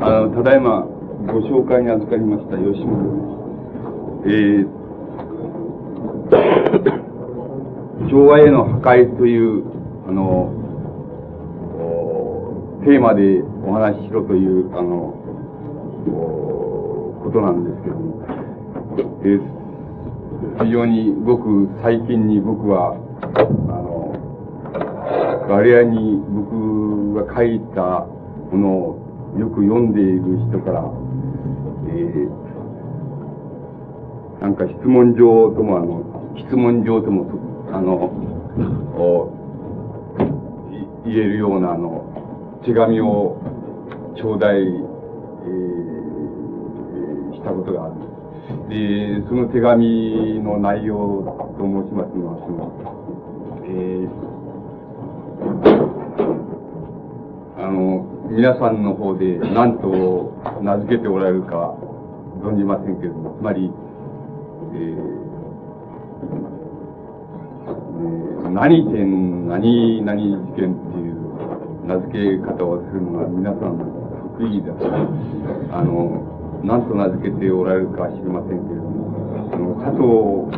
あの、ただいまご紹介に預かりました吉本です。えー、調和への破壊という、あの、テーマでお話ししろという、あの、ことなんですけども、えー、非常にごく最近に僕は、あの、割合に僕が書いたものをよく読んでいる人から、えー、なんか質問状ともあの、質問状とも、あの、言えるようなあの、手紙を頂戴、えー、したことがある。で、その手紙の内容と申しますのは、その、えー、あの、皆さんの方で何と名付けておられるか存じませんけれども、つまり、えー、何点何々事件っていう名付け方をするのが皆さん得意だと、あの、何と名付けておられるか知りませんけれども、あの、佐藤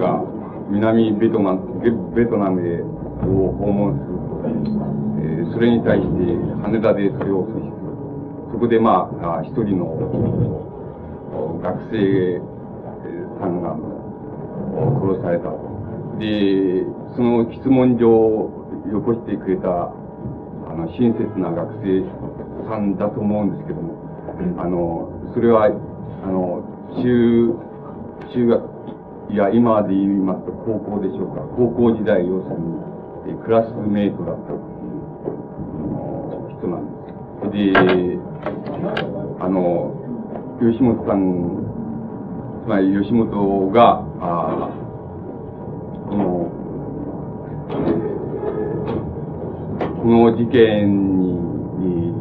が南ベトナム、ベトナムへを訪問すると、それに対して羽田でそれを阻止する。そこでまあ、一人の学生さんが殺されたと。で、その質問状をよこしてくれたの親切な学生さんだと思うんですけども、あの、それは、あの、中、中学、いや、今で言いますと高校でしょうか。高校時代、要するに、クラスメイトだったです。で、あの、吉本さん、つまり吉本が、あこの、この事件に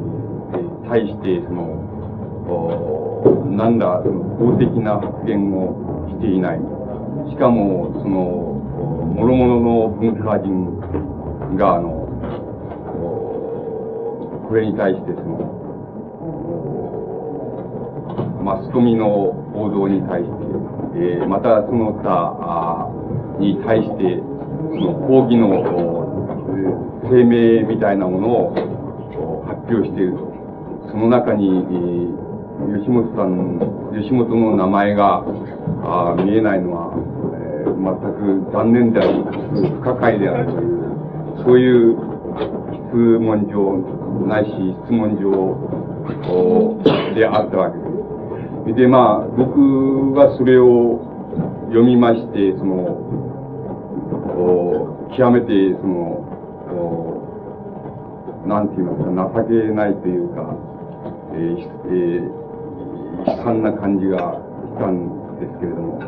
対して、その、何らその公的な発言をしていない。しかも、その、諸々の文化人が、あの、これに対して、その、マスコミの報道に対して、えー、またその他に対して、その抗議の声明みたいなものを発表していると。その中に、吉本さん、吉本の名前があ見えないのは、えー、全く残念であり、不可解であるという、そういう質問状、ないし質問状であったわけです。で、まあ、僕はそれを読みまして、その、極めて、その、なんて言いますか、情けないというか、えーえー、悲惨な感じがしたんですけれども、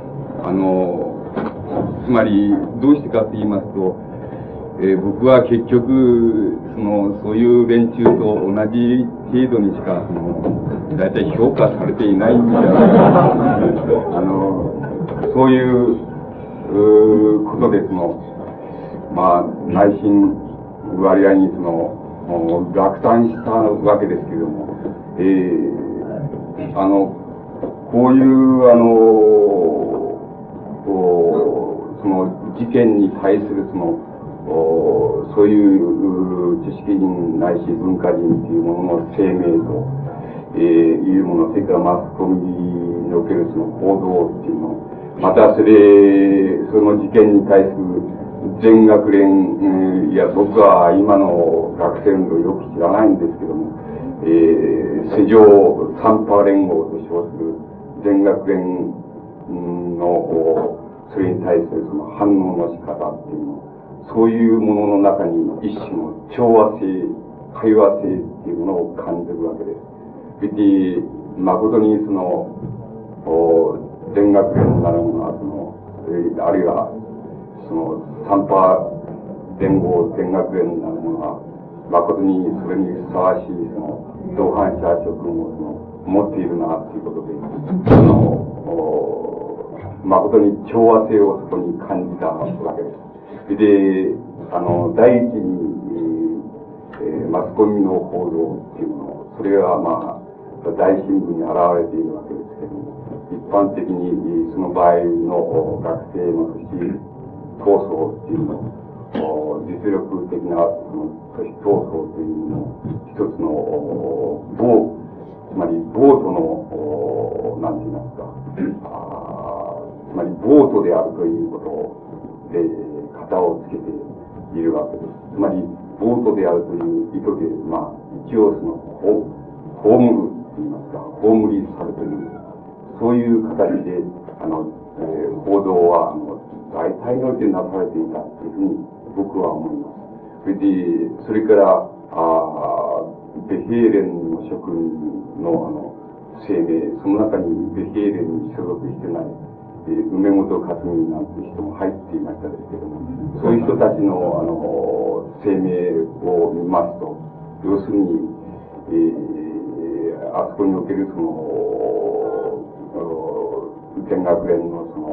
あの、つまり、どうしてかと言いますと、えー、僕は結局、その、そういう連中と同じ程度にしか、その、大体評価されていないんじゃないか。あの、そういう、うことで、その、まあ、内心、割合にその、落胆したわけですけれども、えー、あの、こういう、あの、その事件に対するその、そういう知識人ないし文化人というものの声明と、えー、いうもの、それからマスコミにおけるその報道っていうの、またそれ、その事件に対する全学連、いや、僕は今の学生運動よく知らないんですけども、えー、世上三波連合と称する全学連の、それに対するその反応の仕方っていうの、そういうものの中に一種の調和性、会話性っていうものを感じるわけです。別に、誠にその、全学連なるものは、その、あるいは、その、三波連合全学連なるものは、誠にそれにふさわしい、その、同伴者諸君をその持っているな、ということで、その、誠に調和性をそこに感じたわけです。で、あの、第一に、えー、マスコミの報道っていうもの、それはまあ、大新聞に現れているわけですけども、一般的にその場合の学生の年闘争っていうのを、実力的なその都市闘争というのを一つの暴、つまりボートの、なんて言いますか、つまりボートであるということで、型をつけているわけです。つまり、ボートであるという意図で、まあ、一応その、葬ると言いますか、葬りされている。そういう形で、あの、えー、報道は、あの、大体においてなされていたというふうに僕は思います。それで、それから、あベヘーレンの職員の、あの、声明、その中にベヘーレンに所属してない、えー、梅本克美なんて人も入っていましたですけども、そういう人たちの、あの、声明を見ますと、要するに、えー、あそこにおけるその、全学連のその、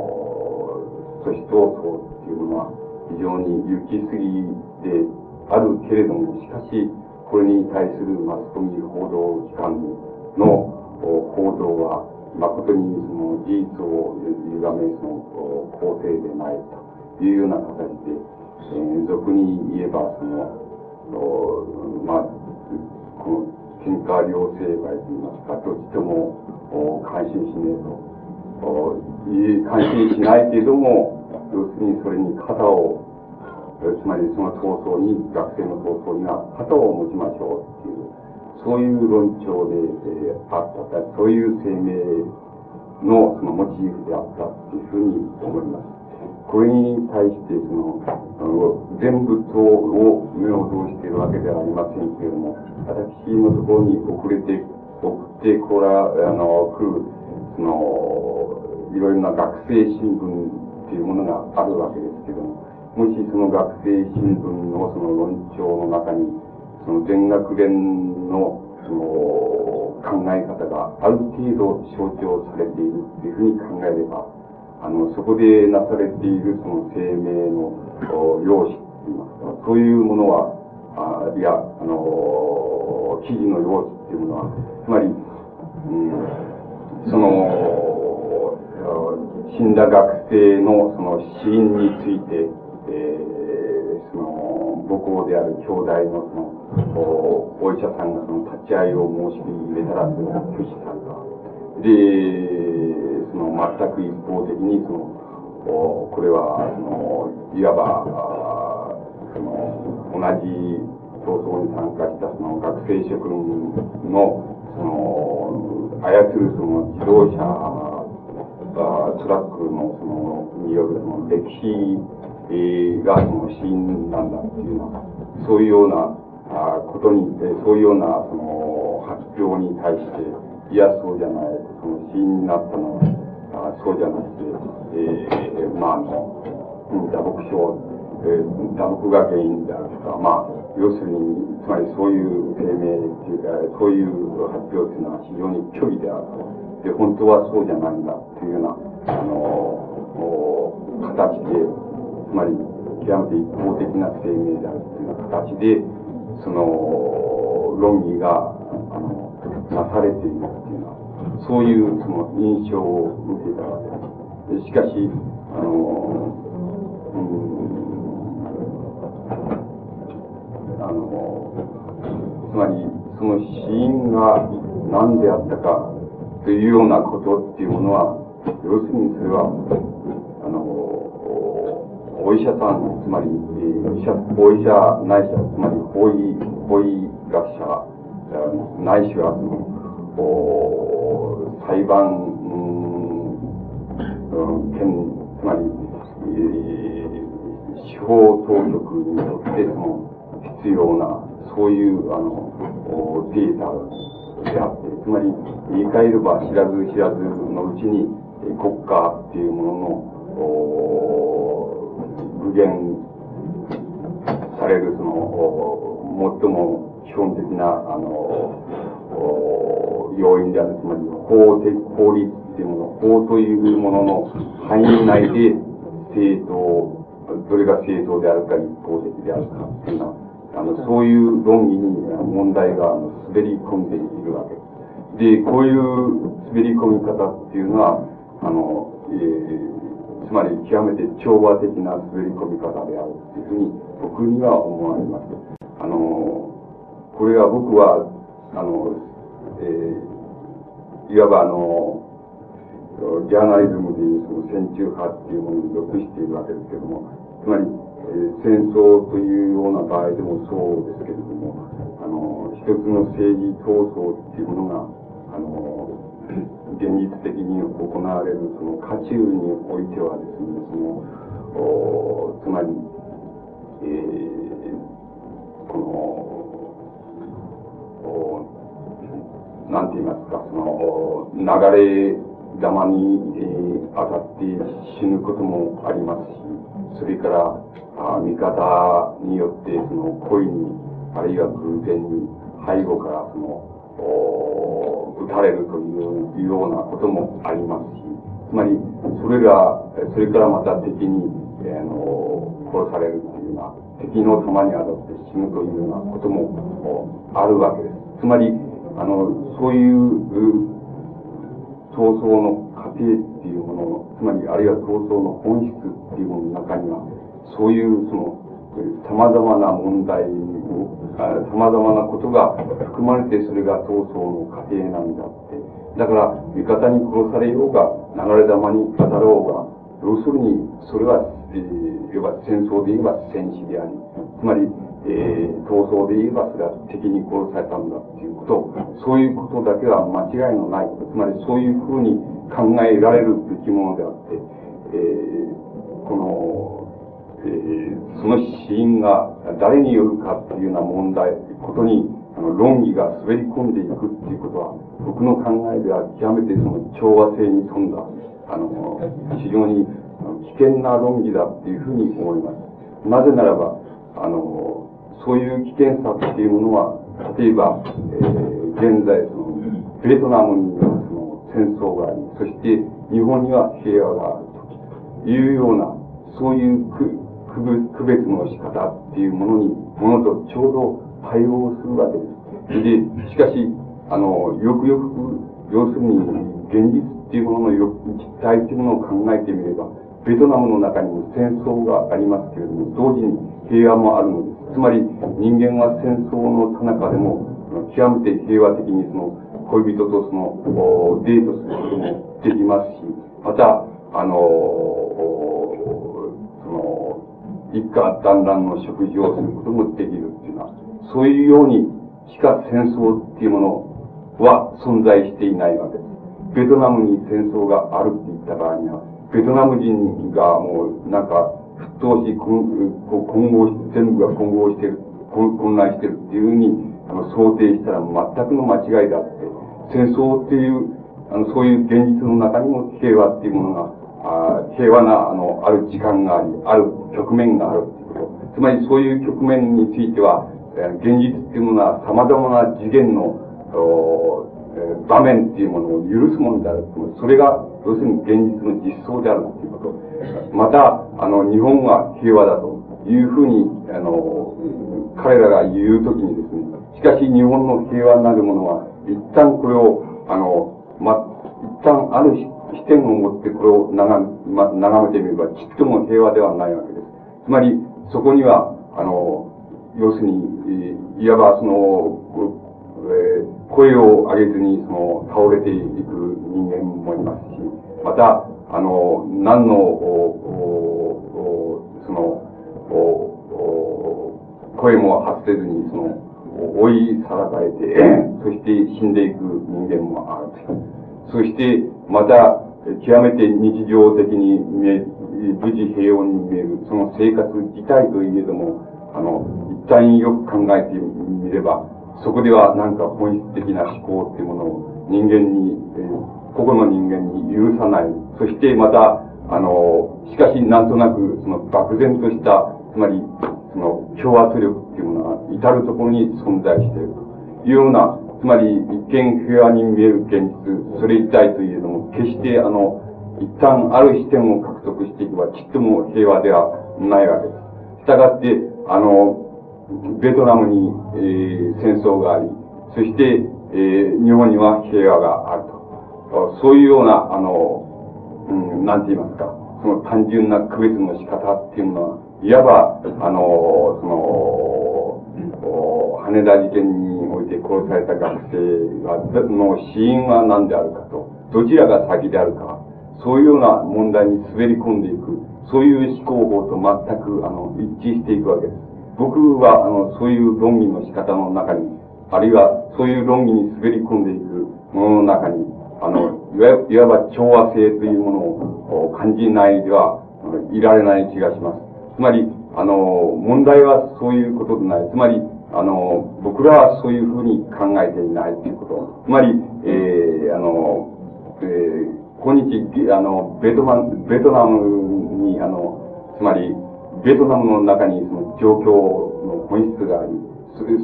都市闘争っていうのは、非常に行き過ぎであるけれども、しかし、これに対するマスコミ報道機関の報道は、誠にその事実を歪め、その、肯定でないというような形で、えー、俗に言えば、その、まあ、この喧嘩両成敗といいますか、どっちとも感心しねえと。感心しないけれども、要するにそれに肩を、つまりその闘争に、学生の闘争には肩を持ちましょうっていう、そういう論調で、えー、あった、そういう声明のそのモチーフであったっていうふうに思います。これに対してその、あの、全部とを目を通しているわけではありませんけれども、私のところに遅れて、送ってこら、あの、来る、その、いろいろな学生新聞っていうものがあるわけですけども、もしその学生新聞のその論調の中に、その全学連のその考え方がある程度象徴されているっていうふうに考えれば、あの、そこでなされているその声明の用紙といいますか、そういうものは、あいや、あの、記事の用紙っていうものは、つまり、うん、その、死んだ学生のその死因について、えー、その、母校である兄弟のその、おお医者さんがその立ち会いを申し入れたら、それを拒否された。で、その全く一方的にそのおこれはあのいわばその同じ闘争に参加したその学生職員のその操るその自動車トラックのそのによるその歴史がその死因なんだっていうようなそういうようなことにそういうようなその発表に対していやそうじゃないその死因になったのはあそうじゃなくて、えー、まあ、あの、打撲症、えー、打撲が原因であるとか、まあ、要するに、つまりそういう声明っていうか、そういう発表っていうのは非常に虚偽であると。で、本当はそうじゃないんだっていうような、あの、形で、つまり、極めて一方的な声明であるっていうような形で、その、論議が、あの、なされているっていうのは、そういうその印象を受けたわけです。しかし、あの、うん、あの、つまり、その死因が何であったかというようなことっていうものは、要するにそれは、お医者さん、つまり、医者、お医者ないしは、つまり法医、法医学者、ないしは、その、裁判、権、つまり、えー、司法当局によってその必要な、そういう、あの、データであって、つまり、言い換えれば知らず知らずのうちに、国家っていうものの、具現される、その、最も基本的な、あの、要因である、つまり法的、法律っていうもの、法というものの範囲内で正当、どれが正当であるか一方的であるかっていうような、あの、そういう論議に問題が滑り込んでいるわけ。で、こういう滑り込み方っていうのは、あの、えー、つまり極めて調和的な滑り込み方であるっていうふうに僕には思われます。あの、これは僕は、あの、えー、いわばあの、ジャーナリズムでいうその戦中派っていうものに属しているわけですけども、つまり、えー、戦争というような場合でもそうですけれども、あの、一つの政治闘争っていうものが、あの、現実的に行われるその渦中においてはですね、その、おつまり、えー、この、おなんて言いますか、その、流れ玉に、えー、当たって死ぬこともありますし、それから、あ味方によって、その恋に、あるいは偶然に、背後からその、お撃たれるというようなこともありますし、つまり、それが、それからまた敵に、えー、の殺されるというような、敵の弾に当たって死ぬというようなこともあるわけです。つまり、あの、そういう闘争の過程っていうものつまりあるいは闘争の本質っていうものの中には、そういうその、様々な問題を、様々なことが含まれてそれが闘争の過程なんだって。だから、味方に殺されようが、流れ弾に当たろうが、要するに、それは、えー、いわば戦争で言えば戦死であり、つまり、えー、闘争で言えばそれは敵に殺されたんだっていうこと、そういうことだけは間違いのない、つまりそういうふうに考えられるべきものであって、えー、この、えー、その死因が誰によるかっていうような問題、ことに、あの、論議が滑り込んでいくっていうことは、僕の考えでは極めてその調和性に富んだ、あの、非常に危険な論議だっていうふうに思います。なぜならば、あの、そういう危険さっていうものは、例えば、えー、現在、その、ベトナムにはその戦争があり、そして日本には平和があるというような、そういう区別の仕方っていうものに、ものとちょうど対応するわけです。で、しかし、あの、よくよく、要するに、現実っていうものの実態っていうものを考えてみれば、ベトナムの中にも戦争がありますけれども、同時に平和もあるのです。つまり人間は戦争の最中でも極めて平和的にその恋人とそのデートすることもできますし、また、あ、の、一家団らんの食事をすることもできるっていうのは、そういうようにしか戦争っていうものは存在していないわけです。ベトナムに戦争があるって言った場合には、ベトナム人がもうなんか当時、混合し、全部が混合してる、混乱してるっていうふうに、あの、想定したら全くの間違いだって、戦争っていう、あの、そういう現実の中にも平和っていうものが、あ平和な、あの、ある時間があり、ある局面があるっていうこと。つまりそういう局面については、現実っていうものは様々な次元の、場面っていうものを許すものである。それが、要するに現実の実相であるっていうこと。また、あの、日本は平和だというふうに、あの、彼らが言うときにですね、しかし日本の平和なるものは、一旦これを、あの、ま、一旦ある視点を持ってこれを眺め、ま、眺めてみれば、ちっとも平和ではないわけです。つまり、そこには、あの、要するに、いわばその、えー、声を上げずに、その、倒れていく人間もいますし、また、あの、何の、その、声も発せずに、その、追いさらされて、そして死んでいく人間もある。そして、また、極めて日常的に見え、無事平穏に見える、その生活自体といえども、あの、一旦よく考えてみれば、そこでは何か本質的な思考っていうものを人間に、えー個々の人間に許さない。そしてまた、あの、しかしなんとなく、その漠然とした、つまり、その、強圧力っていうものが至るところに存在しているというような、つまり一見平和に見える現実、それ一体といえども、決してあの、一旦ある視点を獲得していけば、ちっとも平和ではないわけです。したがって、あの、ベトナムに、えー、戦争があり、そして、えー、日本には平和があると。そういうような、あの、うん、なんて言いますか、その単純な区別の仕方っていうのは、いわば、あの、その、羽田事件において殺された学生が、の死因は何であるかと、どちらが先であるか、そういうような問題に滑り込んでいく、そういう思考法と全く、あの、一致していくわけです。僕は、あの、そういう論議の仕方の中に、あるいは、そういう論議に滑り込んでいくものの中に、あの、いわば調和性というものを感じないではいられない気がします。つまり、あの、問題はそういうことでない。つまり、あの、僕らはそういうふうに考えていないということ。つまり、えー、あの、えー、今日、あの、ベトナム、ベトナムに、あの、つまり、ベトナムの中にその状況の本質があり、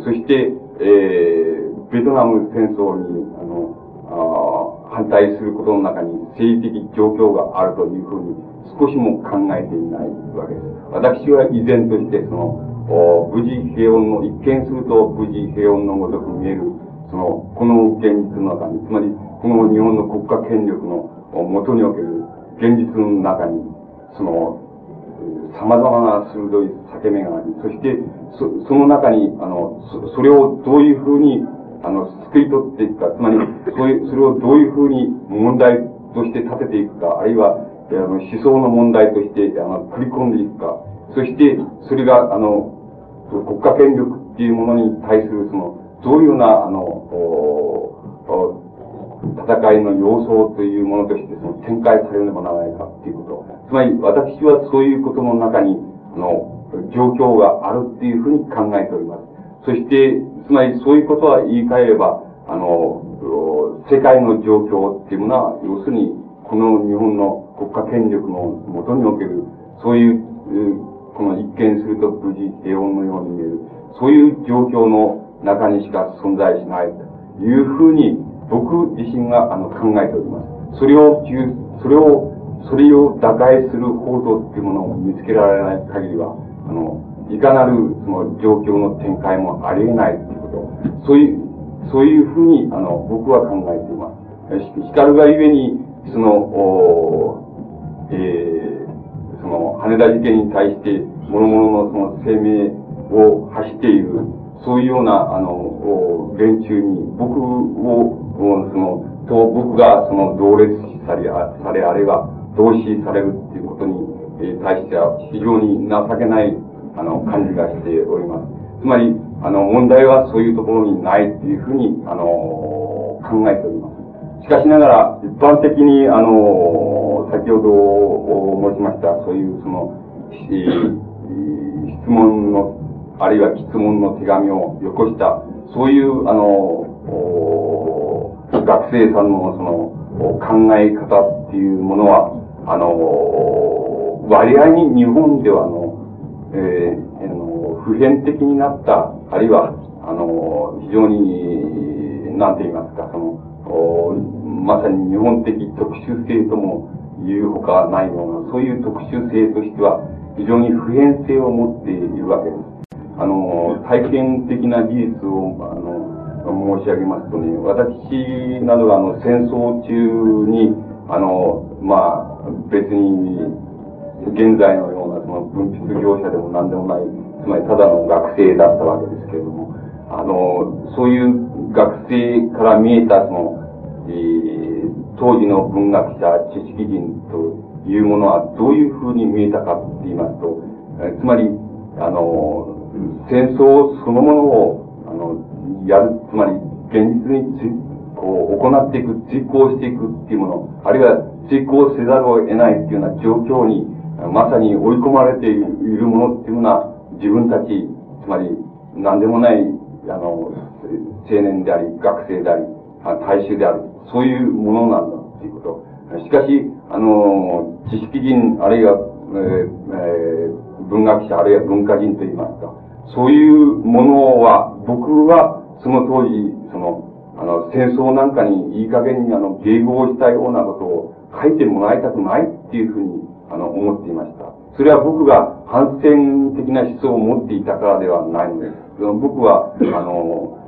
そして、えー、ベトナム戦争に、あの、あ反対することの中に政治的状況があるというふうに少しも考えていないわけです。私は依然として、その、無事平穏の、一見すると無事平穏のごとく見える、その、この現実の中に、つまり、この日本の国家権力の元における現実の中に、その、様々な鋭い裂け目があり、そして、そその中に、あのそ、それをどういうふうに、あの、救い取っていくか、つまり、そういう、それをどういうふうに問題として立てていくか、あるいは、あの、思想の問題として、あの、繰り込んでいくか、そして、それが、あの、国家権力っていうものに対する、その、どういうような、あの、戦いの様相というものとして、その、展開されねばならないかっていうこと。つまり、私はそういうことの中に、あの、状況があるっていうふうに考えております。そして、つまりそういうことは言い換えれば、あの、世界の状況っていうものは、要するに、この日本の国家権力のもとにおける、そういう、この一見すると無事平穏のように見える、そういう状況の中にしか存在しないというふうに、僕自身があの考えております。それを、それを、それを打開する方法っていうものを見つけられない限りは、あの、いかなるその状況の展開もありえないっていうこと。そういう、そういうふうに、あの、僕は考えています。光がゆえに、その、おえー、その、羽田事件に対して、諸々のその声明を発している、そういうような、あの、連中に、僕を、その、と僕がその同列視され、され、あるいは同視されるっていうことに対しては非常に情けない、あの、感じがしております。つまり、あの、問題はそういうところにないっていうふうに、あの、考えております。しかしながら、一般的に、あの、先ほど申しました、そういうその、質問の、あるいは質問の手紙をよこした、そういう、あの、学生さんのその、考え方っていうものは、あの、割合に日本では、あの、えー、の普遍的になった、あるいは、あの、非常に、なんて言いますか、その、まさに日本的特殊性とも言うほかないような、そういう特殊性としては、非常に普遍性を持っているわけです。あの、体験的な事実を、あの、申し上げますとね、私などがあの、戦争中に、あの、まあ、別に、現在のようなその分泌業者でも何でもない、つまりただの学生だったわけですけれども、あの、そういう学生から見えたその、えー、当時の文学者、知識人というものはどういうふうに見えたかって言いますと、えつまり、あの、戦争そのものを、あの、やる、つまり現実にこう、行っていく、実行していくっていうもの、あるいは実行せざるを得ないっていうような状況に、まさに追い込まれているものっていうのは、自分たち、つまり、何でもない、あの、青年であり、学生であり、大衆である、そういうものなんだっていうこと。しかし、あの、知識人、あるいは、えーえー、文学者、あるいは文化人といいますか、そういうものは、僕は、その当時、その、あの、戦争なんかにいい加減にあの、迎合したようなことを書いてもらいたくないっていうふうに、あの、思っていました。それは僕が反戦的な思想を持っていたからではないのです。僕は、あの、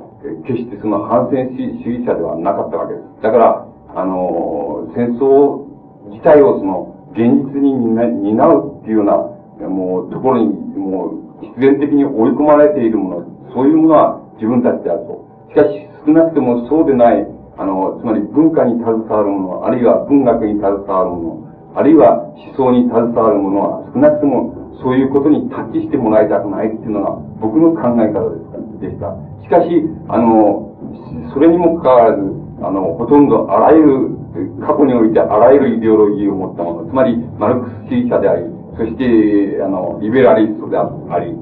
決してその反戦主義者ではなかったわけです。だから、あの、戦争自体をその、現実に担うっていうような、もう、ところに、もう、必然的に追い込まれているもの、そういうものは自分たちであると。しかし、少なくともそうでない、あの、つまり文化に携わるもの、あるいは文学に携わるもの、あるいは思想に携わるものは、少なくともそういうことにタッチしてもらいたくないっていうのが僕の考え方でした。しかし、あの、それにもかかわらず、あの、ほとんどあらゆる、過去においてあらゆるイデオロギーを持ったもの、つまり、マルクス主義者であり、そして、あの、リベラリストであり、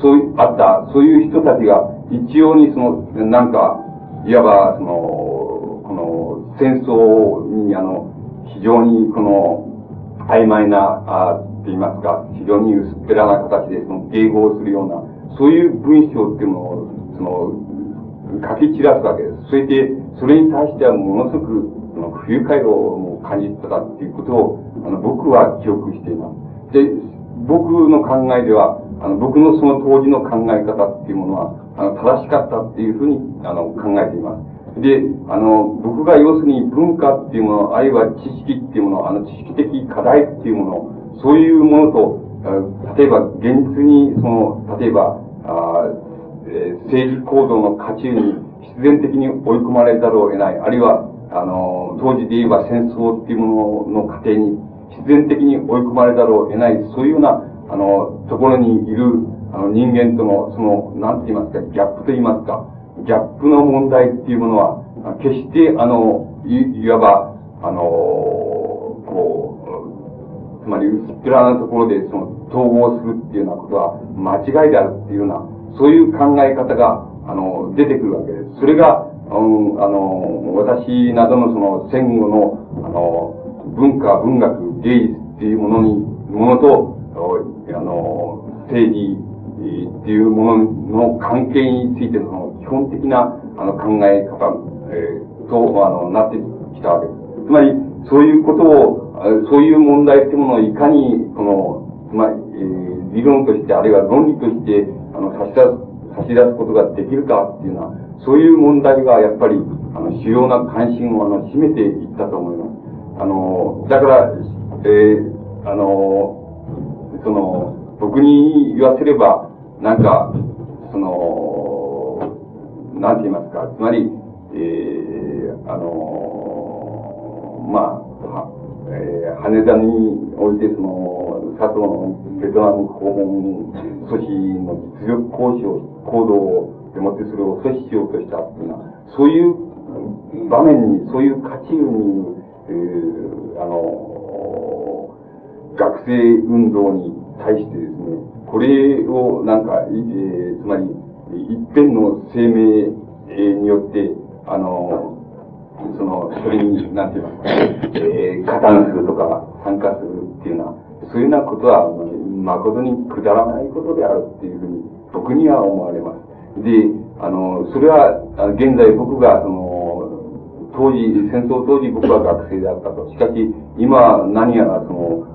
そういう、あった、そういう人たちが、一様にその、なんか、いわば、その、この、戦争に、あの、非常に、この、曖昧な、あって言いますか、非常に薄っぺらな形で、その、迎合するような、そういう文章っていうのを、その、書き散らすわけです。それで、それに対してはものすごく、その、不愉快を感じてたっていうことを、あの、僕は記憶しています。で、僕の考えでは、あの、僕のその当時の考え方っていうものは、あの、正しかったっていうふうに、あの、考えています。で、あの、僕が要するに文化っていうもの、あるいは知識っていうもの、あの、知識的課題っていうもの、そういうものと、例えば、現実に、その、例えば、あえー、政治行動の渦中に必然的に追い込まれざるを得ない、あるいは、あの、当時で言えば戦争っていうものの過程に必然的に追い込まれざるを得ない、そういうような、あの、ところにいる、あの、人間との、その、なんて言いますか、ギャップと言いますか、ギャップの問題っていうものは、決して、あの、い、いわば、あの、こう、つまり薄っぺらなところで、その、統合するっていうようなことは、間違いであるっていうような、そういう考え方が、あの、出てくるわけです。それが、うん、あの、私などのその戦後の、あの、文化、文学、芸術っていうものに、ものと、あの、政治っていうものの関係についての基本的なあの考え方、えー、と、あの、なってきたわけです。つまり、そういうことを、そういう問題ってものをいかに、この、つまり、えー、理論として、あるいは論理として、あの、差し出す、差し出すことができるかっていうのは、そういう問題がやっぱり、あの、主要な関心を、あの、占めていったと思います。あの、だから、えー、あの、その、僕に言わせれば、なんか、その、なんて言いますか、つまり、えー、あの、まあ、えー、羽田においてその、佐藤のベトナム訪問阻止の実力行使を、行動をでもってそれを阻止しようとしたっていうのは、そういう場面に、そういう渦中に、えー、あの、学生運動に対してですね、これをなんか、えー、つまり、一辺の声明によって、あの、その、それに、なんて言います。か、えー、加担するとか参加するっていうのは、そういうようなことは、誠にくだらないことであるっていうふうに、僕には思われます。で、あの、それは、現在僕が、その、当時、戦争当時僕は学生であったと。しかし、今、何やら、その、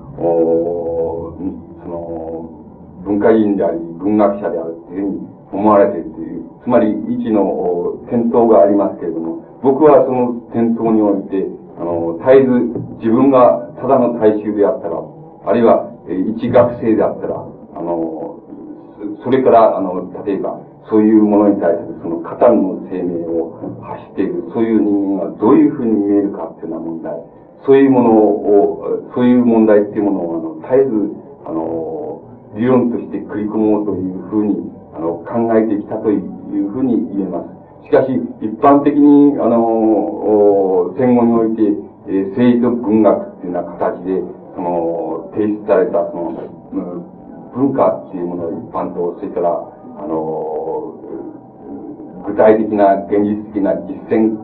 その、文化人であり、文学者であるっていうふうに思われているという、つまり、一の転倒がありますけれども、僕はその転倒において、あの、絶えず自分がただの大衆であったら、あるいは、一学生であったら、あの、それから、あの、例えば、そういうものに対するそのカタンの生命を発している、そういう人間がどういうふうに見えるかっていうような問題、そういうものを、そういう問題っていうものを、あの、絶えず、あの、理論として繰り込もうというふうに、あの、考えてきたというふうに言えます。しかし、一般的に、あの、戦後において、え、政治と文学っていうような形で、その、提出された、その、文化っていうもの一般と、それから、あの、具体的な現実的な実践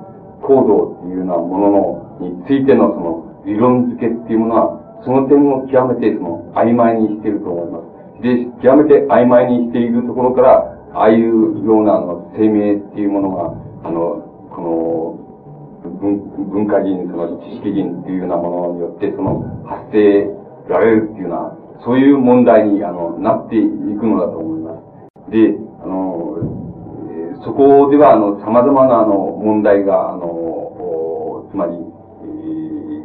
行動っていうようなものの、についてのその理論付けっていうものは、その点を極めてその曖昧にしていると思います。で、極めて曖昧にしているところから、ああいうようなあの生命っていうものが、あの、この文文化人、その知識人っていうようなものによって、その発生られるっていうような、そういう問題に、あの、なっていくのだと思います。で、あの、そこでは、あの、様々な、あの、問題が、あの、つまり、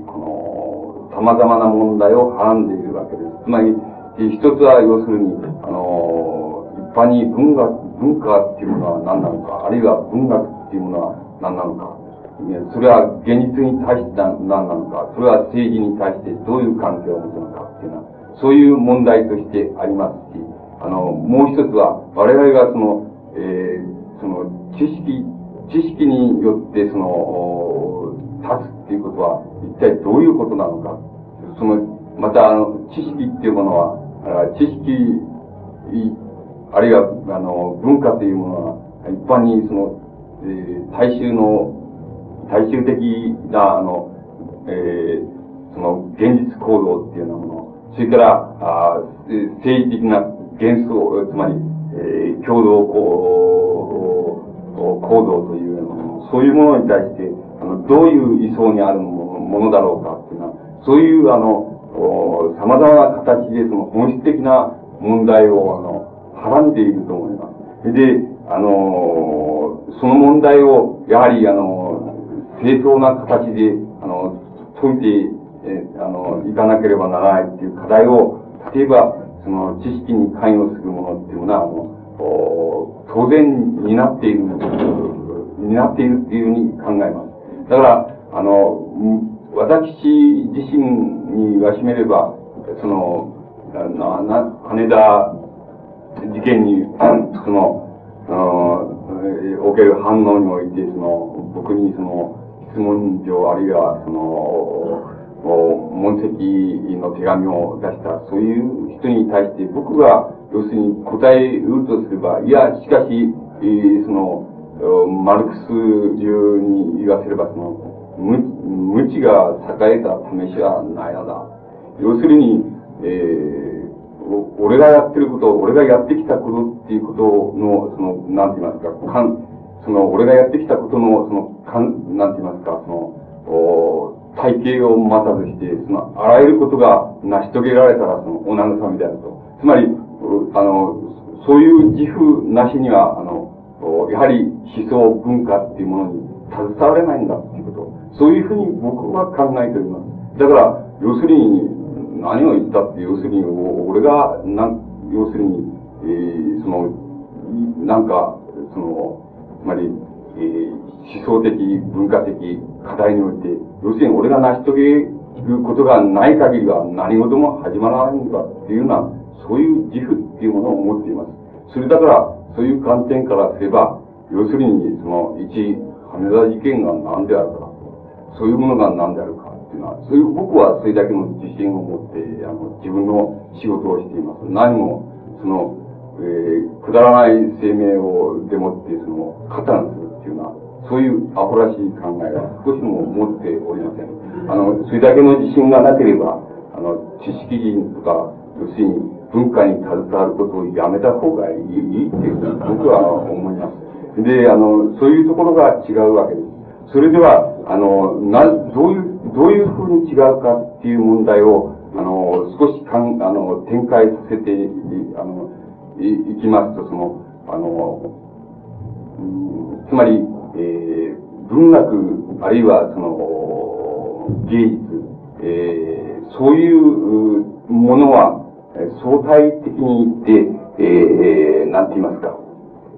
この、様々な問題をはらんでいるわけです。つまり、一つは、要するに、あの、一般に文学、文化っていうものは何なのか、あるいは文学っていうものは何なのか、それは現実に対して何なのか、それは政治に対してどういう関係を持つのか、そういう問題としてありますし、あの、もう一つは、我々がその、えー、その、知識、知識によってその、立つっていうことは、一体どういうことなのか。その、また、あの、知識っていうものは、知識、あるいは、あの、文化というものは、一般にその、えー、大衆の、大衆的な、あの、えー、その、現実行動っていうようなもの、それから、あ政治的な幻想、つまり、えー、共同行動というもの、そういうものに対して、あの、どういう位相にあるものだろうかっていうのは、そういう、あの、様々な形でその本質的な問題を、あの、はらんでいると思います。で、あの、その問題を、やはり、あの、正当な形で、あの、解いてあの、いかなければならないっていう課題を、例えば、その知識に関与するものっていうのは、あの、当然担っている、担っているっていうふうに考えます。だから、あの、私自身に言わしめれば、その、な、な、羽田事件に、その、あの、おける反応において、その、僕にその、質問状、あるいは、その、問責の手紙を出した、そういう人に対して僕が、要するに答えるとすれば、いや、しかし、えー、その、マルクス流に言わせれば、その、無無知が栄えた試しはないのだ。要するに、えー、俺がやってること、俺がやってきたことっていうことの、その、なんて言いますか、かん、その、俺がやってきたことの、その、かん、なんて言いますか、その、お体系を待たずして、その、あらゆることが成し遂げられたら、その、お慰みであると。つまり、あの、そういう自負なしには、あの、やはり思想文化っていうものに携われないんだっていうこと。そういうふうに僕は考えております。だから、要するに、何を言ったって、要するに、俺が、なん、要するに、えー、その、なんか、その、つまり、えー、思想的、文化的課題において、要するに俺が成し遂げることがない限りは何事も始まらないんだっていうような、そういう自負っていうものを持っています。それだから、そういう観点からすれば、要するに、その、一、羽田事件が何であるか、そういうものが何であるかっていうのは、そういう、僕はそれだけの自信を持って、あの、自分の仕事をしています。何も、その、えー、くだらない生命を、でもって、その、加担するっていうのは、そういうアホらしい考えは少しも持っておりません。あの、それだけの自信がなければ、あの、知識人とか、要するに文化に携わることをやめた方がいいっていうふうに僕は思います。で、あの、そういうところが違うわけです。それでは、あの、な、どういう、どういうふうに違うかっていう問題を、あの、少しかん、あの、展開させて、あの、い、いきますと、その、あの、うんつまり、えー、文学、あるいはその、芸術、えー、そういうものは、相対的に言って、えー、なんて言いますか、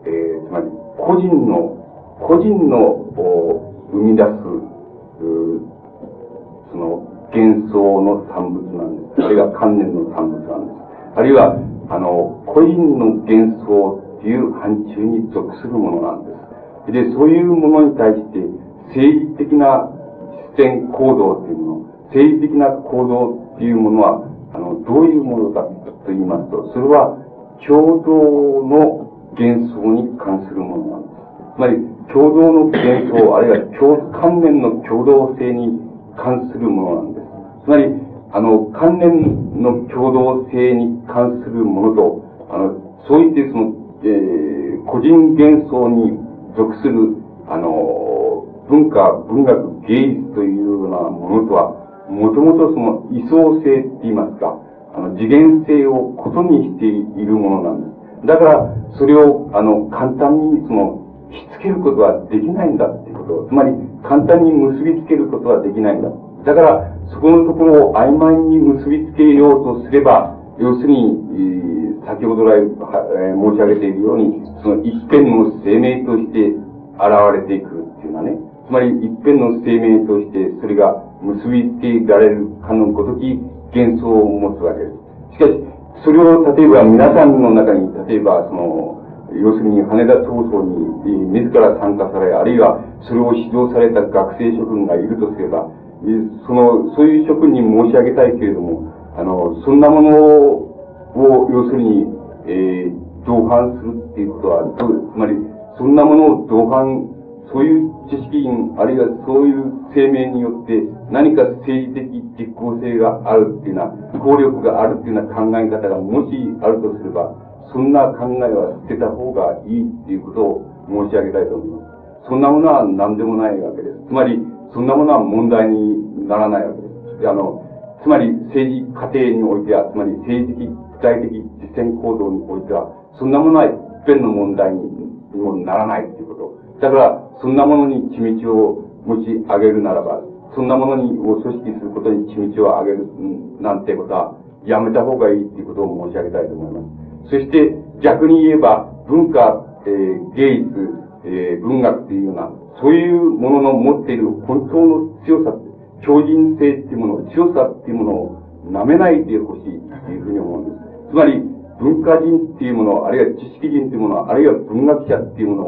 えー、つまり、個人の、個人の生み出す、その、幻想の産物なんです。あるいは観念の産物なんです。あるいは、あの、個人の幻想っていう範疇に属するものなんです。で、そういうものに対して、政治的な視点行動っていうもの、政治的な行動っていうものは、あの、どういうものかと言いますと、それは共同の幻想に関するものなんです。つまり、共同の幻想、あるいは共、関連の共同性に関するものなんです。つまり、あの、関連の共同性に関するものと、あの、そういってその、えー、個人幻想に属する、あの、文化、文学、芸術というようなものとは、もともとその位相性って言いますか、あの、次元性をことにしているものなんです。だから、それを、あの、簡単に、その、しつけることはできないんだっていうこと。つまり、簡単に結びつけることはできないんだ。だから、そこのところを曖昧に結びつけようとすれば、要するに、先ほど来、申し上げているように、その一辺の生命として現れていくっていうのはね、つまり一辺の生命として、それが結びつけられるかのごとき幻想を持つわけです。しかし、それを例えば皆さんの中に、例えばその、要するに羽田闘争に自ら参加され、あるいはそれを指導された学生諸君がいるとすれば、その、そういう諸君に申し上げたいけれども、あの、そんなものを、要するに、えー、同伴するっていうことは、つまり、そんなものを同伴、そういう知識人、あるいはそういう声明によって、何か政治的実効性があるっていうような、効力があるっていうような考え方がもしあるとすれば、そんな考えは捨てた方がいいっていうことを申し上げたいと思います。そんなものは何でもないわけです。つまり、そんなものは問題にならないわけです。あの、つまり政治過程においては、つまり政治的、具体的実践行動においては、そんなものは一辺の問題にもならないということ。だから、そんなものに血道を持ち上げるならば、そんなものにを組織することに血道を上げるなんてことは、やめた方がいいということを申し上げたいと思います。そして逆に言えば文化、えー、芸術、えー、文学というような、そういうものの持っている本当の強さ、強靭性っていうもの、強さっていうものを舐めないでほしいというふうに思うんです。つまり、文化人っていうもの、あるいは知識人っていうもの、あるいは文学者っていうもの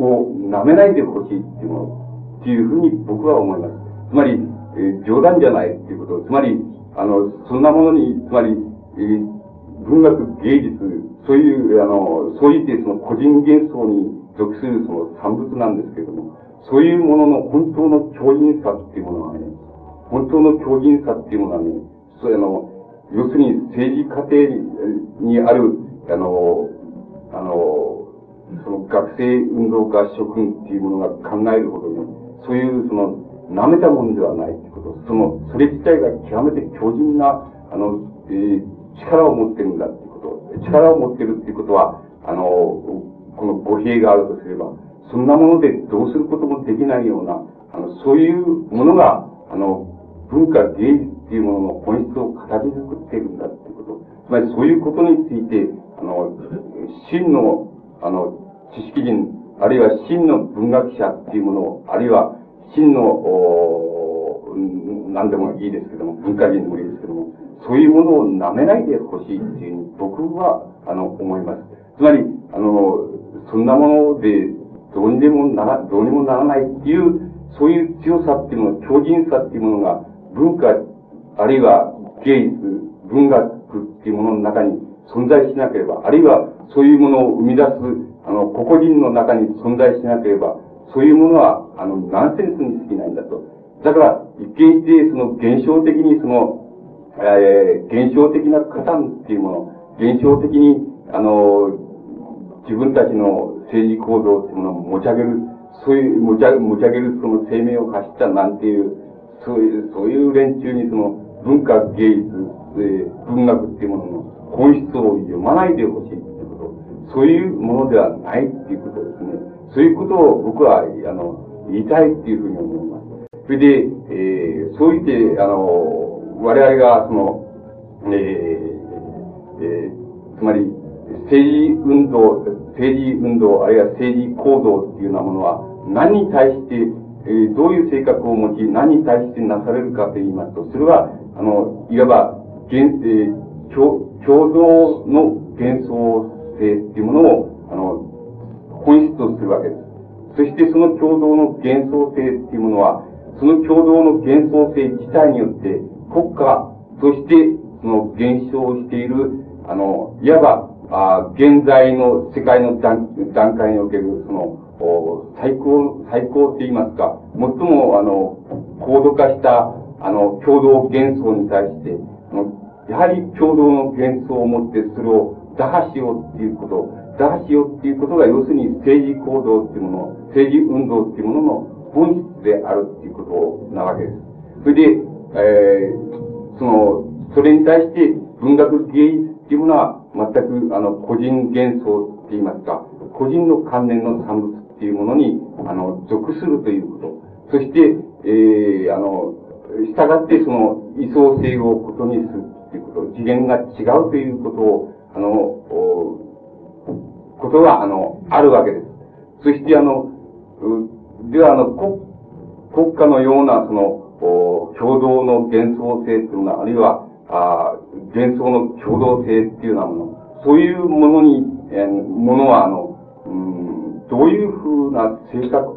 を舐めないでほしいっていうもの、っていうふうに僕は思います。つまり、えー、冗談じゃないっていうこと。つまり、あの、そんなものに、つまり、えー文学、芸術、そういう、あの、そういってその個人幻想に属するその産物なんですけれども、そういうものの本当の強靭さっていうものはね、本当の強靭さっていうものはね、そういうの、要するに政治過程にある、あの、あの、その学生運動家諸君っていうものが考えるほどね、そういうその、舐めたものではないってこと、その、それ自体が極めて強靭な、あの、えー、力を持ってるんだってこと。力を持ってるっていうことは、あの、この語弊があるとすれば、そんなものでどうすることもできないような、あの、そういうものが、あの、文化芸術っていうものの本質を語り作っているんだっていうこと。つまりそういうことについて、あの、真の、あの、知識人、あるいは真の文学者っていうものを、あるいは真の、お何でもいいですけども、文化人でもいいですけども、そういうものを舐めないでほしいっていうふうに僕は、あの、思います。つまり、あの、そんなもので、どうにでもなら、どうにもならないっていう、そういう強さっていうもの、強靭さっていうものが、文化、あるいは芸術、文学っていうものの中に存在しなければ、あるいはそういうものを生み出す、あの、個々人の中に存在しなければ、そういうものは、あの、ナンセンスに過ぎないんだと。だから、一見して、その、現象的にその、えー、現象的な加担っていうもの、現象的に、あの、自分たちの政治行動っていうものを持ち上げる、そういう、持ち上げるその声明を発したなんていう、そういう、そういう連中にその文化、芸術、えー、文学っていうものの本質を読まないでほしいっていうこと、そういうものではないっていうことですね。そういうことを僕は、あの、言いたいっていうふうに思います。それで、えー、そう言って、あの、我々が、その、えー、えー、つまり、政治運動、政治運動、あるいは政治行動っていうようなものは、何に対して、えー、どういう性格を持ち、何に対してなされるかと言いますと、それは、あの、いわば、現、えー、共、同の幻想性っていうものを、あの、本質とするわけです。そしてその共同の幻想性っていうものは、その共同の幻想性自体によって、国家として、その現象している、あの、いわば、あ現在の世界の段階における、その、最高、最高って言いますか、最も、あの、高度化した、あの、共同幻想に対して、やはり共同の幻想を持って、それを打破しようっていうこと、打破しようっていうことが、要するに政治行動っていうもの、政治運動っていうものの本質であるっていうことなわけです。それで、えー、その、それに対して文学芸術っていうものは、全く、あの、個人幻想って言いますか、個人の関連の産物っていうものに、あの、属するということ。そして、えー、あの、従ってその、位相性をことにするっていうこと、次元が違うということを、あの、ことが、あの、あるわけです。そして、あの、では、あの、国、国家のような、その、共同の幻想性っていうのは、あるいは、あ幻想の共同性っていうようなもの、そういうものに、え、ものは、あの、うん、どういうふうな性格、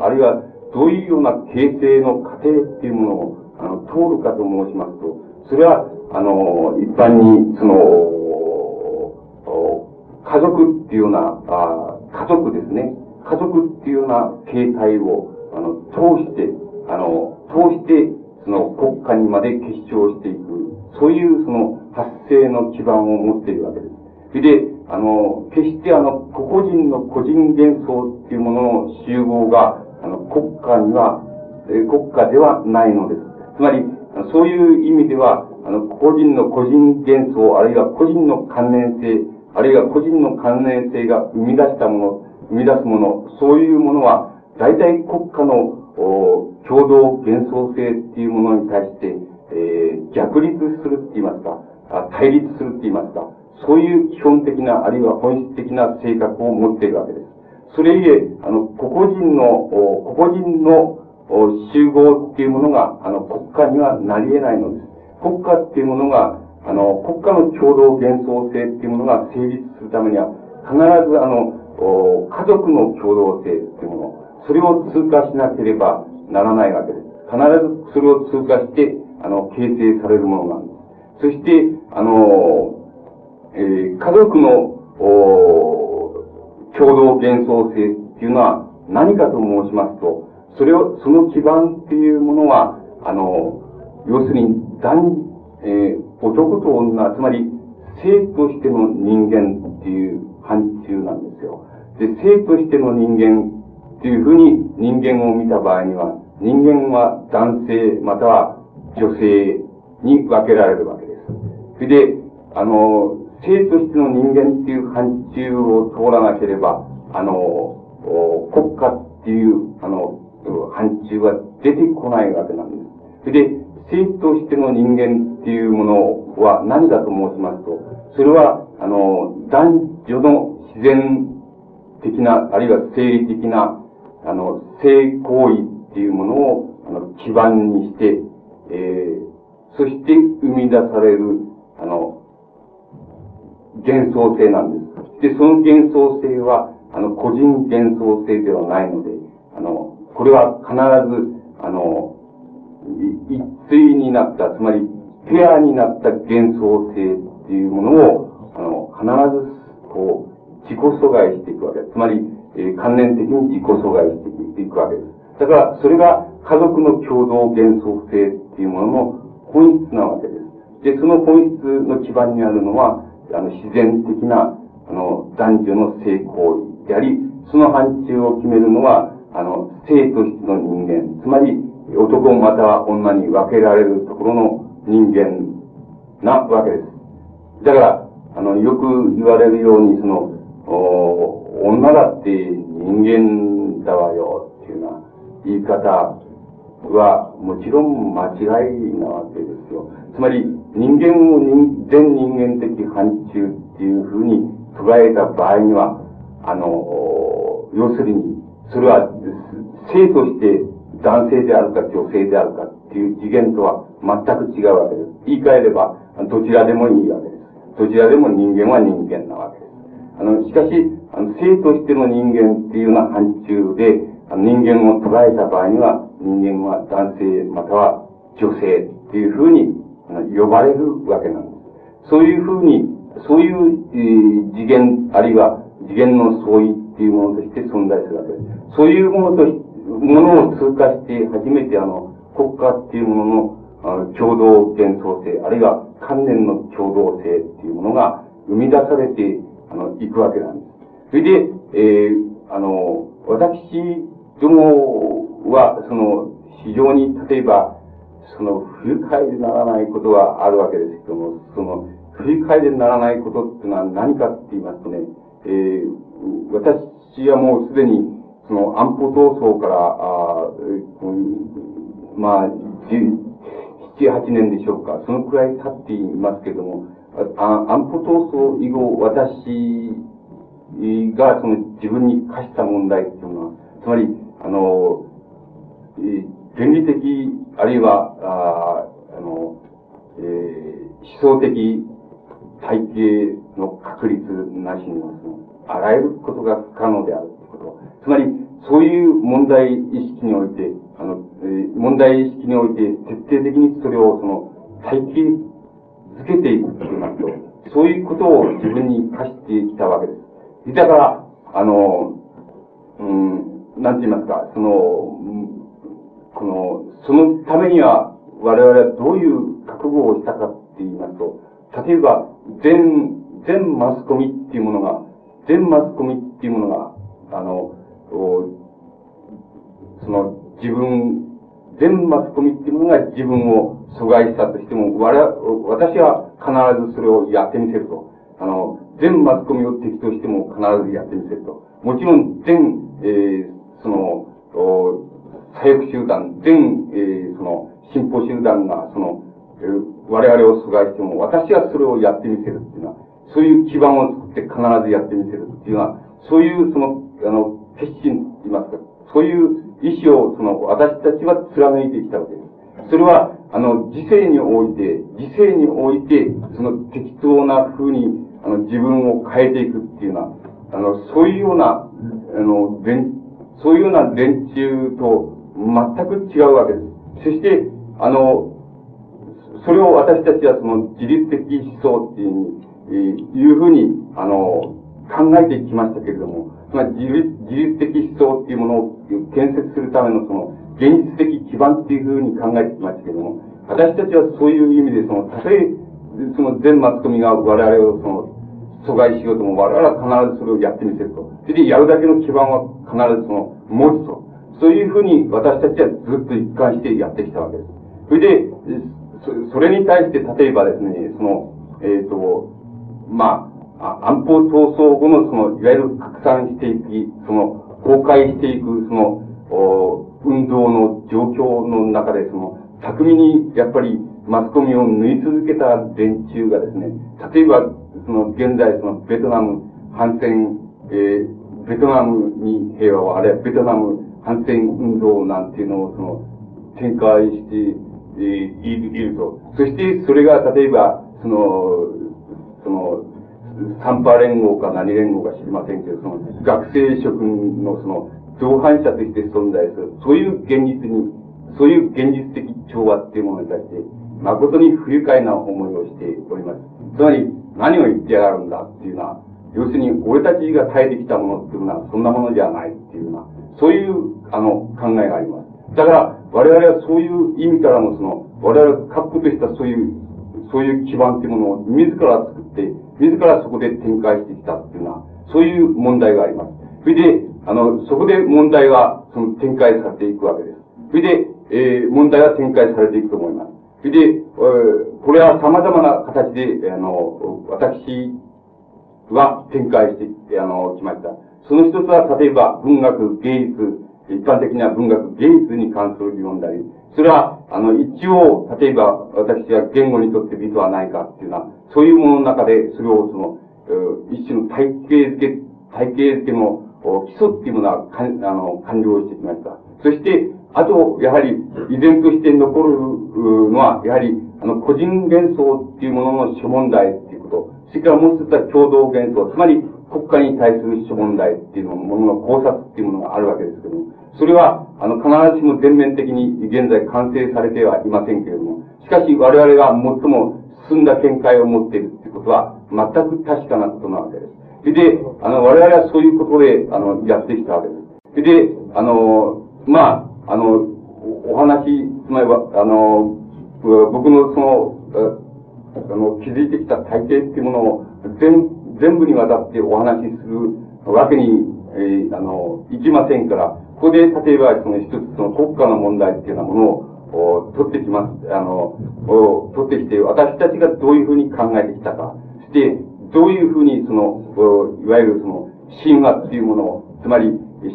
あるいは、どういうような形成の過程っていうものを、あの、通るかと申しますと、それは、あの、一般に、その、家族っていうような、あ家族ですね。家族っていうような形態を、あの、通して、あの、通して、その国家にまで結晶していく、そういうその発生の基盤を持っているわけです。で、あの、決してあの、個々人の個人幻想っていうものの集合が、あの、国家には、え国家ではないのです。つまり、そういう意味では、あの、個人の個人幻想、あるいは個人の関連性、あるいは個人の関連性が生み出したもの、生み出すもの、そういうものは、大体国家のお共同幻想性っていうものに対して、えー、逆立するって言いますか、対立するって言いますか、そういう基本的な、あるいは本質的な性格を持っているわけです。それゆえ、あの、個々人の、個々人の集合っていうものが、あの、国家にはなり得ないのです。国家っていうものが、あの、国家の共同幻想性っていうものが成立するためには、必ずあの、家族の共同性っていうもの、それを通過しなければならないわけです。必ずそれを通過して、あの、形成されるものなんです。そして、あの、えー、家族の、共同幻想性っていうのは何かと申しますと、それを、その基盤っていうものは、あの、要するに、男、えー、男と女、つまり、性としての人間っていう範疇なんですよ。で、性としての人間っていうふうに人間を見た場合には、人間は男性または女性に分けられるわけです。それで、あの、性としての人間っていう範疇を通らなければ、あの、国家っていう、あの、範疇は出てこないわけなんです。それで、性としての人間っていうものは何だと申しますと、それは、あの、男女の自然的な、あるいは生理的な、あの、性行為っていうものを、あの、基盤にして、えー、そして生み出される、あの、幻想性なんです。で、その幻想性は、あの、個人幻想性ではないので、あの、これは必ず、あの、一対になった、つまり、ペアになった幻想性っていうものを、あの、必ず、こう、自己阻害していくわけです。つまり、えー、関連的に自己阻害していくわけです。だから、それが家族の共同幻想性っていうものの本質なわけです。で、その本質の基盤にあるのは、あの、自然的な、あの、男女の性行為であり、その範疇を決めるのは、あの、性としての人間、つまり、男または女に分けられるところの人間なわけです。だから、あの、よく言われるように、その、お女だって人間だわよっていうような言い方はもちろん間違いなわけですよ。つまり人間を人全人間的範疇っていうふうに捉えた場合には、あの、要するに、それは性として男性であるか女性であるかっていう次元とは全く違うわけです。言い換えれば、どちらでもいいわけです。どちらでも人間は人間なわけです。あの、しかし、あの、性としての人間っていうような範疇で、人間を捉えた場合には、人間は男性または女性っていうふうに呼ばれるわけなんです。そういうふうに、そういう、次元、あるいは次元の相違っていうものとして存在するわけです。そういうものと、ものを通過して初めてあの、国家っていうもののあの共同幻想性、あるいは関連の共同性っていうものが生み出されて、あの、行くわけなんです。それで、えー、あの、私どもは、その、非常に、例えば、その、不愉快にならないことはあるわけですけども、その、繰り返でならないことっていうのは何かって言いますとね、えー、私はもうすでに、その安保闘争から、あうん、まあ、7、8年でしょうか。そのくらい経っていますけども、あ安保闘争以後、私がその自分に課した問題っていうのは、つまり、あの、え原理的、あるいは、ああの、えー、思想的体系の確立なしには、その、あらゆることが不可能であるということ。つまり、そういう問題意識において、あの、えー、問題意識において徹底的にそれをその、体系づけていくというなと、そういうことを自分に課してきたわけです。だから、あの、うん、なんて言いますか、その、この、そのためには我々はどういう覚悟をしたかって言いますと、例えば、全、全マスコミっていうものが、全マスコミっていうものが、あの、その自分、全マスコミっていうものが自分を阻害したとしても、我私は必ずそれをやってみせると。あの、全マスコミを敵としても必ずやってみせると。もちろん、全、えー、その、左翼集団、全、えー、その、進歩集団が、その、えー、我々を阻害しても、私はそれをやってみせるっていうのは、そういう基盤を作って必ずやってみせるっていうのは、そういう、その、あの、決心言いますか、そういう意志を、その、私たちは貫いてきたわけです。それは、あの、時世において、時世において、その適当な風に、あの、自分を変えていくっていうのは、あの、そういうような、あの、連、そういうような連中と全く違うわけです。そして、あの、それを私たちはその自律的思想っていう、いうふうに、あの、考えてきましたけれども、つまり自律自律的思想っていうものを建設するためのその現実的基盤っていうふうに考えてきましたけれども、私たちはそういう意味で、その、たとえ、その全マスコミが我々をその、阻害しようとも我々は必ずそれをやってみせると。それでやるだけの基盤は必ずその、持つと。そういうふうに私たちはずっと一貫してやってきたわけです。それで、それに対して例えばですね、その、えっ、ー、と、まあ、安保闘争後のその、いわゆる拡散していき、その、崩壊していく、その、運動の状況の中で、その、巧みに、やっぱり、マスコミを縫い続けた連中がですね、例えば、その、現在、その、ベトナム反戦、えー、ベトナムに平和を、あるいはベトナム反戦運動なんていうのを、その、展開して、えー、いると。そして、それが、例えば、その、その、サンパ連合か何連合か知りませんけど、その、学生諸君のその、同伴者として存在する。そういう現実に、そういう現実的調和っていうものに対して、誠に不愉快な思いをしております。つまり、何を言ってやがるんだっていうのは、要するに、俺たちが耐えてきたものっていうのは、そんなものじゃないっていうような、そういう、あの、考えがあります。だから、我々はそういう意味からも、その、我々が確固としたそういう、そういう基盤っていうものを自ら作って、自らそこで展開してきたっていうのは、そういう問題があります。それで、あの、そこで問題が、その、展開されていくわけです。それで、えー、問題が展開されていくと思います。それで、えー、これは様々な形で、あの、私は展開して、あの、きました。その一つは、例えば、文学、芸術、一般的には文学、芸術に関する疑問であり、それは、あの、一応、例えば、私は言語にとって美とはないかっていうのは、そういうものの中で、それをその、一種の体系づけ、体系づけの基礎っていうものは、かあの、完了してきました。そして、あと、やはり、依然として残るのは、やはり、あの、個人幻想っていうものの諸問題っていうこと。それからもう一つは共同幻想。つまり、国家に対する諸問題っていうのものの考察っていうものがあるわけですけども、それは、あの、必ずしも全面的に現在完成されてはいませんけれども、しかし我々が最も進んだ見解を持っているっていうことは、全く確かなことなわけです。それで、あの、我々はそういうことで、あの、やってきたわけです。それで、あの、まあ、あの、お話、つまりは、あの、僕のその、あの、築いてきた体系っていうものを全全部にわたってお話しするわけに、えー、あの、いきませんから、ここで例えばその一つその国家の問題っていうようなものを取ってきます、あの、を取ってきて、私たちがどういうふうに考えてきたか、して、どういうふうにその、いわゆるその、神話っていうものを、つまり、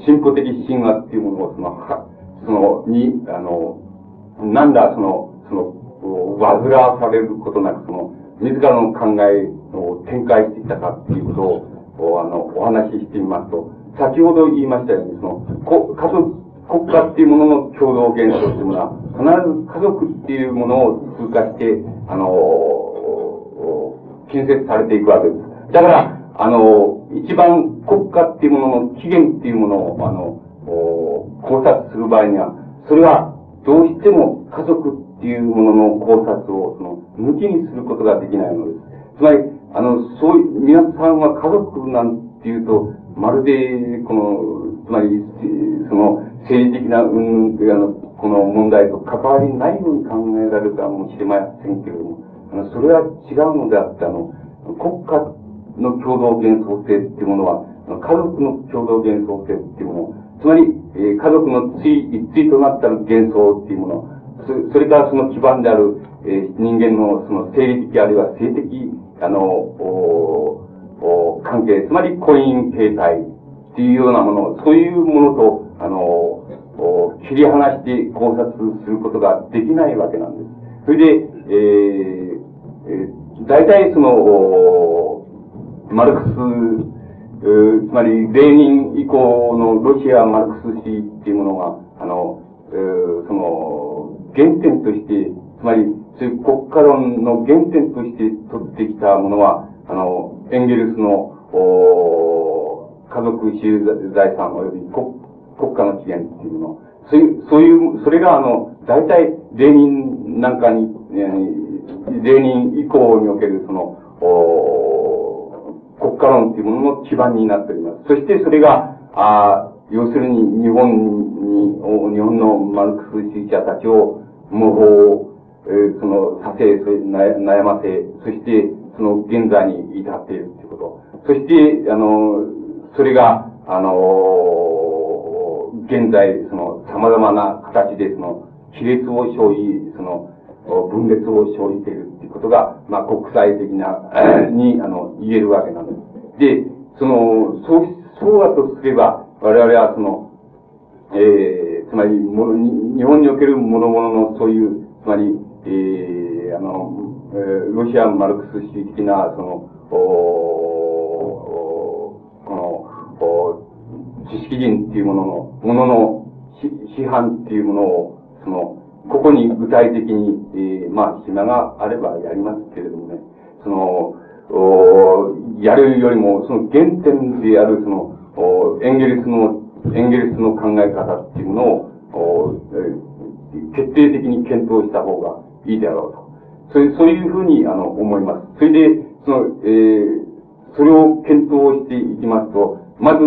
進歩的神話っていうものを、その、はその、に、あの、なんだ、その、その、煩わされることなく、その、自らの考えを展開してきたかっていうことを、あの、お話ししてみますと、先ほど言いましたように、その、こ家族、国家っていうものの共同幻想っていうものは、必ず家族っていうものを通過して、あの、建設されていくわけです。だから、あの、一番国家っていうものの起源っていうものを、あの、考察する場合には、それはどうしても家族っていうものの考察を、その、抜きにすることができないのです。つまり、あの、そういう、皆さんは家族なんていうと、まるで、この、つまり、その、政治的な、うん、あの、この問題と関わりないように考えられるかもしれませんけれども、あの、それは違うのであって、あの、国家の共同幻想性っていうものは、家族の共同幻想性っていうもの、つまり、えー、家族のつい、一対となった幻想っていうもの、そそれからその基盤である、えー、人間のその生理的あるいは性的、あの、おお関係、つまり婚姻形態っていうようなもの、そういうものと、あの、お切り離して考察することができないわけなんです。それで、えー、えー、大体その、おマルクス、つまり、レーニン以降のロシア・マルクス史っていうものが、あの、えー、その、原点として、つまり、そういう国家論の原点として取ってきたものは、あの、エンゲルスの、お家族収財産及び国国家の起源っていうの。そういう、そういう、それがあの、大体、レーニンなんかに、えー、レーニン以降におけるその、お国家論っていうものの基盤になっております。そしてそれが、あ要するに日本に、日本のマルクス主義者たちを模倣、えー、その、させ、悩ませ、そして、その現在に至っているということ。そして、あの、それが、あの現在、その、様々な形で、その、亀裂を生じ、その、分裂を生じているっていうことが、まあ、国際的な、に、あの、言えるわけなんです。で、その、そう、そうだとすれば、我々はその、えー、つまり、も日本における諸々のそういう、つまり、えー、あの、えー、ロシアマルクス主義的な、その、おこの、お知識人っていうものの、ものの批判っていうものを、その、ここに具体的に、えー、まあ、暇があればやりますけれどもね、その、おやるよりも、その原点である、その、おエンゲルスの、エンゲルスの考え方っていうものを、おえー、決定的に検討した方がいいであろうと。そういう、そういうふうに、あの、思います。それで、その、えー、それを検討していきますと、まず、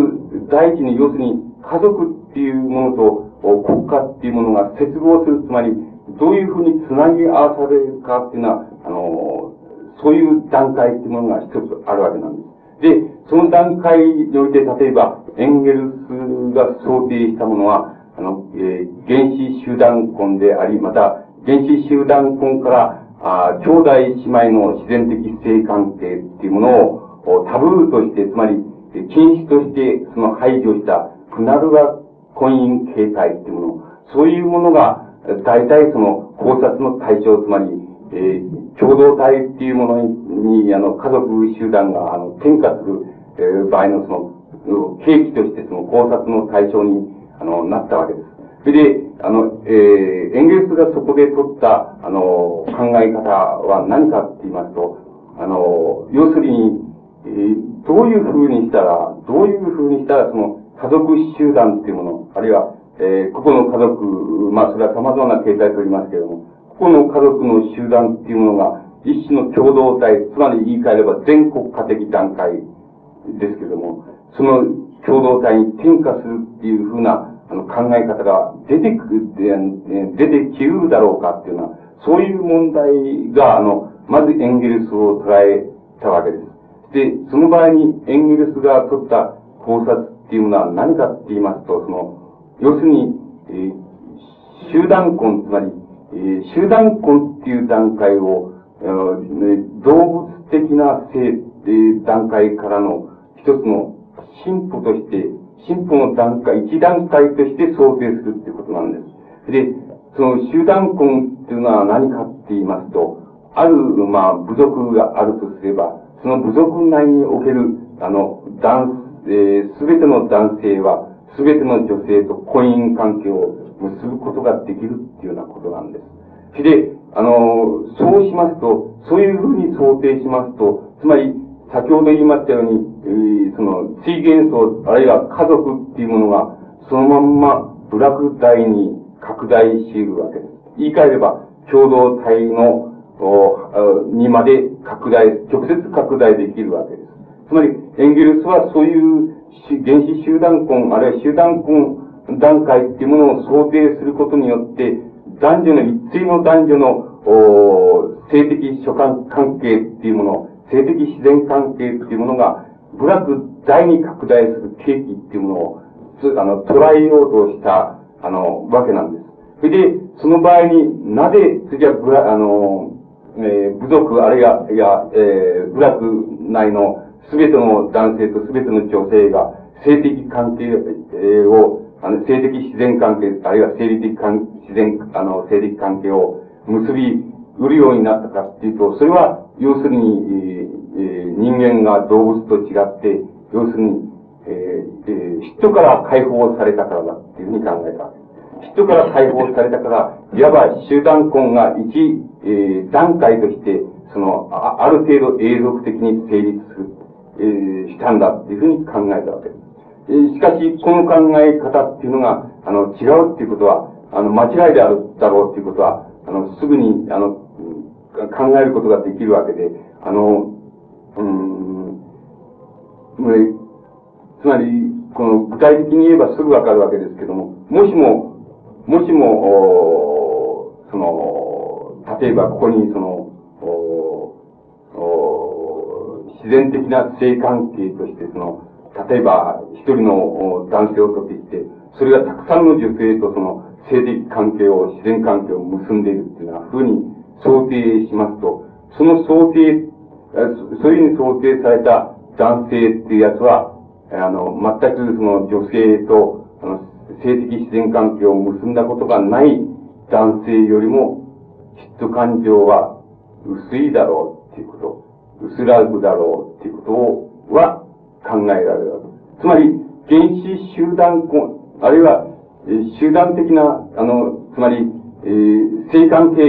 第一に、要するに、家族っていうものと国家っていうものが接合する、つまり、どういうふうにつなぎ合わされるかっていうのは、あの、そういう段階っていうものが一つあるわけなんです。で、その段階において、例えば、エンゲルスが想定したものは、あの、えー、原子集団婚であり、また、原子集団婚から、あ兄弟姉妹の自然的性関係っていうものをタブーとして、つまり、禁止としてその排除したクナルガ婚姻形態っていうもの、そういうものが、大体その考察の対象、つまり、えー、共同体っていうものに、にあの、家族集団が、あの、転化する、えー、場合のその、契機としてその考察の対象に、あの、なったわけです。それで、あの、えー、エンゲルスがそこで取った、あの、考え方は何かって言いますと、あの、要するに、えー、どういうふうにしたら、どういうふうにしたら、その、家族集団っていうもの、あるいは、えー、個々の家族、まあ、それは様々な形態と言いますけれども、個々の家族の集団っていうものが、一種の共同体、つまり言い換えれば全国家的段階ですけれども、その共同体に転化するっていうふうなあの考え方が出てくる、出てきるだろうかっていうのは、そういう問題が、あの、まずエンゲルスを捉えたわけです。で、その場合にエンゲルスが取った考察っていうのは何かって言いますと、その、要するに、えー、集団婚、つまり、えー、集団婚っていう段階を、えー、動物的な性、えー、段階からの一つの進歩として、進歩の段階、一段階として想定するっていうことなんです。で、その集団婚っていうのは何かって言いますと、ある、まあ、部族があるとすれば、その部族内における、あの、男、えす、べての男性は、すべての女性と婚姻関係を結ぶことができるっていうようなことなんです。で、あの、そうしますと、そういうふうに想定しますと、つまり、先ほど言いましたように、え、その、水元素、あるいは家族っていうものが、そのまんま、部落大に拡大し得るわけです。言い換えれば、共同体の、にまで拡大、直接拡大できるわけです。つまり、エンゲルスはそういう原子集団婚、あるいは集団婚段階っていうものを想定することによって、男女の一対の男女の性的所感関係っていうもの、性的自然関係っていうものが、部落大に拡大する契機っていうものを、あの、捉えようとした、あの、わけなんです。それで、その場合になぜ、次は部あの、えー、部族、あるいは、いや、えー、部落内のすべての男性とすべての女性が性的関係を、あの、性的自然関係、あるいは生理的関自然、あの、性的関係を結び売るようになったかっていうと、それは、要するに、えー、え人間が動物と違って、要するに、えーえー、人から解放されたからだっていうふうに考えたわけ人から解放されたから、いわば集団婚が一、えー、段階として、そのあ、ある程度永続的に成立する、えー、したんだっていうふうに考えたわけです。しかし、この考え方っていうのが、あの、違うっていうことは、あの、間違いであるだろうっていうことは、あの、すぐに、あの、考えることができるわけで、あの、うん、つまり、この具体的に言えばすぐわかるわけですけども、もしも、もしも、その、例えばここにその、自然的な性関係として、その、例えば一人の男性をとっていって、それがたくさんの女性とその性的関係を、自然関係を結んでいるっていうような風に想定しますと、その想定、そういうに想定された男性っていうやつは、あの、全くその女性と、あの、性的自然関係を結んだことがない男性よりも、嫉妬感情は薄いだろうっていうこと、薄らぐだろうっていうことは考えられるわけ。つまり、原子集団婚、あるいは、集団的な、あの、つまり、えー、性関係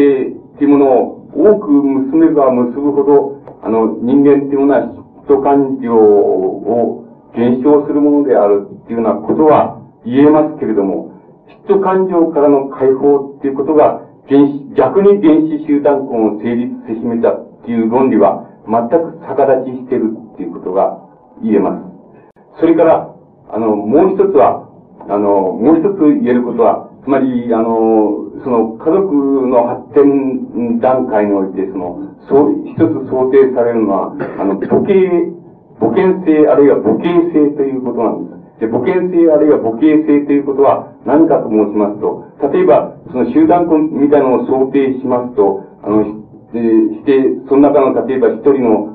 っていうものを多く結めば結ぶほど、あの、人間っていうものは嫉妬感情を減少するものであるっていうようなことは、言えますけれども、嫉妬感情からの解放っていうことが、逆に原子集団婚を成立せしめたっていう論理は、全く逆立ちしてるっていうことが言えます。それから、あの、もう一つは、あの、もう一つ言えることは、つまり、あの、その家族の発展段階において、その、そう、一つ想定されるのは、あの、母系、母権性あるいは母系性ということなんです。で、母権性あるいは母系性ということは何かと申しますと、例えば、その集団婚みたいなのを想定しますと、あの、えして、その中の例えば一人の、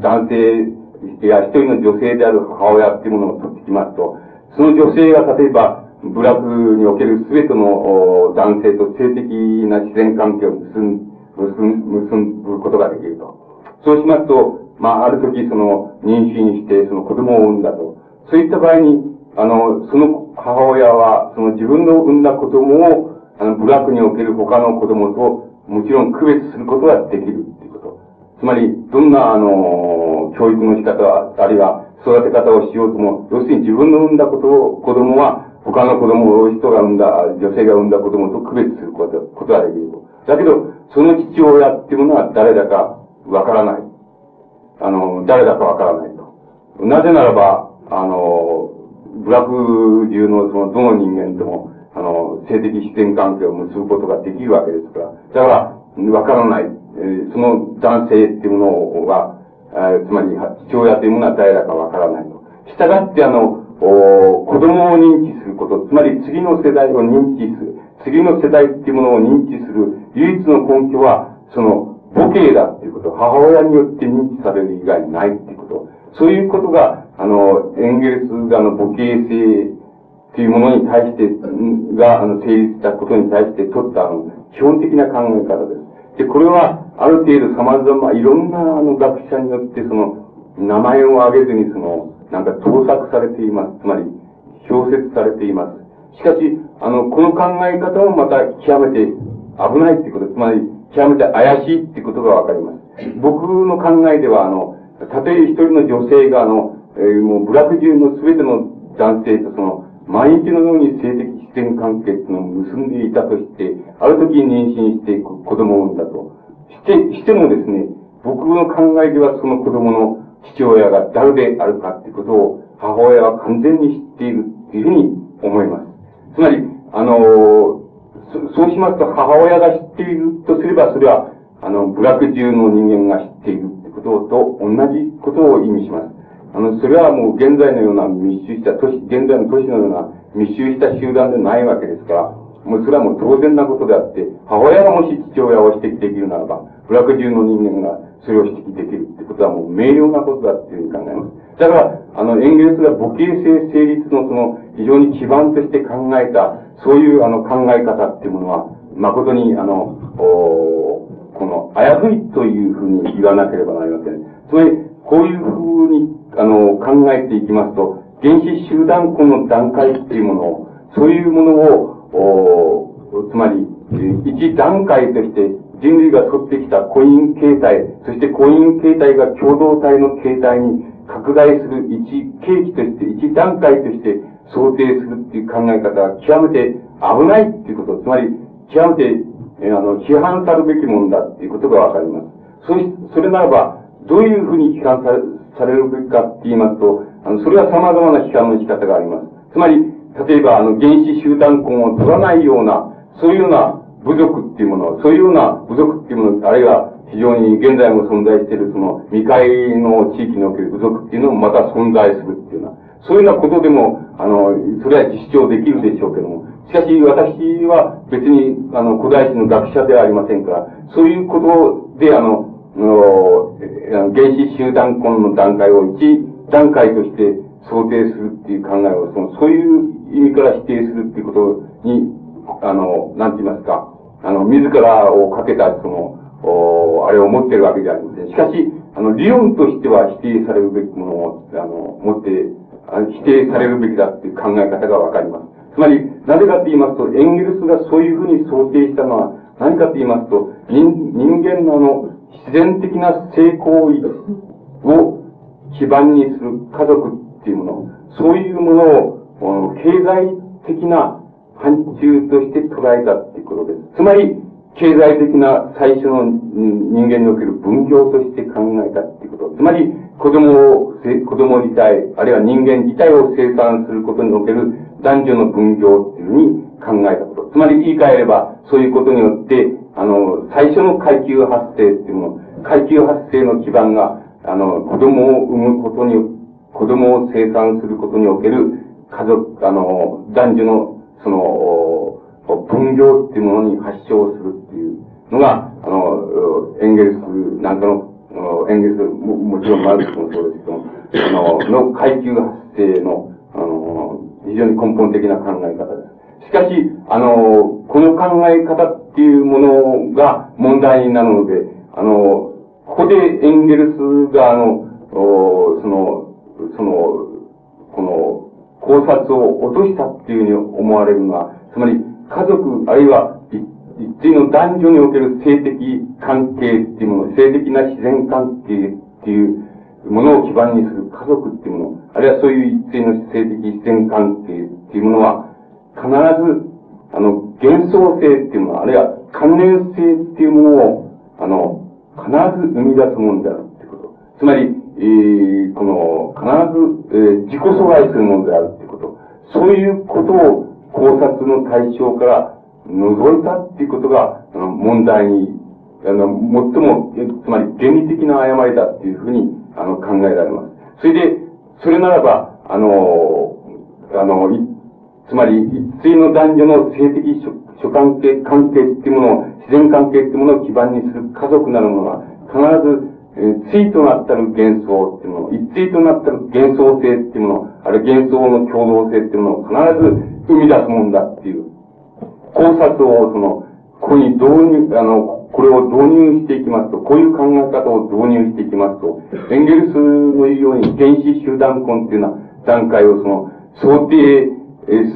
男性や一人の女性である母親っていうものを取ってきますと、その女性が例えば、部落における全ての男性と性的な自然関係を結ん、結ん、結ぶことができると。そうしますと、まあ、ある時、その、妊娠して、その子供を産んだと。そういった場合に、あの、その母親は、その自分の産んだ子供を、あの、部落における他の子供と、もちろん区別することができるっていうこと。つまり、どんな、あの、教育の仕方、あるいは育て方をしようとも、要するに自分の産んだことを、子供は、他の子供を、人が産んだ、女性が産んだ子供と区別すること、ことができる。だけど、その父親っていうものは誰だかわからない。あの、誰だかわからないと。なぜならば、あの、部落中のそのどの人間とも、あの、性的自然関係を結ぶことができるわけですから。だから、わからない。え、その男性っていうものが、えー、つまり、父親というものは誰だかわからないと。従って、あの、お子供を認知すること、つまり次の世代を認知する、次の世代っていうものを認知する唯一の根拠は、その母系だっていうこと、母親によって認知される以外ないっていうこと。そういうことが、あの、エンゲルスがの母系性っていうものに対して、が、あの、成立したことに対して取った、あの、基本的な考え方です。で、これは、ある程度様々、いろんな、あの、学者によって、その、名前を挙げずに、その、なんか盗作されています。つまり、表説されています。しかし、あの、この考え方もまた極めて危ないっていうこと、つまり、極めて怪しいっていうことがわかります。僕の考えでは、あの、たとえ一人の女性が、あの、えー、もう、部落中の全ての男性とその、毎日のように性的自然関係っていうのを結んでいたとして、ある時に妊娠して子供を産んだと。して、してもですね、僕の考えではその子供の父親が誰であるかっていうことを母親は完全に知っているっていうふうに思います。つまり、あのそ、そうしますと母親が知っているとすれば、それは、あの、部落中の人間が知っているってことと同じことを意味します。あの、それはもう現在のような密集した都市、現在の都市のような密集した集団でないわけですから、もうそれはもう当然なことであって、母親がもし父親を指摘できるならば、部落中の人間がそれを指摘できるってことはもう明瞭なことだっていうふうに考えます。だから、あの、エンゲルスが母系性成立のその、非常に基盤として考えた、そういうあの考え方っていうものは、誠に、あの、おこの、あやふいというふうに言わなければなりません。つまり、こういうふうに、あの、考えていきますと、原子集団根の段階っていうものを、そういうものを、おつまり、一段階として人類が取ってきたコイン形態、そしてコイン形態が共同体の形態に拡大する一契機として、一段階として想定するっていう考え方は極めて危ないっていうこと、つまり極めて、えー、あの、批判されるべきものだっていうことがわかります。そし、それならば、どういうふうに批判されされるべきかって言いますと、あの、それは様々な批判の仕方があります。つまり、例えば、あの、原始集団根を取らないような、そういうような部族っていうもの、そういうような部族っていうもの、あるいは非常に現在も存在しているその未開の地域における部族っていうのもまた存在するっていうような、そういうようなことでも、あの、それは実証できるでしょうけども、しかし私は別に、あの、古代史の学者ではありませんから、そういうことで、あの、の原子集団根の段階を一段階として想定するっていう考えを、その、そういう意味から否定するっていうことに、あの、なんて言いますか、あの、自らをかけた、その、おあれを持ってるわけじゃありません。しかし、あの、理論としては否定されるべきものを、あの、持って、否定されるべきだっていう考え方がわかります。つまり、なぜかと言いますと、エンゲルスがそういうふうに想定したのは、何かと言いますと、人人間のあの、自然的な性行為を基盤にする家族っていうもの、そういうものを、経済的な範疇として捉えたっていうことです。つまり、経済的な最初の人間における分業として考えたっていうこと。つまり、子供を、子供自体、あるいは人間自体を生産することにおける男女の分業っていうふうに考えたこと。つまり言い換えれば、そういうことによって、あの、最初の階級発生っていうもの、階級発生の基盤が、あの、子供を産むことに、子供を生産することにおける家族、あの、男女の、その、分業っていうものに発祥するっていうのが、あの、エンゲルスなんかの、エンゲルスももちろんマルクスもそうですけど、あの、の階級発生の、あの、非常に根本的な考え方です。しかし、あの、この考え方っていうものが問題になるので、あの、ここでエンゲルスが、あの、その、その、この考察を落としたっていうふうに思われるのは、つまり、家族、あるいは一定の男女における性的関係っていうもの、性的な自然関係っていうものを基盤にする家族っていうもの、あるいはそういう一定の性的自然関係っていうものは、必ず、あの、幻想性っていうもの、あるいは関連性っていうものを、あの、必ず生み出すものであるってこと。つまり、えー、この、必ず、えー、自己阻害するものであるってこと。そういうことを考察の対象から除いたっていうことが、あの、問題に、あの、最も、つまり原理的な誤りだっていうふうに、あの、考えられます。それで、それならば、あの、あの、つまり、一対の男女の性的触諸関係、関係っていうものを、自然関係っていうものを基盤にする家族なるものは、必ず、えー、対となったる幻想っていうもの、一対となったる幻想性っていうもの、あるいは幻想の共同性っていうものを必ず生み出すもんだっていう、考察をその、ここに導入、あの、これを導入していきますと、こういう考え方を導入していきますと、エンゲルスの言うように原子集団根っていうような段階をその、想定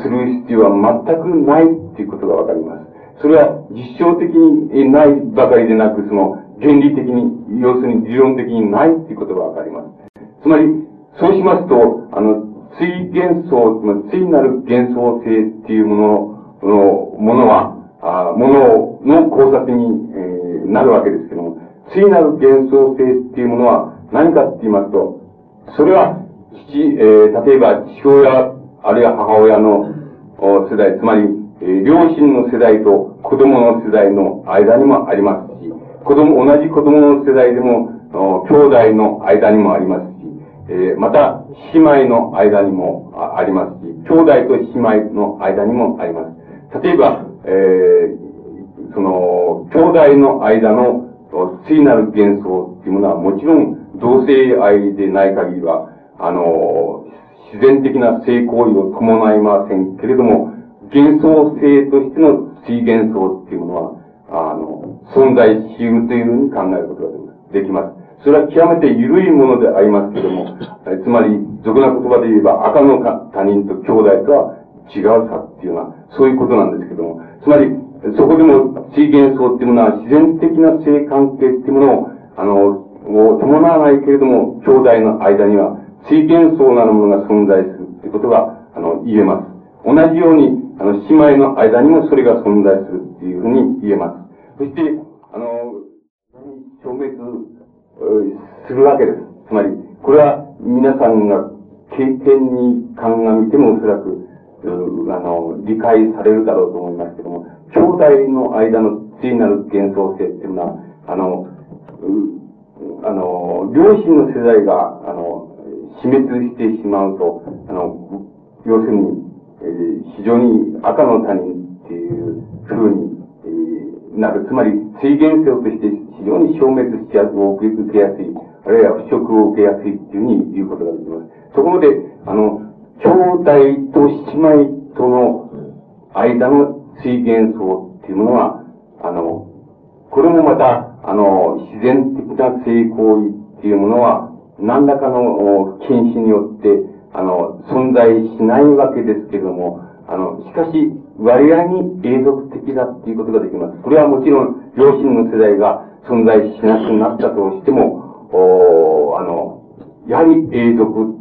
する必要は全くないっていうことがわかります。それは実証的にないばかりでなく、その、原理的に、要するに理論的にないっていうことがわかります。つまり、そうしますと、あの、追幻想、つまり、追なる幻想性っていうものの、ものは、あものの考察に、えー、なるわけですけども、追なる幻想性っていうものは何かって言いますと、それは、父、えー、例えば父親、あるいは母親の世代、つまり、えー、両親の世代と子供の世代の間にもありますし、子供、同じ子供の世代でも、兄弟の間にもありますし、えー、また、姉妹の間にもありますし、兄弟と姉妹の間にもあります。例えば、えー、その、兄弟の間の聖なる幻想っていうものはもちろん同性愛でない限りは、あの、自然的な性行為を伴いませんけれども、幻想性としての水幻想っていうものは、あの、存在し得るというふうに考えることができます。それは極めて緩いものでありますけども、つまり、俗な言葉で言えば赤の他人と兄弟とは違うさっていうような、そういうことなんですけども、つまり、そこでも水幻想っていうものは自然的な性関係っていうものを、あの、を伴わないけれども、兄弟の間には水幻想なるものが存在するってことが、あの、言えます。同じように、あの、姉妹の間にもそれが存在するっていうふうに言えます。そして、あの、消滅するわけです。つまり、これは皆さんが経験に鑑みてもおそらく、あの、理解されるだろうと思いますけども、兄弟の間の聖なる幻想性っていうのは、あの、あの、両親の世代が、あの、死滅してしまうと、あの、要するに、えー、非常に赤の他人っていう風に、なる。つまり、水源性として非常に消滅しやすく、受けやすい、あるいは腐食を受けやすいっていうふうに言うことができます。ところで、あの、兄弟と姉妹との間の水源層っていうものは、あの、これもまた、あの、自然的な性行為っていうものは、何らかの禁止によって、あの、存在しないわけですけれども、あの、しかし、割合に永続的だっていうことができます。これはもちろん、両親の世代が存在しなくなったとしても、おあの、やはり永続、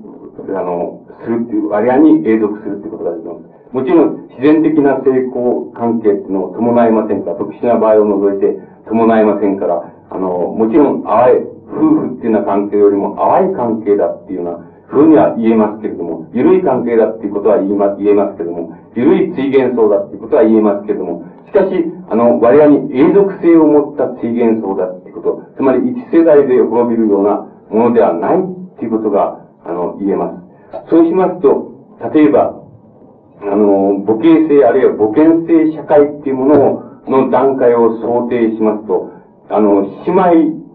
あの、するっていう、割合に永続するっていうことができます。もちろん、自然的な成功関係っていうのを伴いませんから、特殊な場合を除いて伴いませんから、あの、もちろん、淡い、夫婦っていうような関係よりも淡い関係だっていうような、ふうには言えますけれども、緩い関係だっていうことは言いま、言えますけれども、緩い追幻想だっていうことは言えますけれども、しかし、あの、割合に永続性を持った追幻想だっていうこと、つまり一世代で滅びるようなものではないっていうことが、あの、言えます。そうしますと、例えば、あの、母系性あるいは母権性社会っていうものをの段階を想定しますと、あの、姉妹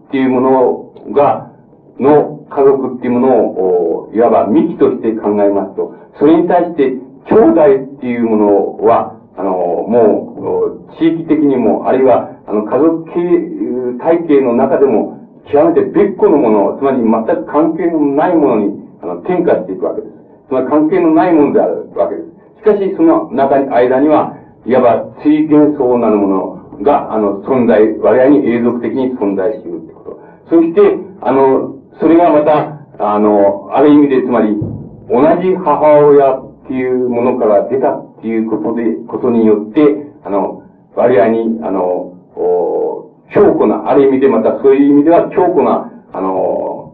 っていうものが、の家族っていうものを、いわば幹として考えますと、それに対して兄弟っていうものは、あの、もう、地域的にも、あるいは、あの、家族系、体系の中でも、極めて別個のもの、つまり全く関係のないものに、あの、転化していくわけです。つまり関係のないものであるわけです。しかし、その中に、間には、いわば追幻想なるものが、あの、存在、割合に永続的に存在しているってこと。そして、あの、それがまた、あの、ある意味で、つまり、同じ母親っていうものから出たっていうことで、ことによって、あの、割合に、あの、強固な、ある意味でまたそういう意味では強固な、あの、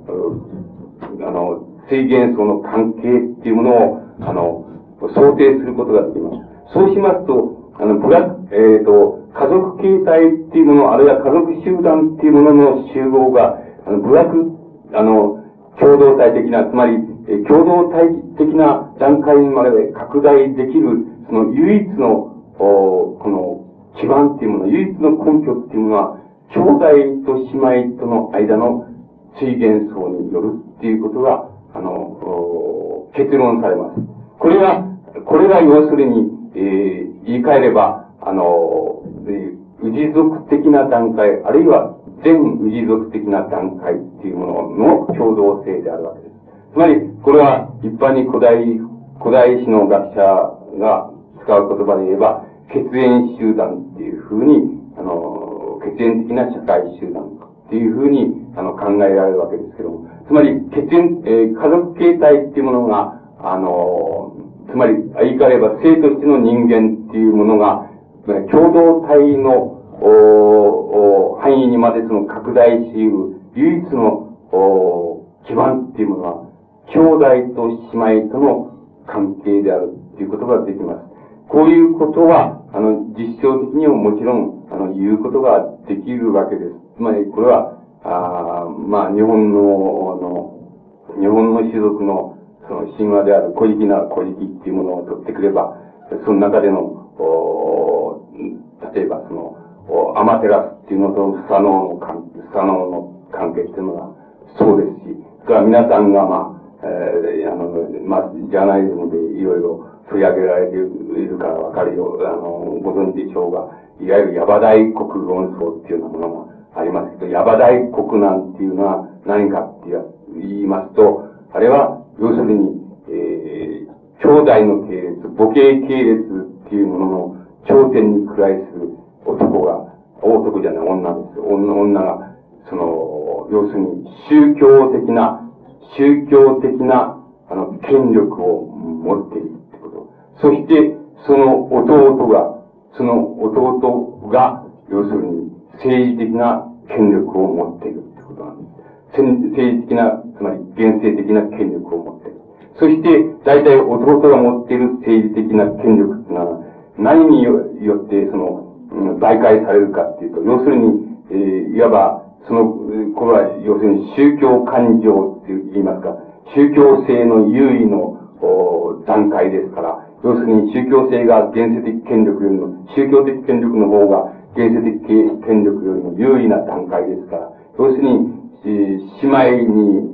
あの、水元素の関係っていうものを、あの、想定することができます。そうしますと、あの、ブラックえっ、ー、と、家族形態っていうもの、あるいは家族集団っていうものの集合が、あの、部落、あの、共同体的な、つまり、え共同体的な段階まで拡大できる、その唯一の、おこの基、盤っていうもの、唯一の根拠っていうのは、兄弟と姉妹との間の水元層によるっていうことが、あの、結論されます。これが、これが要するに、えー、言い換えれば、あの、氏族的な段階、あるいは全氏族的な段階っていうものの共同性であるわけです。つまり、これは一般に古代、古代史の学者が使う言葉で言えば、血縁集団っていうふうに、あの、血縁的な社会集団っていうふうに、あの、考えられるわけですけども、つまり、血縁、えー、家族形態っていうものが、あの、つまり、言い換えれば、生としての人間っていうものが、共同体の、おお範囲にまでその拡大しう唯一のお基盤っていうものは、兄弟と姉妹との関係であるっていうことができます。こういうことは、あの、実証的にももちろん、あの、言うことができるわけです。つまり、これは、あまあ、日本の、あの、日本の種族の、その神話である古事記な古事記っていうものを取ってくれば、その中での、お例えばその、アマテラスっていうのとスサノオの関係、スサノオの関係っていうのはそうですし、それから皆さんがまあ、えー、あの、まあ、ジャーナリズムでいろいろ取り上げられているからわかるよ、あの、ご存知でしょうが、いわゆるヤバ大国論争っていうようなものもありますけど、ヤバ大国なんていうのは何かって言いますと、あれは、要するに、えー、兄弟の系列、母系系列っていうものの頂点に位する男が、男じゃない女です。女女が、その、要するに宗教的な、宗教的な、あの、権力を持っているってこと。そして、その弟が、その弟が、要するに政治的な権力を持っているってことなんです。政治的な、つまり原生的な権力を持っている。そして、大体弟が持っている政治的な権力っていうのは、何によって、その、媒介されるかっていうと、要するに、えー、いわば、その、これは、要するに宗教感情って言いますか、宗教性の優位の段階ですから、要するに宗教性が原生的権力よりも、宗教的権力の方が原生的権力よりも優位な段階ですから、要するに、姉妹に、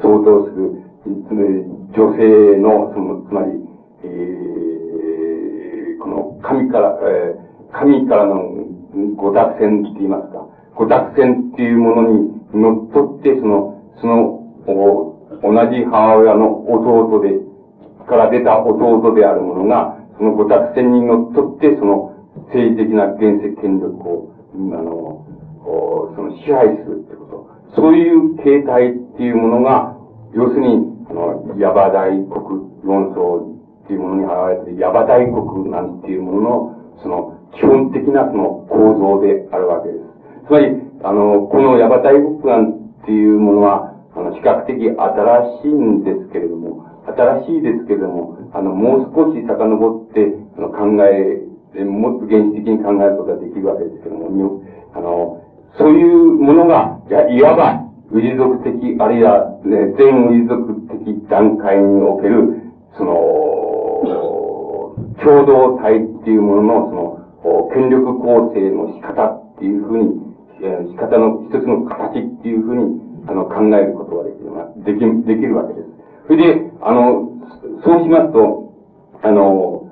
相当する、つまり女性の、その、つまり、えー、この神から、えー、神からのご託戦って言いますか、ご託戦っていうものに乗っ取って、その、その、同じ母親の弟で、から出た弟である者が、そのご託戦にのっとって、その政治的な原石権力を、あの、その支配するってこと。そういう形態っていうものが、要するに、あの、ヤバ大国論争っていうものに現れて、ヤバ大国なんていうものの、その、基本的なその構造であるわけです。つまり、あの、このヤバ大国なんていうものは、あの、比較的新しいんですけれども、新しいですけれども、あの、もう少し遡って、あの、考え、もっと原始的に考えることができるわけですけれども、あの、そういうものが、いわば、氏族的、あるいは、ね、全氏族的段階における、その、共同体っていうものの、その、権力構成の仕方っていうふうに、仕方の一つの形っていうふうに、あの、考えることができる、でき、できるわけです。それで、あの、そうしますと、あの、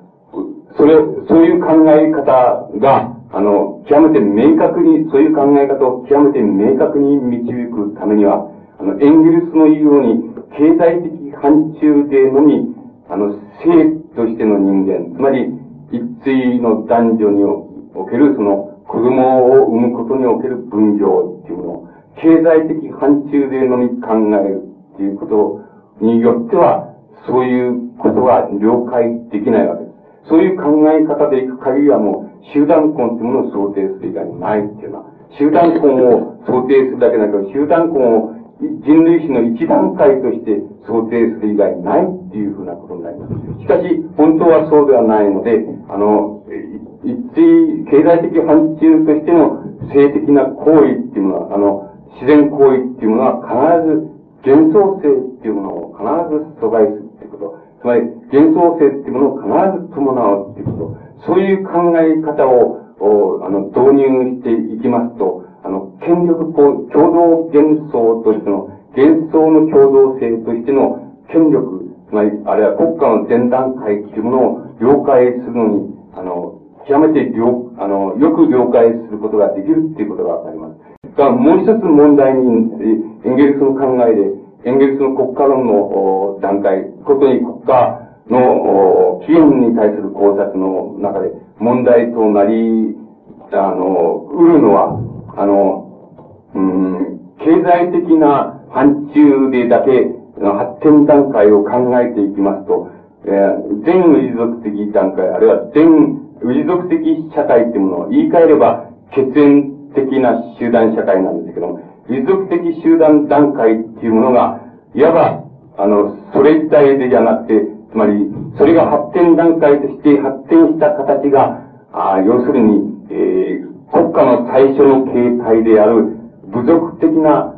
それ、そういう考え方が、あの、極めて明確に、そういう考え方を極めて明確に導くためには、あの、エンゲルスの言うように、経済的範疇でのみ、あの、性としての人間、つまり、一対の男女における、その、子供を産むことにおける分業っていうものを、経済的範疇でのみ考えるっていうことによっては、そういうことが了解できないわけです。そういう考え方でいく限りはもう、集団婚っていうものを想定する以外にないっていうのは、集団婚を想定するだけだけど、集団婚を人類史の一段階として想定する以外にないっていうふうなことになります。しかし、本当はそうではないので、あの、一、経済的範疇としての性的な行為っていうのは、あの、自然行為っていうものは必ず幻想性っていうものを必ず阻害するっていうこと。つまり、幻想性っていうものを必ず伴うっていうこと。そういう考え方を、あの、導入していきますと、あの、権力共同幻想としての、幻想の共同性としての権力、つまり、あるいは国家の前段階というものを了解するのに、あの、極めて了、あの、よく了解することができるっていうことがわかります。が、もう一つ問題に、エンゲルスの考えで、エンゲルスの国家論の段階、ことに国家の起源に対する考察の中で問題となり、あの、うるのは、あの、うん、経済的な範疇でだけ発展段階を考えていきますと、えー、全氏族的段階、あるいは全氏族的社会っていうものを言い換えれば、血縁的な集団社会なんですけども、氏族的集団段階っていうものが、いわば、あの、それ自体でじゃなくて、つまり、それが発展段階として発展した形が、あ要するに、えー、国家の最初の形態である部族的な、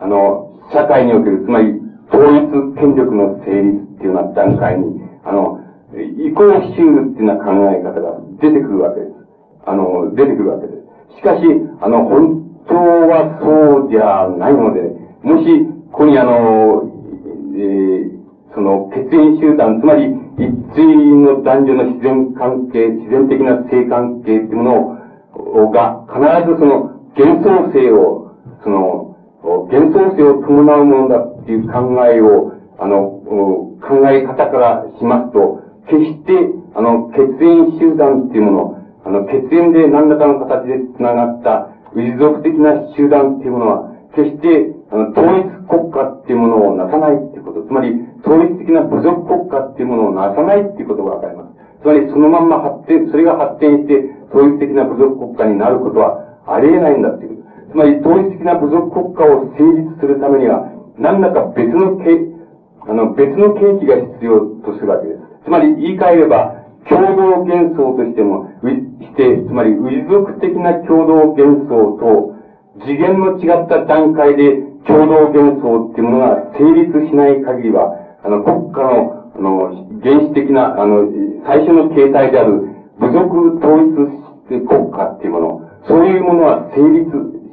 あの、社会における、つまり、統一権力の成立っていうような段階に、あの、移行収っていうような考え方が出てくるわけです。あの、出てくるわけです。しかし、あの、本当はそうじゃないので、もし、ここにあの、えー、その、血縁集団、つまり、一対の男女の自然関係、自然的な性関係っていうものを、が、必ずその、幻想性を、その、幻想性を伴うものだっていう考えを、あの、考え方からしますと、決して、あの、血縁集団っていうもの、あの、血縁で何らかの形で繋がった氏族的な集団っていうものは、決して、あの、統一国家っていうものをなさないっていうこと、つまり、統一的な部族国家っていうものをなさないっていうことがわかります。つまり、そのまんま発展、それが発展して、統一的な部族国家になることはありえないんだっていうこと。つまり、統一的な部族国家を成立するためには、何らか別の形、あの、別の契機が必要とするわけです。つまり言い換えれば、共同幻想としても、して、つまり、氏族的な共同幻想と、次元の違った段階で共同幻想っていうものが成立しない限りは、あの、国家の、あの、原始的な、あの、最初の形態である部族統一国家っていうもの、そういうものは成立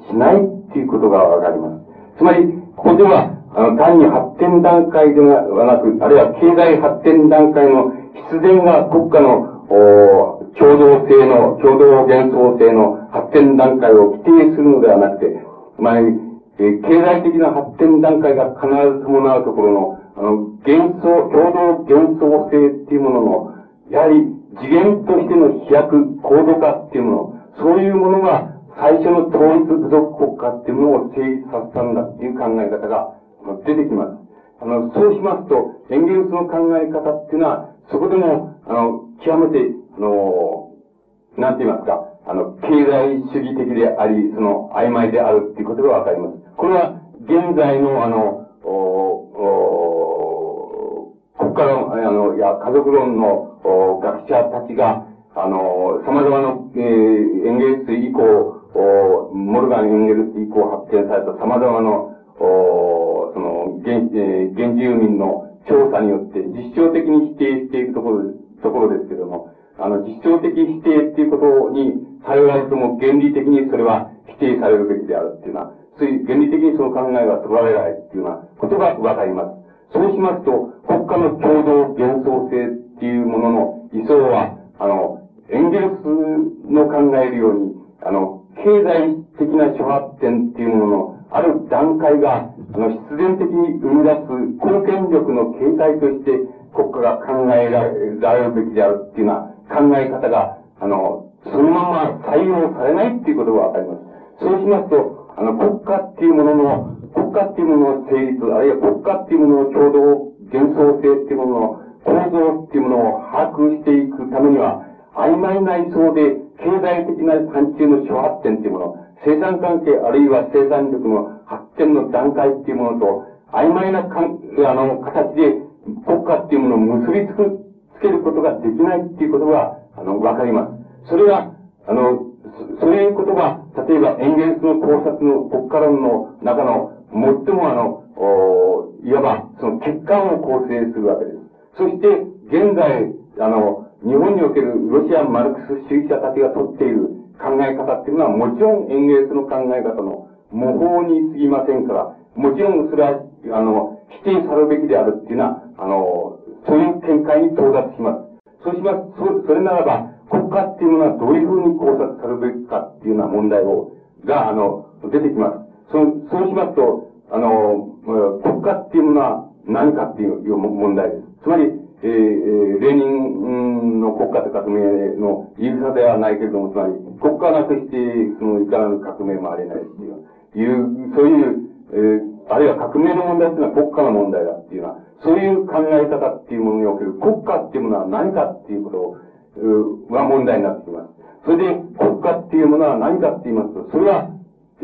しないっていうことがわかります。つまり、ここでは、あの、単に発展段階ではなく、あるいは経済発展段階の必然が国家の、お共同性の、共同幻想性の発展段階を規定するのではなくて、つまり、え経済的な発展段階が必ず伴うところの、あの、幻想、共同幻想性っていうものの、やはり次元としての飛躍、高度化っていうもの、そういうものが最初の統一部族国家っていうものを成立させたんだっていう考え方が出てきます。あの、そうしますと、エンゲルスの考え方っていうのは、そこでも、あの、極めて、あの、なんて言いますか、あの、経済主義的であり、その、曖昧であるっていうことがわかります。これは、現在の、あの、おお国家の、あの、いや、家族論のお学者たちが、あの、様々な、えー、エンゲルス以降、おモルガン・エンゲルス以降発見された様々な、おその、現、えー、原住民の調査によって実証的に否定しているところ、ところですけども、あの、実証的否定っていうことにされられても原理的にそれは否定されるべきであるっていうのは、そういう原理的にその考えが取られないっていうようなことがわかります。そうしますと、国家の共同幻想性っていうものの理想は、あの、エンゲルスの考えるように、あの、経済的な諸発展っていうものの、ある段階が、あの、必然的に生み出す貢献力の形態として国家が考えられるべきであるっていうような考え方が、あの、そのまま採用されないっていうことがわかります。そうしますと、あの、国家っていうものの、国家っていうものの成立、あるいは国家っていうものの共同幻想性っていうものの構造っていうものを把握していくためには、曖昧な位相で経済的な範疇の諸発展っていうもの、生産関係あるいは生産力の発展の段階っていうものと、曖昧なかん、あの、形で国家っていうものを結びつく、つけることができないっていうことが、あの、わかります。それが、あの、そういうことが、例えば、エンゲルスの考察の国家論の中の、最もあの、おいわば、その欠陥を構成するわけです。そして、現在、あの、日本におけるロシアマルクス主義者たちが取っている、考え方っていうのは、もちろん園芸その考え方の模倣に過ぎませんから、もちろんそれは、あの、否定されるべきであるっていうのは、あの、そういう見解に到達します。そうします、そそれならば、国家っていうものはどういうふうに考察されるべきかっていうような問題を、が、あの、出てきます。そそうしますと、あの、国家っていうものは何かっていう問題です。つまり、えー、レーニンの国家と革命の言い草ではないけれども、つまり、国家なくして、その、いかなる革命もありないっていう、いう、そういう、えー、あるいは革命の問題っていうのは国家の問題だっていうのは、そういう考え方っていうものにおける国家っていうものは何かっていうことを、が問題になってきます。それで、国家っていうものは何かって言いますと、それは、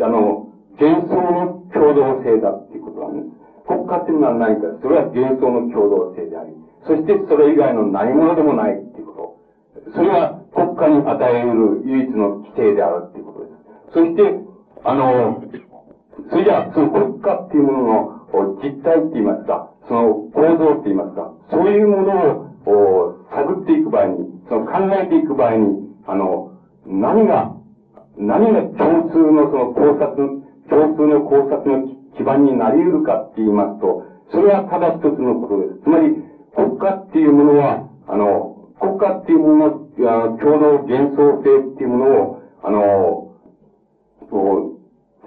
あの、幻想の共同性だっていうことなんです。国家っていうのは何か、それは幻想の共同性であり、そしてそれ以外の何者でもないっていうこと。それは国家に与えうる唯一の規定であるっていうことです。そして、あの、それじゃあ、その国家っていうものの実態って言いますか、その構造って言いますか、そういうものを探っていく場合に、その考えていく場合に、あの、何が、何が共通のその考察、共通の考察の基盤になり得るかって言いますと、それはただ一つのことです。つまり、国家っていうものは、あの、国家っていうものの、あの、共同幻想性っていうものを、あの、そう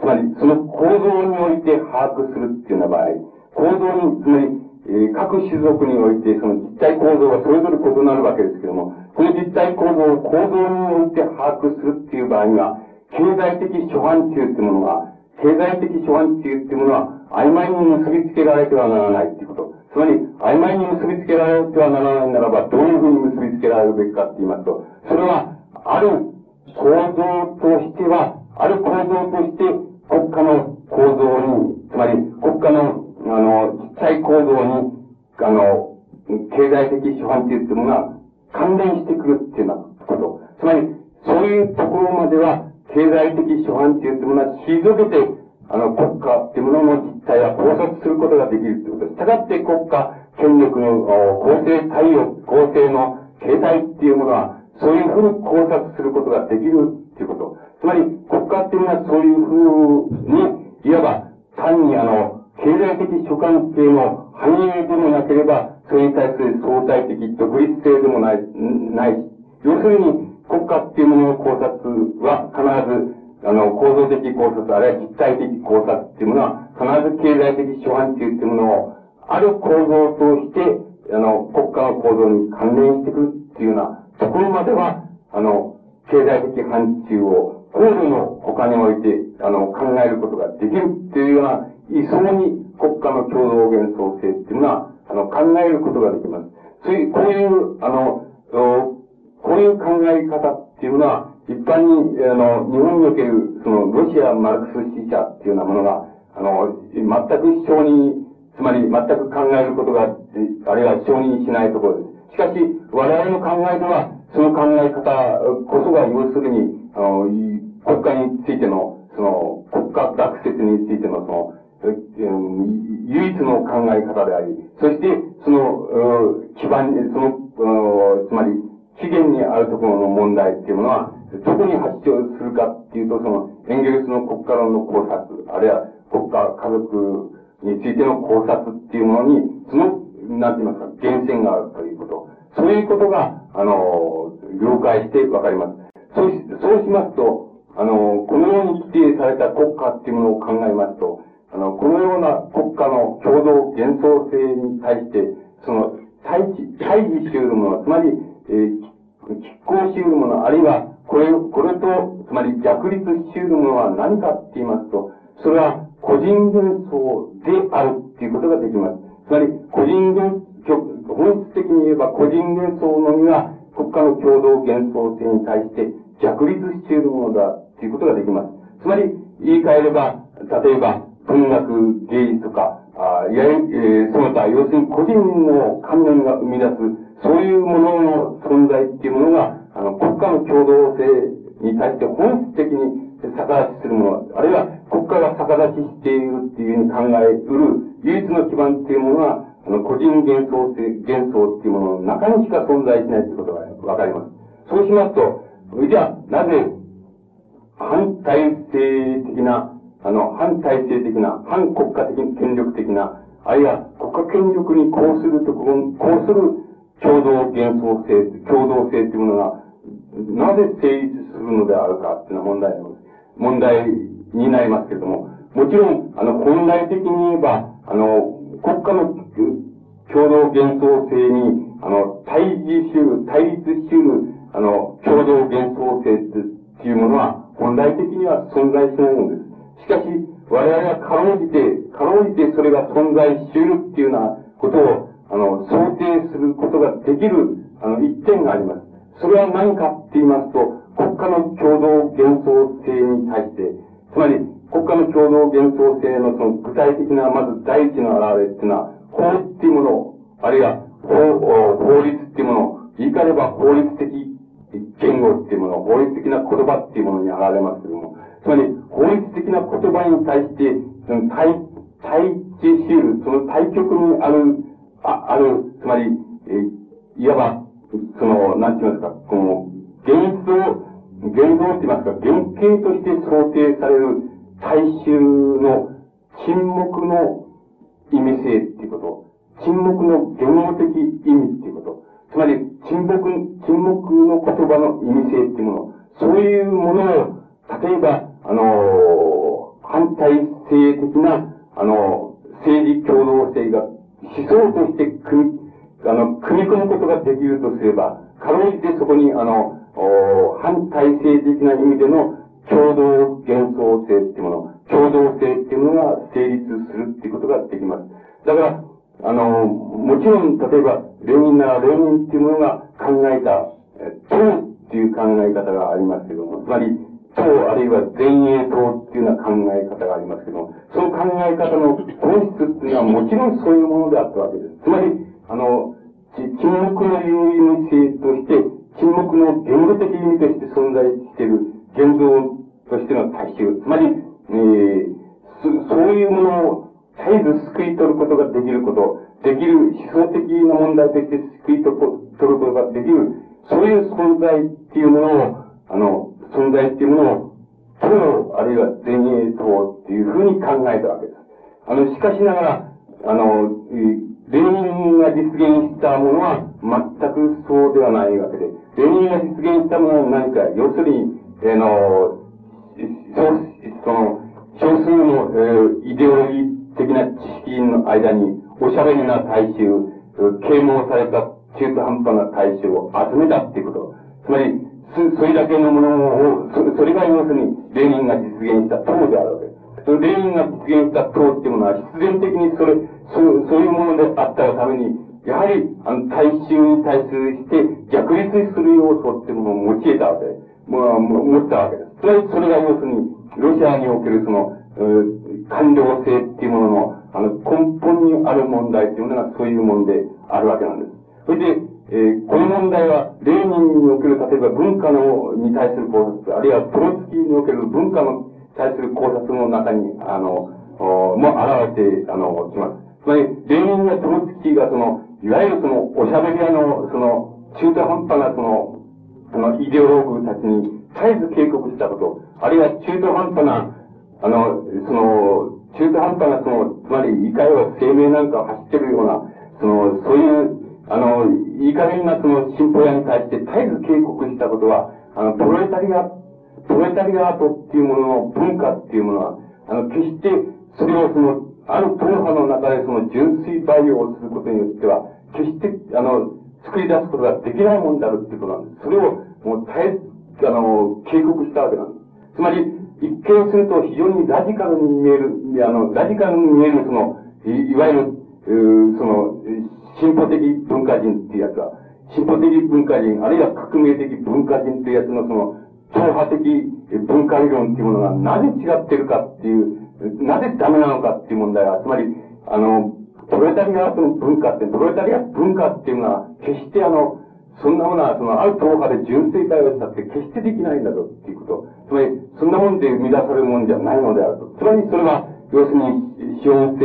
つまり、その構造において把握するっていうような場合、構造に、つまり、えー、各種族において、その実体構造がそれぞれ異なるわけですけども、この実体構造を構造において把握するっていう場合には、経済的諸範疇っていうものが、経済的諸範疇っていうものは曖昧に結びつけられてはならないっていうこと。つまり、曖昧に結びつけられてはならないならば、どういうふうに結びつけられるべきかって言いますと、それは、ある構造としては、ある構造として、国家の構造に、つまり、国家の、あの、実際構造に、あの、経済的資本っていうものが関連してくるっていうようなこと。つまり、そういうところまでは、経済的諸範っていうものは退けて、あの、国家っていうものの実態は考察することができるということです。したがって国家、権力の構成対応、構成の形態っていうものは、そういうふうに考察することができるっていうこと。つまり、国家っていうのはそういうふうに、いわば、単にあの、経済的諸関係の繁栄でもなければ、それに対する相対的独立性でもない、ない。要するに、国家っていうものの考察は必ず、あの、構造的考察、あるいは実体的考察っていうものは、必ず経済的諸範疇っていうものを、ある構造として、あの、国家の構造に関連してくるっていうようなところまでは、あの、経済的範疇を高度の他において、あの、考えることができるっていうような、位相に国家の共同幻想性っていうのは、あの、考えることができます。そういう、こういう、あの、こういう考え方っていうのは、一般に、あの、日本における、その、ロシア・マルクス主義者っていうようなものが、あの、全く承認、つまり全く考えることが、あるいは承認しないところです。しかし、我々の考えでは、その考え方こそが、要するに、あの、国家についての、その、国家学説についての、その、唯一の考え方であり、そして、その、基盤、その、つまり、資源にあるところの問題っていうものは、どこに発症するかっていうと、その、エンゲルスの国家論の考察、あるいは国家、家族についての考察っていうものに、その、なんて言いますか、源泉があるということ。そういうことが、あの、了解してわかります。そうし、そうしますと、あの、このように規定された国家っていうものを考えますと、あの、このような国家の共同幻想性に対して、その、対峙、対峙しているもの、つまり、えー、拮抗し得るもの、あるいは、これ、これと、つまり逆立し得るものは何かって言いますと、それは個人幻想であるっていうことができます。つまり、個人幻想、本質的に言えば個人幻想のみが国家の共同幻想性に対して逆立しているものだっていうことができます。つまり、言い換えれば、例えば、文学、芸術とか、あいわゆる、えー、その他、要するに個人の観念が生み出すそういうものの存在っていうものが、あの、国家の共同性に対して本質的に逆立ちするもの、あるいは国家が逆立ちしているっていうふうに考えうる唯一の基盤っていうものが、あの、個人幻想性、幻想っていうものの中にしか存在しないということがわかります。そうしますと、じゃあ、なぜ、反体制的な、あの、反体制的な、反国家的権力的な、あるいは国家権力にこうするところ、こうする共同幻想性、共同性というものが、なぜ成立するのであるかっていうのは問題です。問題になりますけれども、もちろん、あの、本来的に言えば、あの、国家の共同幻想性に、あの、対峙しう対立しうあの、共同幻想性っていうものは、本来的には存在しないものです。しかし、我々はかろうじて、かろうじてそれが存在しうるっていうようなことを、あの、想定することができる、あの、一点があります。それは何かって言いますと、国家の共同幻想性に対して、つまり、国家の共同幻想性のその具体的な、まず第一の表れっていうのは、法律っていうもの、あるいは法法律っていうもの、言い換えれば法律的言語っていうもの、法律的な言葉っていうものに現れますけども、つまり法律的な言葉に対して、その対、対峙しる、その対極にある、あある、つまり、えいわば、その、なんて言いますか、この、現像、現像って言いますか、原型として想定される大衆の沈黙の意味性っていうこと。沈黙の言語的意味っていうこと。つまり、沈黙、沈黙の言葉の意味性っていうもの。そういうものを、例えば、あのー、反対性的な、あのー、政治共同性が思想として組み、あの、組み込むことができるとすれば、かろうじてそこに、あの、反体制的な意味での共同幻想性っていうもの、共同性っていうものが成立するっていうことができます。だから、あの、もちろん、例えば、レニンならレニンっていうものが考えた、党っていう考え方がありますけども、つまり、党あるいは前衛党っていうような考え方がありますけども、その考え方の本質っていうのはもちろんそういうものであったわけです。つまり、あの、沈黙の有意味性として、沈黙の言語的意味として存在している現像としての大衆。つまり、えー、そういうものを絶えず救い取ることができること、できる思想的な問題として救い取ることができる、そういう存在っていうものを、あの、存在っていうものを、党、あるいは前衛党っていうふうに考えたわけです。あの、しかしながら、あの、レーニンが実現したものは全くそうではないわけで、レーニンが実現したものは何か、要するに、あの、その、少数の、えー、イデオロギー的な知識の間に、おしゃべりな大衆、啓蒙された中途半端な大衆を集めたっていうこと。つまり、それだけのものを、そそれが要するに、レーニンが実現した党であるわけです。そのレーニンが実現した党っていうものは、必然的にそれ、そそういうものであったがために、やはり、あの、大衆に対するして、逆立する要素っていうものを用いたわけです。もう、持ったわけです。つまり、それが要するに、ロシアにおけるその、官僚性っていうものの、あの、根本にある問題っていうのがそういうものであるわけなんです。それで、えー、この問題は、レーニンにおける、例えば文化の、に対する考察、あるいはトロツキーにおける文化の対する考察の中に、あの、も現れて、あの、きます。つまり、レーニンやトロツキーがその、いわゆるその、おしゃべり屋の、その、中途半端なその、あの、イデオローグたちに絶えず警告したこと、あるいは中途半端な、あの、その、中途半端な、その、つまり、いかよ生命なんかを走ってるような、その、そういう、あの、いい加減なその進歩屋に対して絶えず警告したことは、あの、プロレタリア、プロレタリアートっていうものの文化っていうものは、あの、決して、それをその、ある党派の中でその純粋培養をすることによっては、決して、あの、作り出すことができないもんであるってことなんです。それを、もう絶え、あの、警告したわけなんです。つまり、一見すると非常にラジカルに見える、あの、ラジカルに見えるその、いいわゆる、その、進歩的文化人っていうやつは、進歩的文化人、あるいは革命的文化人っていうやつのその、超派的文化理論っていうものがなぜ違ってるかっていう、なぜダメなのかっていう問題は、つまり、あの、プロレタリアートの文化って、プロレタリア文化っていうのは、決してあの、そんなものは、その、ある党派で純粋対応したって決してできないんだぞっていうこと。つまり、そんなもんで生み出されるもんじゃないのであると。つまり、それは、要するに、資本性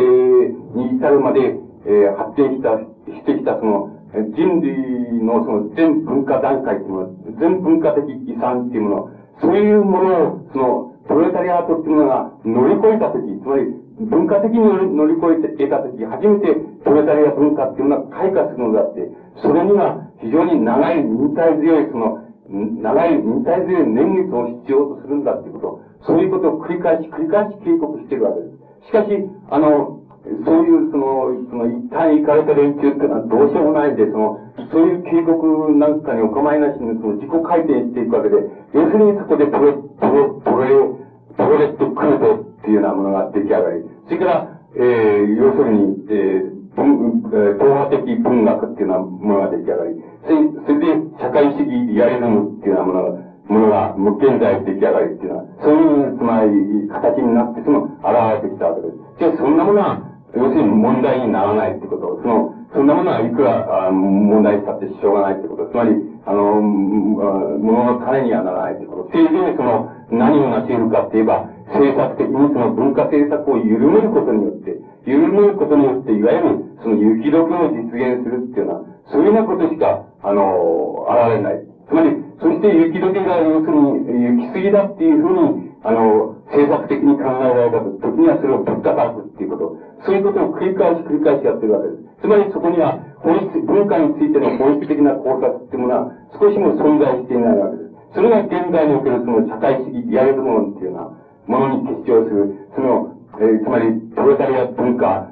に至るまで、えー、発展した、してきた、その、人類のその全文化段階っていうもの、全文化的遺産っていうもの、そういうものを、その、プロレタリアートっていうものが乗り越えたとき、つまり、文化的に乗り越えて得たとき、初めてプロレタリア文化っていうのは開花するのだって、それには非常に長い忍耐強い、その、長い忍耐強い年月を必要とするんだっていうこと、そういうことを繰り返し繰り返し警告しているわけです。しかし、あの、そういう、その、その、一旦行かれた連中っていうのはどうしようもないんで、その、そういう警告なんかにお構いなしに、その、自己回転していくわけで、要するにそこでプロ、プロ、プロ、プロレットクルトっていうようなものが出来上がり、それから、えー、要するに、えー、文、えー、統派的文学っていうようなものが出来上がり、それそれで社会主義リアリズムっていうようなものが、ものが、無現在出来上がりっていうのは、そういう、つまり、形になって、その、現れてきたわけです。じゃあ、そんなものは、要するに問題にならないってこと。その、そんなものはいくら、あ問題したってしょうがないってこと。つまり、あの、ものの種にはならないってこと。せいぜいその、何を成し得るかって言えば、政策的にその文化政策を緩めることによって、緩めることによって、いわゆる、その雪解けを実現するっていうのは、そういうようなことしか、あの、現れない。つまり、そして雪解けが要するに、行き過ぎだっていうふうに、あの、政策的に考えられた時にはそれをぶったたくっていうこと。そういうことを繰り返し繰り返しやってるわけです。つまりそこには本質、文化についての本質的な考察っていうものは少しも存在していないわけです。それが現在におけるその社会主義リアリズム論っていうようなものに結晶する、その、えー、つまり、プロタリア文化、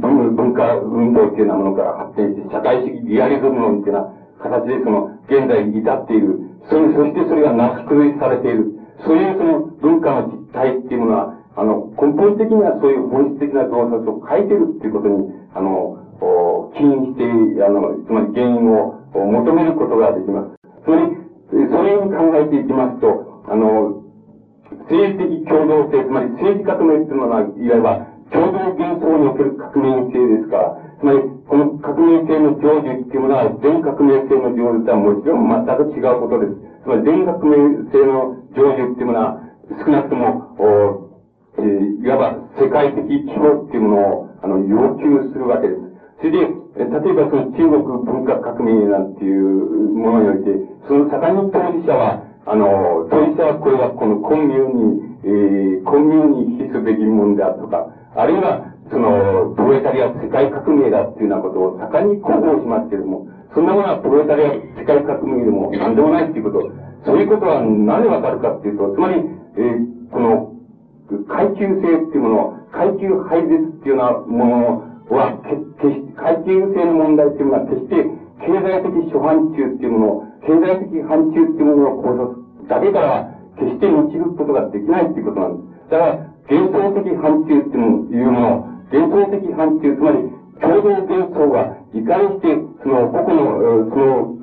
文文化運動っていうようなものから発展して、社会主義リアリズム論っていうような形でその、現在に至っている。それ、そしてそれがなし崩しされている。そういうその文化の実態っていうものは、あの、根本的にはそういう本質的な洞察を書いてるっていうことに、あの、起因して、あの、つまり原因を求めることができます。つまり、それに考えていきますと、あの、政治的共同性、つまり政治革命っていうのは、いわば共同幻想における革命性ですから、つまり、この革命性の成就っていうものは、全革命性の成就とはもちろん全く違うことです。つまり全革命性の成就っていうものは、少なくとも、おえー、いわば世界的規模っていうものを、あの、要求するわけです。それで、例えばその中国文化革命なんていうものにおいて、その盛んに当事者は、あの、当事者はこれはこのコンビューに、えー、コンビューに比すべきものであるとか、あるいは、その、プロレタリア世界革命だっていうようなことを盛んに広報しますけれども、そんなものはプロレタリア世界革命でも何でもないっていうこと。そういうことは何でわかるかっていうと、つまり、えー、この、階級性っていうもの、階級廃絶っていうようなものは、決して、階級性の問題っていうのは決して、経済的諸範疇っていうもの、経済的範疇っていうものを考察だけから、決して導くことができないっていうことなんです。だから、幻想的範疇っていうもの、幻想的範疇、つまり、共同幻想が、いかにして、その、個々の、その、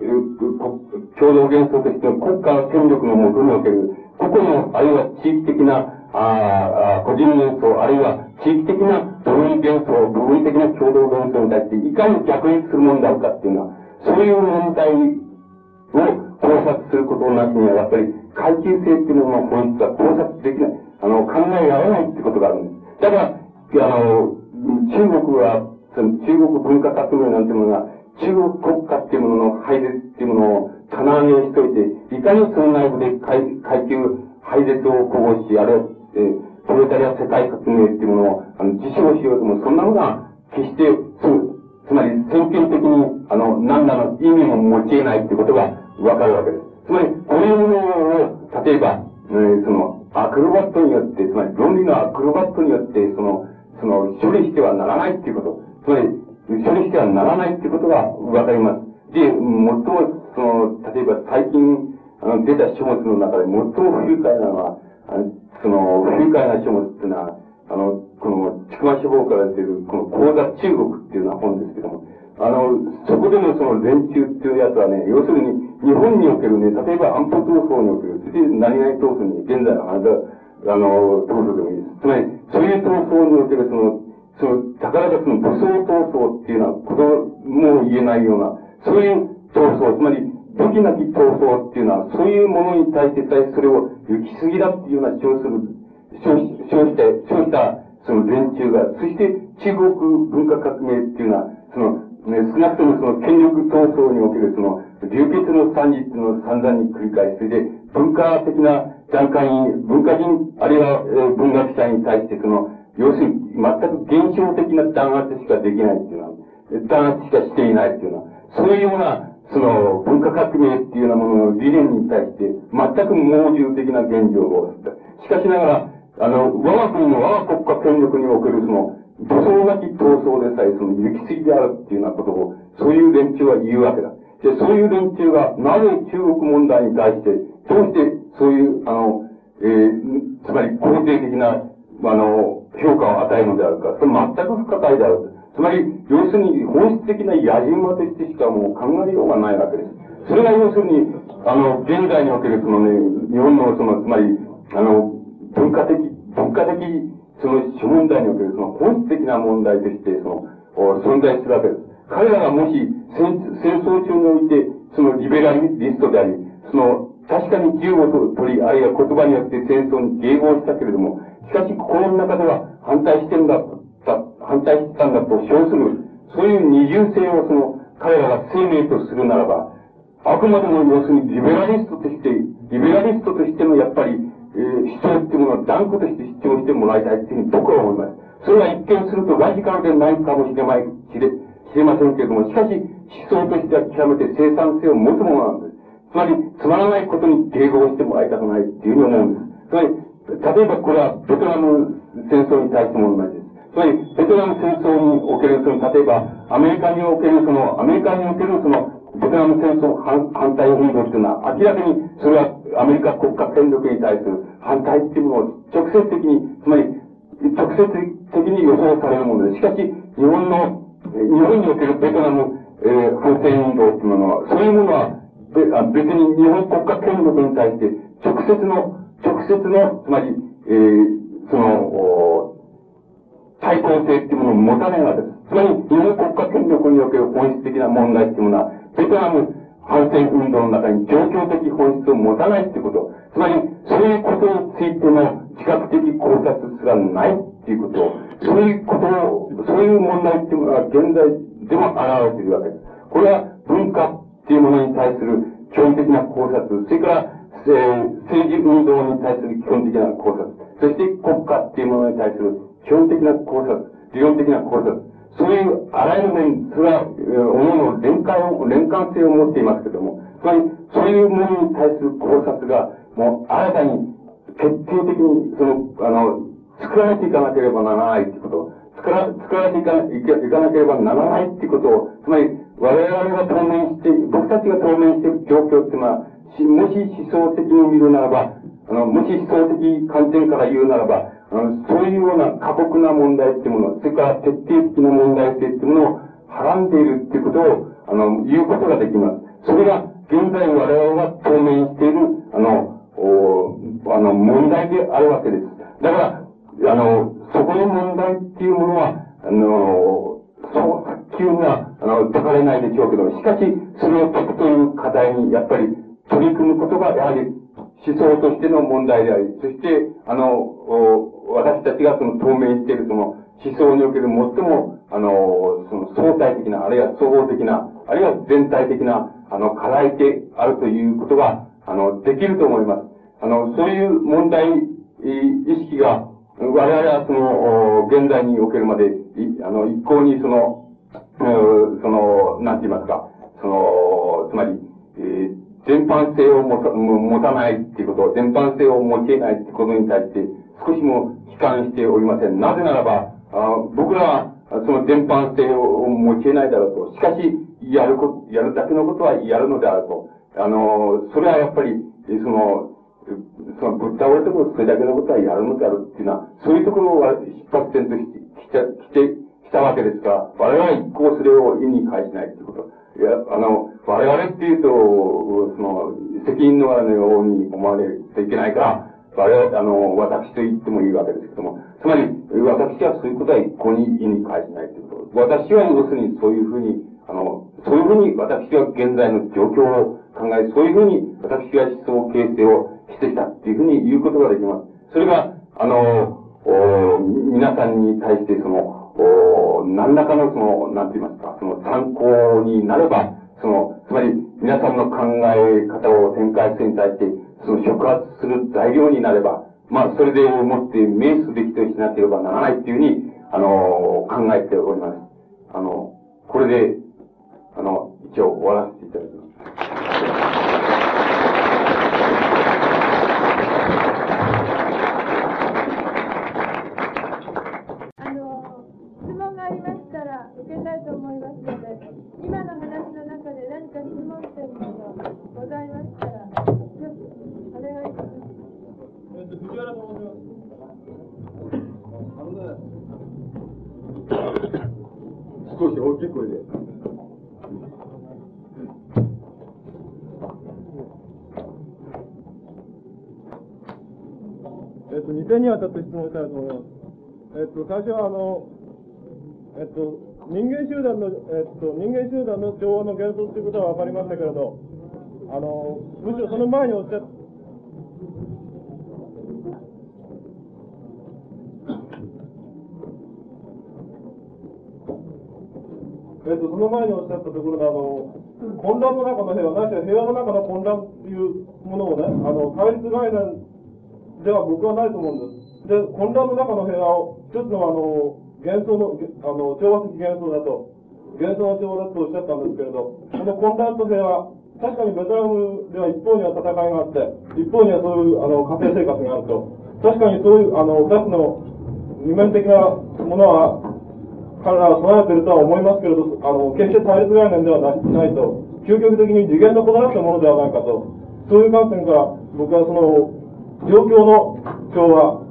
共同幻想としての国家の権力のもとにおける、個々の、あるいは地域的な、ああ個人幻想、あるいは地域的な同意幻想、部分的な共同幻想に対して、いかに逆立する問題かっていうのは、そういう問題を考察することなしには、やっぱり階級性っていうものの本質は考察できない、あの、考えられないってことがあるんです。だから、あの、中国は、その中国文化革命なんてものが、中国国家っていうものの廃絶っていうものを棚上げをしといて、いかにその内部で階階級廃絶を保護し、あるいは、えー、プロレタリア世界革命っていうものを、あの、自称しようとも、そんなものは、決して、そう、つまり、先見的に、あの、何らの意味も持ち得ないってことがわかるわけです。つまり、こういうものを、例えば、えー、その、アクロバットによって、つまり、論理のアクロバットによって、その、その、処理してはならないっていうこと。つまり、処理してはならないっていうことがわかります。で、最も、その、例えば最近、あの、出た書物の中で最も不愉快なのは、あのその、不愉快な書物っていうのは、あの、この、ちくま書房から出てる、この講座中国っていうような本ですけども、あの、そこでのその連中っていうやつはね、要するに、日本におけるね、例えば安保闘争における、そして何々闘争に、現在のあの、闘争でもいいです。つまり、そういう闘争におけるその、その、宝かその武装闘争っていうのは、ことも言えないような、そういう闘争、つまり、武器なき闘争っていうのは、そういうものに対してさえそれを行き過ぎだっていうような称する、称し、称して、称したその連中が、そして中国文化革命っていうのは、その、ね、少なくともその権力闘争におけるその、流血の惨事っていうのを散々に繰り返し、それで文化的な段階に、文化人、あるいは、文学者に対して、その、要するに、全く現象的な弾圧しかできないっていうのは、弾圧しかしていないっていうのは、そういうような、その、文化革命っていうようなものの理念に対して、全く猛獣的な現状をしかしながら、あの、我が国の我が国家権力におけるその、土葬なき闘争でさえその行き過ぎであるっていうようなことを、そういう連中は言うわけだ。で、そういう連中が、なぜ中国問題に対して、どうしてそういう、あの、えー、つまり肯定的な、あの、評価を与えるのであるか。それ全く不可解である。つまり、要するに本質的な野じ馬としてしかもう考えようがないわけです。それが要するに、あの、現在におけるそのね、日本のその、つまり、あの、文化的、文化的、その諸問題におけるその本質的な問題として、その、存在するわけです。彼らがもし戦戦争中において、そのリベラリストであり、その、確かに銃を取り、あるいは言葉によって戦争に迎合したけれども、しかし心の中では反対してんだ、反対してたんだと称する、そういう二重性をその、彼らが生命とするならば、あくまでも要するにリベラリストとして、リベラリストとしてのやっぱり、えー、思想っていうものを断固として主張してもらいたいっていうふうに僕は思います。それは一見するとラジカルでないかもしれまい、し、知れませんけれども、しかし思想としては極めて生産性を持つものなんです。つまり、つまらないことに迎合してもらいたくないっていうふうに思うんです。つまり、例えばこれはベトナム戦争に対しても同じです。つまり、ベトナム戦争における、その、例えば、アメリカにおける、その、アメリカにおける、その、ベトナム戦争反反対運動っていうのは、明らかに、それはアメリカ国家権力に対する反対っていうものを直接的に、つまり、直接的に予想されるものです。しかし、日本の、日本におけるベトナム、えー、反戦運動っていうものは、そういうものは、あ別に日本国家権力に対して、直接の、直接の、つまり、えー、その、対抗性っていうものを持たないわけです。つまり、日本国家権力における本質的な問題っていうものは、ベトナム反戦運動の中に状況的本質を持たないってこと。つまり、そういうことについての自覚的考察すらないっていうことを、そういうことを、そういう問題っていうのは現在でも現れているわけです。これは文化っていうものに対する基本的な考察、それから、えー、政治運動に対する基本的な考察、そして国家っていうものに対する基本的な考察、理論的な考察、そういうあらゆる面、それは、おのの連関を、連関性を持っていますけども、つまり、そういうものに対する考察が、もう新たに、徹底的に、その、あの、作られていかなければならないってこと、作ら、作られていかいかなければならないってことを、つまり、我々が当面して、僕たちが当面している状況っていうのは、もし思想的に見るならば、あの、もし思想的観点から言うならば、あの、そういうような過酷な問題っていうもの、それから徹底的な問題性っていうものをはらんでいるっていうことを、あの、言うことができます。それが、現在我々が当面している、あの、おあの、問題であるわけです。だから、あの、そこの問題っていうものは、あの、そう、急には、あの、解かれないでしょうけど、しかし、それを解くという課題に、やっぱり取り組むことが、やはり、思想としての問題であり、そして、あの、私たちがその当面しているその思想における最も、あの、その相対的な、あるいは総合的な、あるいは全体的な、あの、課題であるということが、あの、できると思います。あの、そういう問題意識が、我々はその、現在におけるまで、あの、一向にその、その、なんて言いますか、その、つまり、えー全般性を持た持たないっていうこと、全般性を持ち得ないってことに対して少しも悲観しておりません。なぜならば、あ僕らはその全般性を持ち得ないだろうと。しかし、やるこ、やるだけのことはやるのであると。あの、それはやっぱり、その、そのぶっ倒れてもそれだけのことはやるのであるっていうのは、そういうところを出発点としてきた、来て、きたわけですが、我々は一向それを意に介しないということ。いや、あの、我々っていうと、その、責任のあるように思われていけないから、我々、あの、私と言ってもいいわけですけども、つまり、私はそういうことは一向に意に介しないということ。私は要するにそういうふうに、あの、そういうふうに私は現在の状況を考え、そういうふうに私は思想形成をしてきたっていうふうに言うことができます。それが、あの、皆さんに対してその、何らかのその、なんて言いますか、その参考になれば、その、つまり皆さんの考え方を展開するに対して、その触発する材料になれば、まあ、それでもって名数べきとしなければならないっていうふうに、あの、考えております。あの、これで、あの、一応終わらせていただきます。あの、質問がありましたら受けたいと思いますので、今の話の中で何か質問点などございましたら、お願いします。えっと、藤原と申します。あのね、少し大きい声で。えっと、2点にわたって質問したいと思います。えっと、最初はあの、えっと、人間集団の、えっと、人間集団の調和の幻想ということは分かりましたけれど、あの、むしろその前におっしゃっえっと、その前におっしゃったところで、あの、混乱の中の平和、ないしは平和の中の混乱っていうものをね、あの、対立概念では僕はないと思うんです。で、混乱の中の平和を、一つのあの、幻想の、あの、調和的幻想だと、幻想の調和だとおっしゃったんですけれど、この混乱と平和、確かにベトナムでは一方には戦いがあって、一方にはそういうあの家庭生活があると。確かにそういうあの二つの二面的なものは彼らは備えているとは思いますけれど、あの決して対立概念ではないと、究極的に次元の異なったものではないかと、そういう観点から僕はその状況の調和、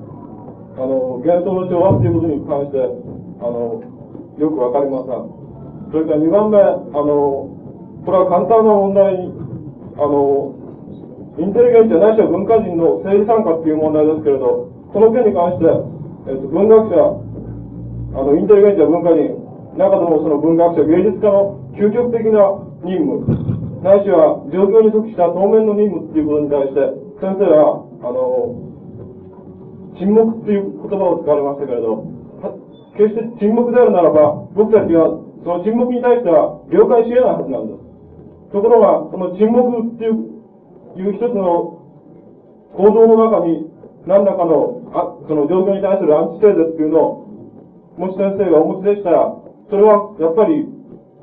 あの、幻想の調和っていうことに関して、あの、よくわかりません。それから2番目、あの、これは簡単な問題、あの、インテリゲンチャないしは文化人の政治参加っていう問題ですけれど、この件に関して、えっと、文学者、あの、インテリゲンチャ文化人、中でもその文学者、芸術家の究極的な任務、ないしは状況に即した当面の任務っていうことに対して、先生は、あの、沈黙っていう言葉を使われましたけれど、決して沈黙であるならば、僕たちはその沈黙に対しては了解し得ないはずなんです。ところが、その沈黙っていういう一つの行動の中に、何らかの、あその状況に対するアンチテーゼっていうのを、もし先生がお持ちでしたら、それはやっぱり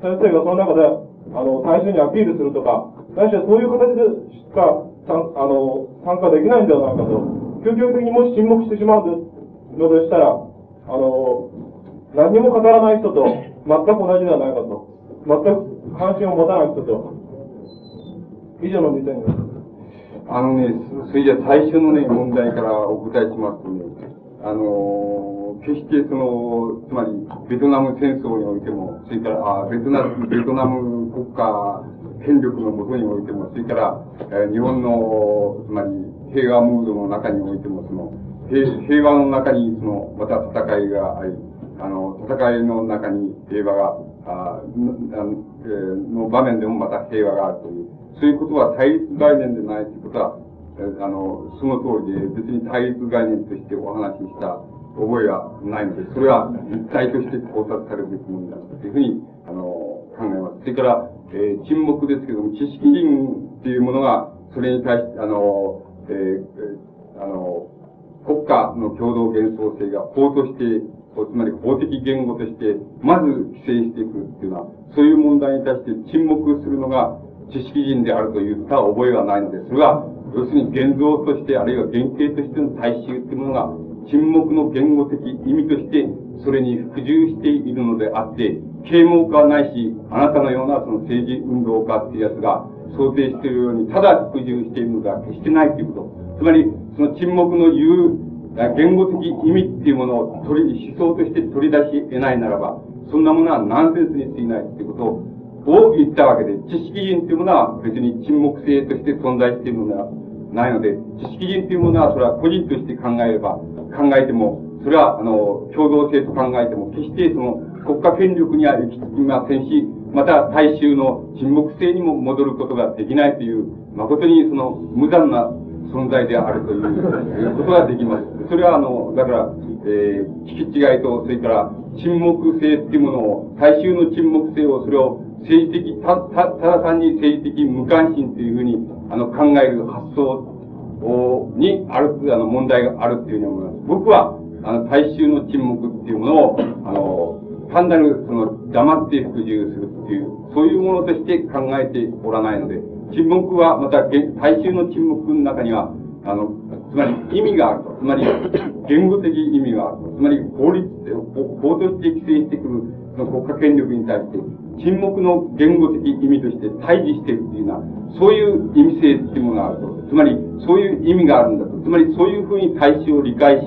先生がその中で、あの、大衆にアピールするとか、ないしはそういう形でしかあの、参加できないんではないかと。究極的にもし沈黙してしまうのでしたら、あの、何も語らない人と全く同じではないかと。全く関心を持たない人と。以上の2点です。あのね、それじゃ最初のね、問題からお答えしますね、あの、決してその、つまり、ベトナム戦争においても、それから、あベトナム、ベトナム国家権力のもとにおいても、それから、えー、日本の、つまり、平和ムードの中においても、その、平平和の中に、その、また戦いがあり、あの、戦いの中に平和が、あの、の場面でもまた平和があるという、そういうことは対立概念でないということは、あの、その通りで、別に対立概念としてお話しした覚えはないので、それは一体として考察されるべきものだというふうに、あの、考えます。それから、えー、沈黙ですけども、知識人っていうものが、それに対して、あの、えー、あの、国家の共同幻想性が法として、つまり法的言語として、まず規制していくっていうのは、そういう問題に対して沈黙するのが知識人であると言った覚えはないので、それは、要するに現像として、あるいは原型としての大衆っていうものが、沈黙の言語的意味として、それに服従しているのであって、啓蒙家ないし、あなたのようなその政治運動家っていうやつが想定しているように、ただ服従しているのでは決してないということ。つまり、その沈黙の言う言語的意味っていうものを取り、思想として取り出し得ないならば、そんなものはナンセンスに過ぎないっていうことを言ったわけで、知識人っていうものは別に沈黙性として存在しているのではないので、知識人っていうものはそれは個人として考えれば、考えても、それは、あの、共同性と考えても、決してその、国家権力には行き着きませんし、また大衆の沈黙性にも戻ることができないという、誠にその無残な存在であるということができます。それはあの、だから、えー、聞き違いと、それから沈黙性っていうものを、大衆の沈黙性を、それを政治的、た、た、ただ単に政治的無関心というふうに、あの、考える発想にある、あの、問題があるっていうふうに思います。僕は、あの、大衆の沈黙っていうものを、あの、単なる、その、黙って服従するっていう、そういうものとして考えておらないので、沈黙は、また、大衆の沈黙の中には、あの、つまり意味があると。つまり、言語的意味があると。つまり、法律、法として規制してくる、その国家権力に対して、沈黙の言語的意味として対峙しているっていうような、そういう意味性っていうものがあると。つまり、そういう意味があるんだと。つまり、そういうふうに大衆を理解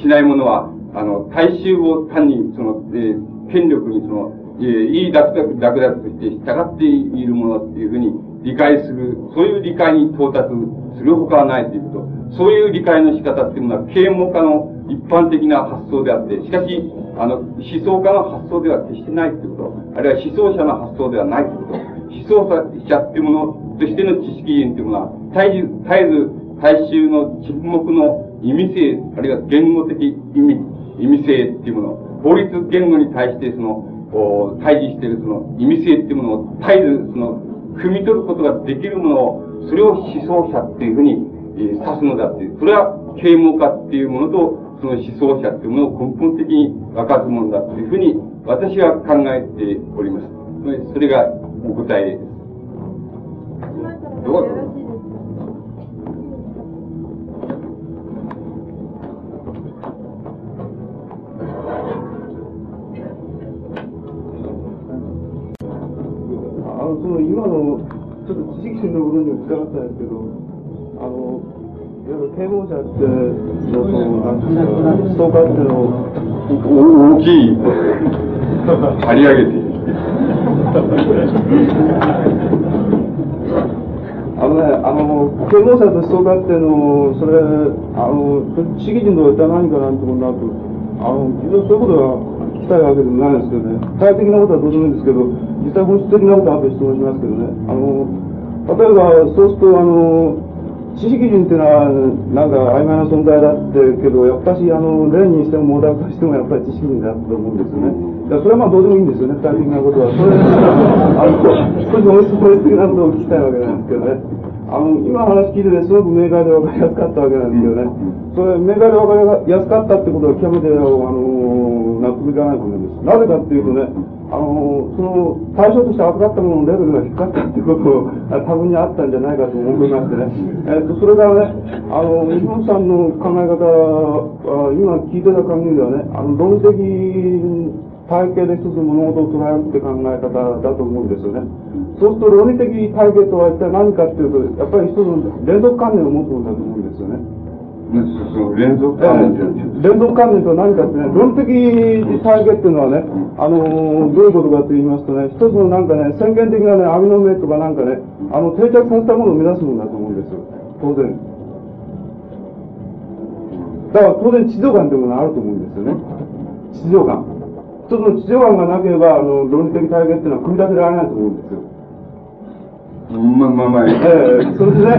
しない者は、あの、大衆を単に、その、えー、権力にその、えー、いい楽々、楽々として従っているものっていうふうに理解する、そういう理解に到達するほかはないということ。そういう理解の仕方っていうのは、啓蒙家の一般的な発想であって、しかし、あの、思想家の発想では決してないということ。あるいは思想者の発想ではないということ。思想者っていうものとしての知識人というものは、絶えず、絶えず、大衆の沈黙の意味性、あるいは言語的意味、意味性っていうもの、法律言語に対してその、お対峙しているその意味性っていうものを絶えずその、汲み取ることができるものを、それを思想者っていうふうに、えー、指すのだっていう。それは啓蒙家っていうものと、その思想者っていうものを根本的に分かつものだっていうふうに、私は考えております。それがお答えです。どうぞ。その今のちょっと知識の部分にも近かったんですけど、いわゆる啓蒙者って、その、なんていうか、ストーカーっていうのを、大きい、張り上げてあのね、あの、啓蒙者とストーカーっていうのを、それ、あの、知識人とは一体何かなんてことなると、あの、実はそういうことは聞きたいわけでもないんですけどね、体的なことはどうでもいいんですけど、実際本質的なことは後で質問しますけどね。あの、例えば、そうすると、あの、知識人っていうのは、なんか曖昧な存在だってけど、やっぱし、あの、例にしても、モダンとしても、やっぱり知識人だと思うんですよね。だそれはまあどうでもいいんですよね、具体的なことは。それ、あの、少し本質的なことを聞きたいわけなんですけどね。あの、今話聞いてて、すごく明快で分かりやすかったわけなんですよね。それ、明快で分かりやすかったってことは、極めて、あの、納得いかないとです。なぜかっていうとね、あの、その、対象として扱ったもののレベルが低かったっていうこと多分にあったんじゃないかと思いましてね。えっと、それからね、あの、日本さんの考え方は、今聞いてた限りではね、あの、論理的体系で一つ物事を捉えるって考え方だと思うんですよね。そうすると論理的体系とは一体何かっていうと、やっぱり一つの連続観念を持つものだと思うんですよね。連続関連連続関連とは何かってね、論的体系っていうのはね、あのー、どういうことかと言いますとね、一つのなんかね、宣言的なね、網の目とかなんかね、あの、定着させたものを目指すものだと思うんですよ。当然。だから当然地上感というものがあると思うんですよね。地上感。一つの地上感がなければ、あの、論理的体系っていうのは組み立てられないと思うんですよ。まあまあまあ、ええそれでね、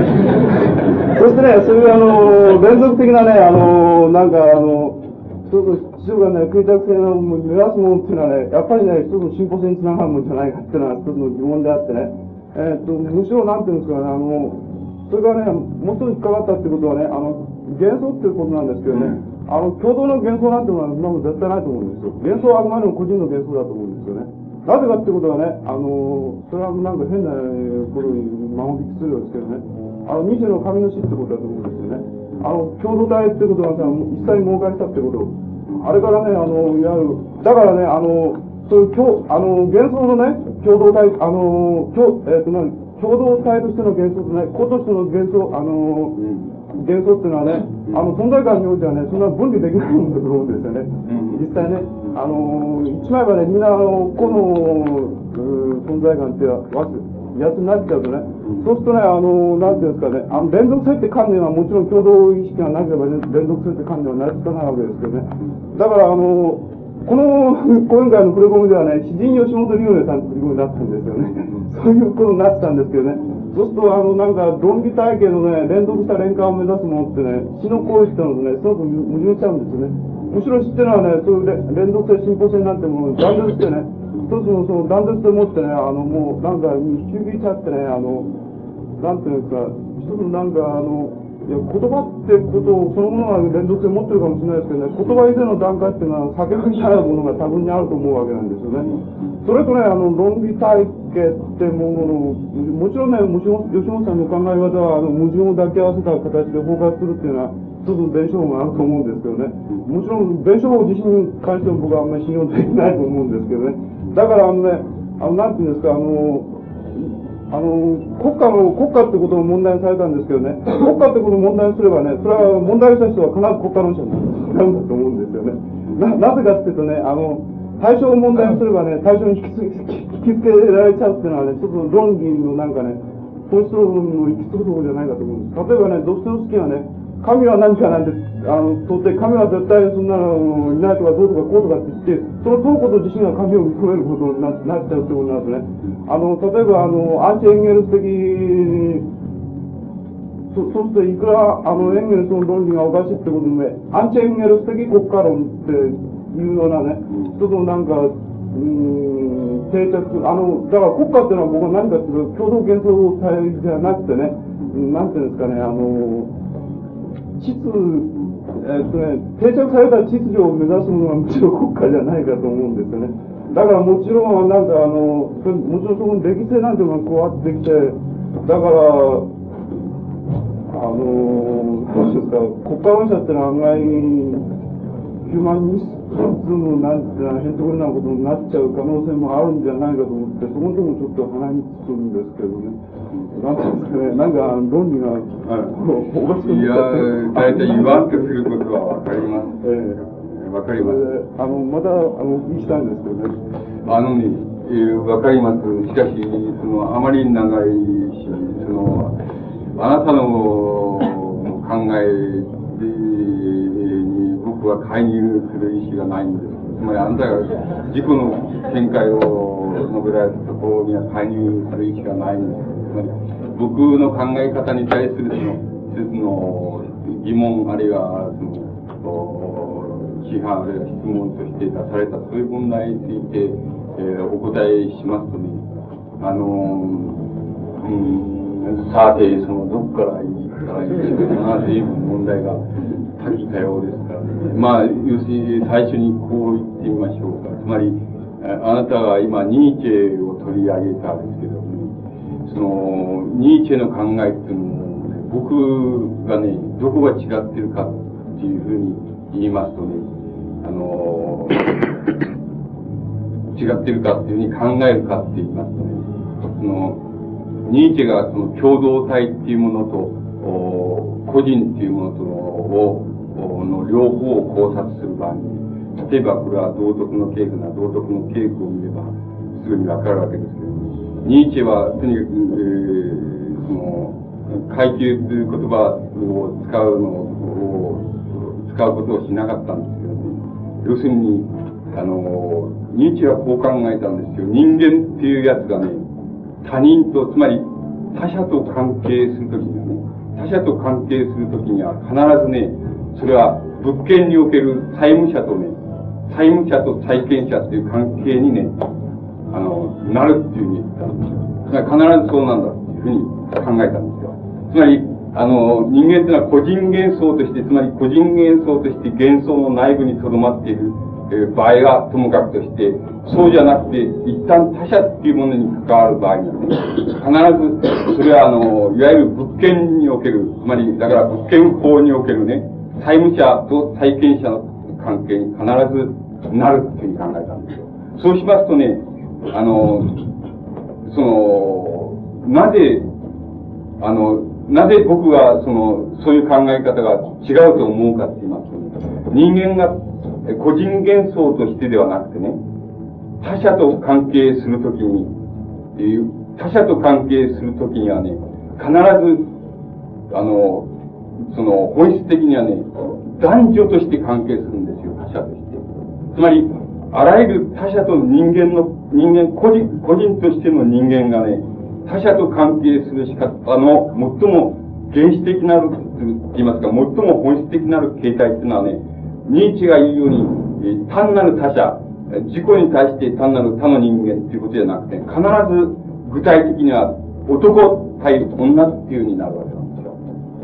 そしてね、そういうあの、連続的なね、あの、なんかあの、一つ、市場がね、空着性の目指すものっていうのはね、やっぱりね、一つの進歩性につながるもんじゃないかっていうのは一つの疑問であってね、えっ、と、むしろなんていうんですかね、あの、それからね、もう一つ引っかかったってことはね、あの、幻想っていうことなんですけどね、あの、共同の幻想なんていうのは今も絶対ないと思うんですよ。幻想はあくまでも個人の幻想だと思うんですよね。なぜかってことはね、あの、それはなんか変なことに間を引きするようですけどね、あの、二種の神の死ってことだと思うんですよね。あの、共同体ってことがさ、一切儲かしたってこと。あれからね、あの、いわゆる、だからね、あの、そういう共、あの、幻想のね、共同体、あの、共、えっ、ー、とな、共同体としての幻想とね、個としての幻想、あの、幻想っていうのはね、あの、存在感においてはね、そんな分離できないもんだと思うんですよね。実際ね。あのー、一枚はね、みんな、あの、この、存在感ってやつになっちゃうとね、そうするとね、あの、なんていうんですかね、あの、連続性って観念はもちろん共同意識がなければ、ね、連続性って観念は成りつかないわけですけどね。だから、あの、この講演会の触れ込みではね、詩人吉本龍明さんっていうふうになったんですよね。そういうことになってたんですけどね。そうすると、あの、なんか、論理体系のね、連続した連関を目指すものってね、詩の行為ってのとね、すごく矛盾しちゃうんですよね。むしろ知ってるのはね、そういう連続性、進歩性なんてものを断絶してね、一つのその断絶でもってね、あの、もう、なんか、引き受けちゃってね、あの、なんていうんですか、一つのなんか、あの、いや、言葉ってことそのものは連続性持ってるかもしれないですけどね、言葉以前の段階っていうのは叫びみたいなものが多分にあると思うわけなんですよね。それとね、あの、論理体系ってものの、もちろんね、吉本吉本さんの考え方は、あの、矛盾を抱き合わせた形で包括するっていうのは、一つの弁証法があると思うんですけどね。もちろん、弁証法自身に関しても僕はあんまり信用できないと思うんですけどね。だから、あのね、あの、なんていうんですか、あの、あの、国家の、国家ってことを問題にされたんですけどね、国家ってことを問題にすればね、それは問題した人は必ず国家論者になるんだと思うんですよね。な、なぜかっていうとね、あの、対象を問題にすればね、対象に引きつ引き付けられちゃうっていうのはね、一つの論理のなんかね、本質論の行き着くところじゃないかと思うんです。例えばね、ドストエフスキーはね、神は何かなんて、あの、到底神は絶対そんなのいないとかどうとかこうとかって言って、そのどうこと自身が神を認めることにななっちゃうってことになるとね、あの、例えばあの、アンチエンゲルス的そそうするといくらあのエンゲルスの論理がおかしいってことで、アンチエンゲルス的国家論っていうようなね、一つのなんか、うん、定着、あの、だから国家っていうのは僕は何かっていうと、共同幻想体じゃなくてね、なんていうんですかね、あの、秩えっとね、定着された秩序を目指すのがむしろ 国家じゃないかと思うんですよね。だからもちろん、なんかあの、もちろんそこに歴性なんていうのがこうあってきて、だから、あの、どうですか、国家論者ってのは案外、ヒューマニスズムなんてのは変則なことになっちゃう可能性もあるんじゃないかと思って、そこのとこちょっと鼻につくんですけどね。なんですかね、なんか論理が、おかしくいやなっちゃってー、大体言わんとすることはわかります。ええわかります。あの、また、あの、聞きたいんですけどね。あのね、えーわかります。しかし、その、あまり長いし、その、あなたの考えに僕は介入する意思がないんです。つまり、あなたが自己の見解を述べられたところには介入する意思がないんです。僕の考え方に対するその、一つの疑問、あるいは、その、批判あるいは質問として出されたそういう問題について、えーお答えしますとね、あの、うん、さて、その、どこから言ったらいいかなという問題が多岐多様ですからね。まあ、要するに最初にこう言ってみましょうか。つまり、あなたが今、ニーチェを取り上げたんですけど、その、ニーチェの考えっていうのも、ね、僕がね、どこが違ってるかっていうふうに言いますとね、あの 違ってるかっていうふうに考えるかって言いますとね、その、ニーチェがその共同体っていうものと、お個人っていうものとのを、の両方を考察する場合に、例えばこれは道徳の系譜な道徳の系譜を見ればすぐにわかるわけです、ニーチェはとにかく、えーその、階級という言葉を使うのを、使うことをしなかったんですけどね。要するに、あの、ニーチェはこう考えたんですよ。人間っていうやつがね、他人と、つまり他者と関係するときにはね、他者と関係するときには必ずね、それは物件における債務者とね、債務者と債権者っていう関係にね、あの、なるっていうふうに言ったんですよ。つまり必ずそうなんだっていうふうに考えたんですよ。つまり、あの、人間っていうのは個人幻想として、つまり個人幻想として幻想の内部に留まっている、えー場合はともかくとして、そうじゃなくて、一旦他者っていうものに関わる場合にはね、必ず、それはあの、いわゆる物件における、つまり、だから物件法におけるね、債務者と債権者の関係に必ずなるっていうふうに考えたんですよ。そうしますとね、あの、その、なぜ、あの、なぜ僕が、その、そういう考え方が違うと思うかって言いますと、人間が個人幻想としてではなくてね、他者と関係するときに、他者と関係するときにはね、必ず、あの、その、本質的にはね、男女として関係するんですよ、他者として。つまり、あらゆる他者と人間の、人間、個人、個人としての人間がね、他者と関係するしか、あの、最も原始的なる、と言いますか、最も本質的なる形態っていうのはね、ニーチが言うように、単なる他者、自己に対して単なる他の人間っていうことじゃなくて、必ず具体的には男対女っていう風になるわけなんですよ。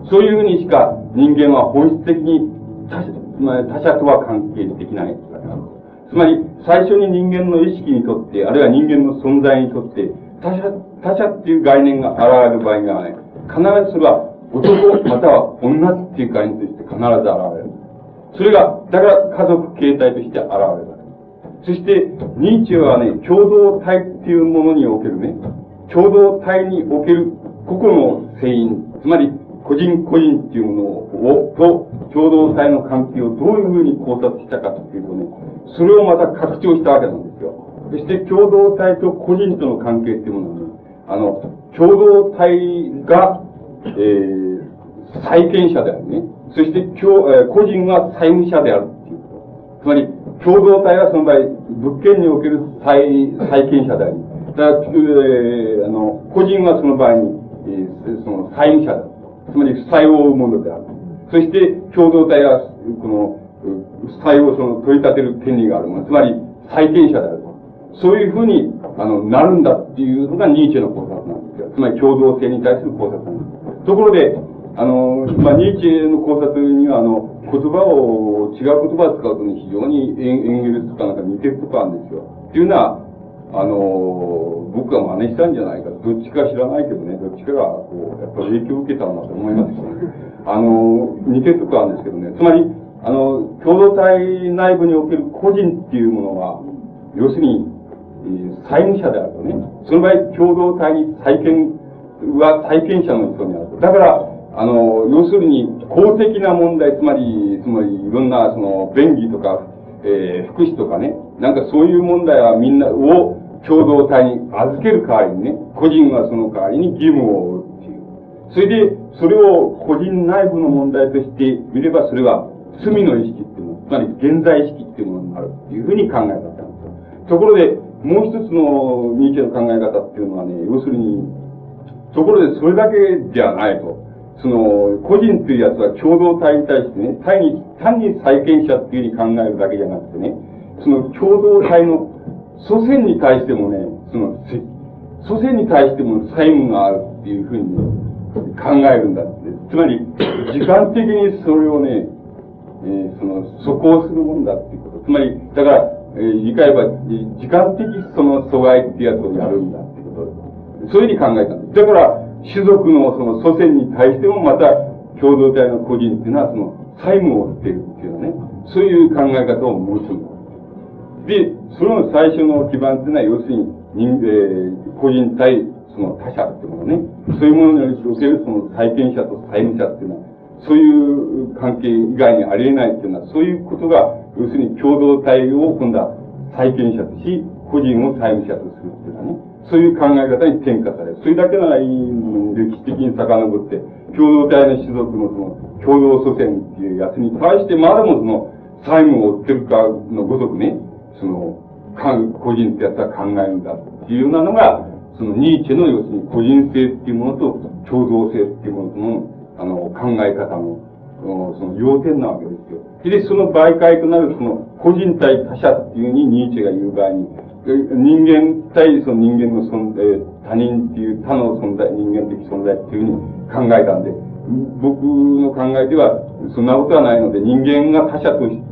そういうふうにしか人間は本質的に他者他者とは関係できないつまり、最初に人間の意識にとって、あるいは人間の存在にとって、他者、他者っていう概念が現れる場合がね、必ずそれは男または女っていう概念として必ず現れる。それが、だから家族形態として現れる。そして、ニーチェはね、共同体っていうものにおけるね、共同体における個々の性因、つまり個人個人っていうものを、と共同体の関係をどういうふうに考察したかっていうとね、それをまた拡張したわけなんですよ。そして共同体と個人との関係っていうものに、あの、共同体が、えー、債権者であるね。そして、共、えー、個人は債務者であるっていう。つまり、共同体はその場合、物件における債、債権者であり、だから、えー、あの、個人はその場合に、えー、その債務者だ。つまり、負債を負うものである。そして、共同体は、この、負債をその、取り立てる権利があるもの。つまり、債権者であると。そういうふうに、あの、なるんだっていうのがニーチェの考察なんですよ。つまり、共同性に対する考察なんです。ところで、あの、まあ、ニーチェの考察には、あの、言葉を、違う言葉を使うと、非常にエンゲルスとかなんか似てることあるんですよ。っていうのは、あの、僕が真似したんじゃないか。どっちか知らないけどね、どっちかが、こう、やっぱり影響を受けたんだと思いますけどね。あの、似てるとこあるんですけどね。つまり、あの、共同体内部における個人っていうものは、要するに、えー、債務者であるとね。その場合、共同体に債権は債権者の人にあると。だから、あの、要するに、公的な問題、つまり、つまり、いろんな、その、便宜とか、えー、福祉とかね、なんかそういう問題はみんなを共同体に預ける代わりにね、個人はその代わりに義務を負うっていう。それで、それを個人内部の問題として見れば、それは罪の意識っていうもの、つまり現在意識っていうものになるっていうふうに考え方なんですよ。ところで、もう一つのニーチェの考え方っていうのはね、要するに、ところでそれだけじゃないと。その、個人っていうやつは共同体に対してね、単に、単に債権者っていうふうに考えるだけじゃなくてね、その共同体の祖先に対してもね、その、祖先に対しても債務があるっていうふうに、考えるんだって。つまり、時間的にそれをね、えー、その、素行するもんだっていうこと。つまり、だから、えー、言い換えれば、時間的その阻害っていうやつをやるんだっていうこと。そういうふうに考えたんです。だから、種族のその祖先に対してもまた、共同体の個人っていうのは、その、債務を負っているっていうね、そういう考え方を持つんだ。で、その最初の基盤っていうのは、要するに、人、えー、個人対その他者っていうものね、そういうものにおけるその債権者と債務者っていうのは、そういう関係以外にありえないっていうのは、そういうことが、要するに共同体を今度は債権者とし、個人を債務者とするっていうのはね、そういう考え方に転化される。それだけならいい歴史的に遡って、共同体の種族のその、共同祖先っていうやつに対してまだもその、債務を負ってるかのごとくね、その、個人ってやつは考えるんだっていうようなのが、そのニーチェの要するに個人性っていうものと共同性っていうものとのあの、考え方の、その要点なわけですよ。で、その媒介となるその個人対他者っていうふうにニーチェが言う場合に、人間対その人間の存在、他人っていう他の存在、人間的存在っていうふうに考えたんで、僕の考えでは、そんなことはないので、人間が他者として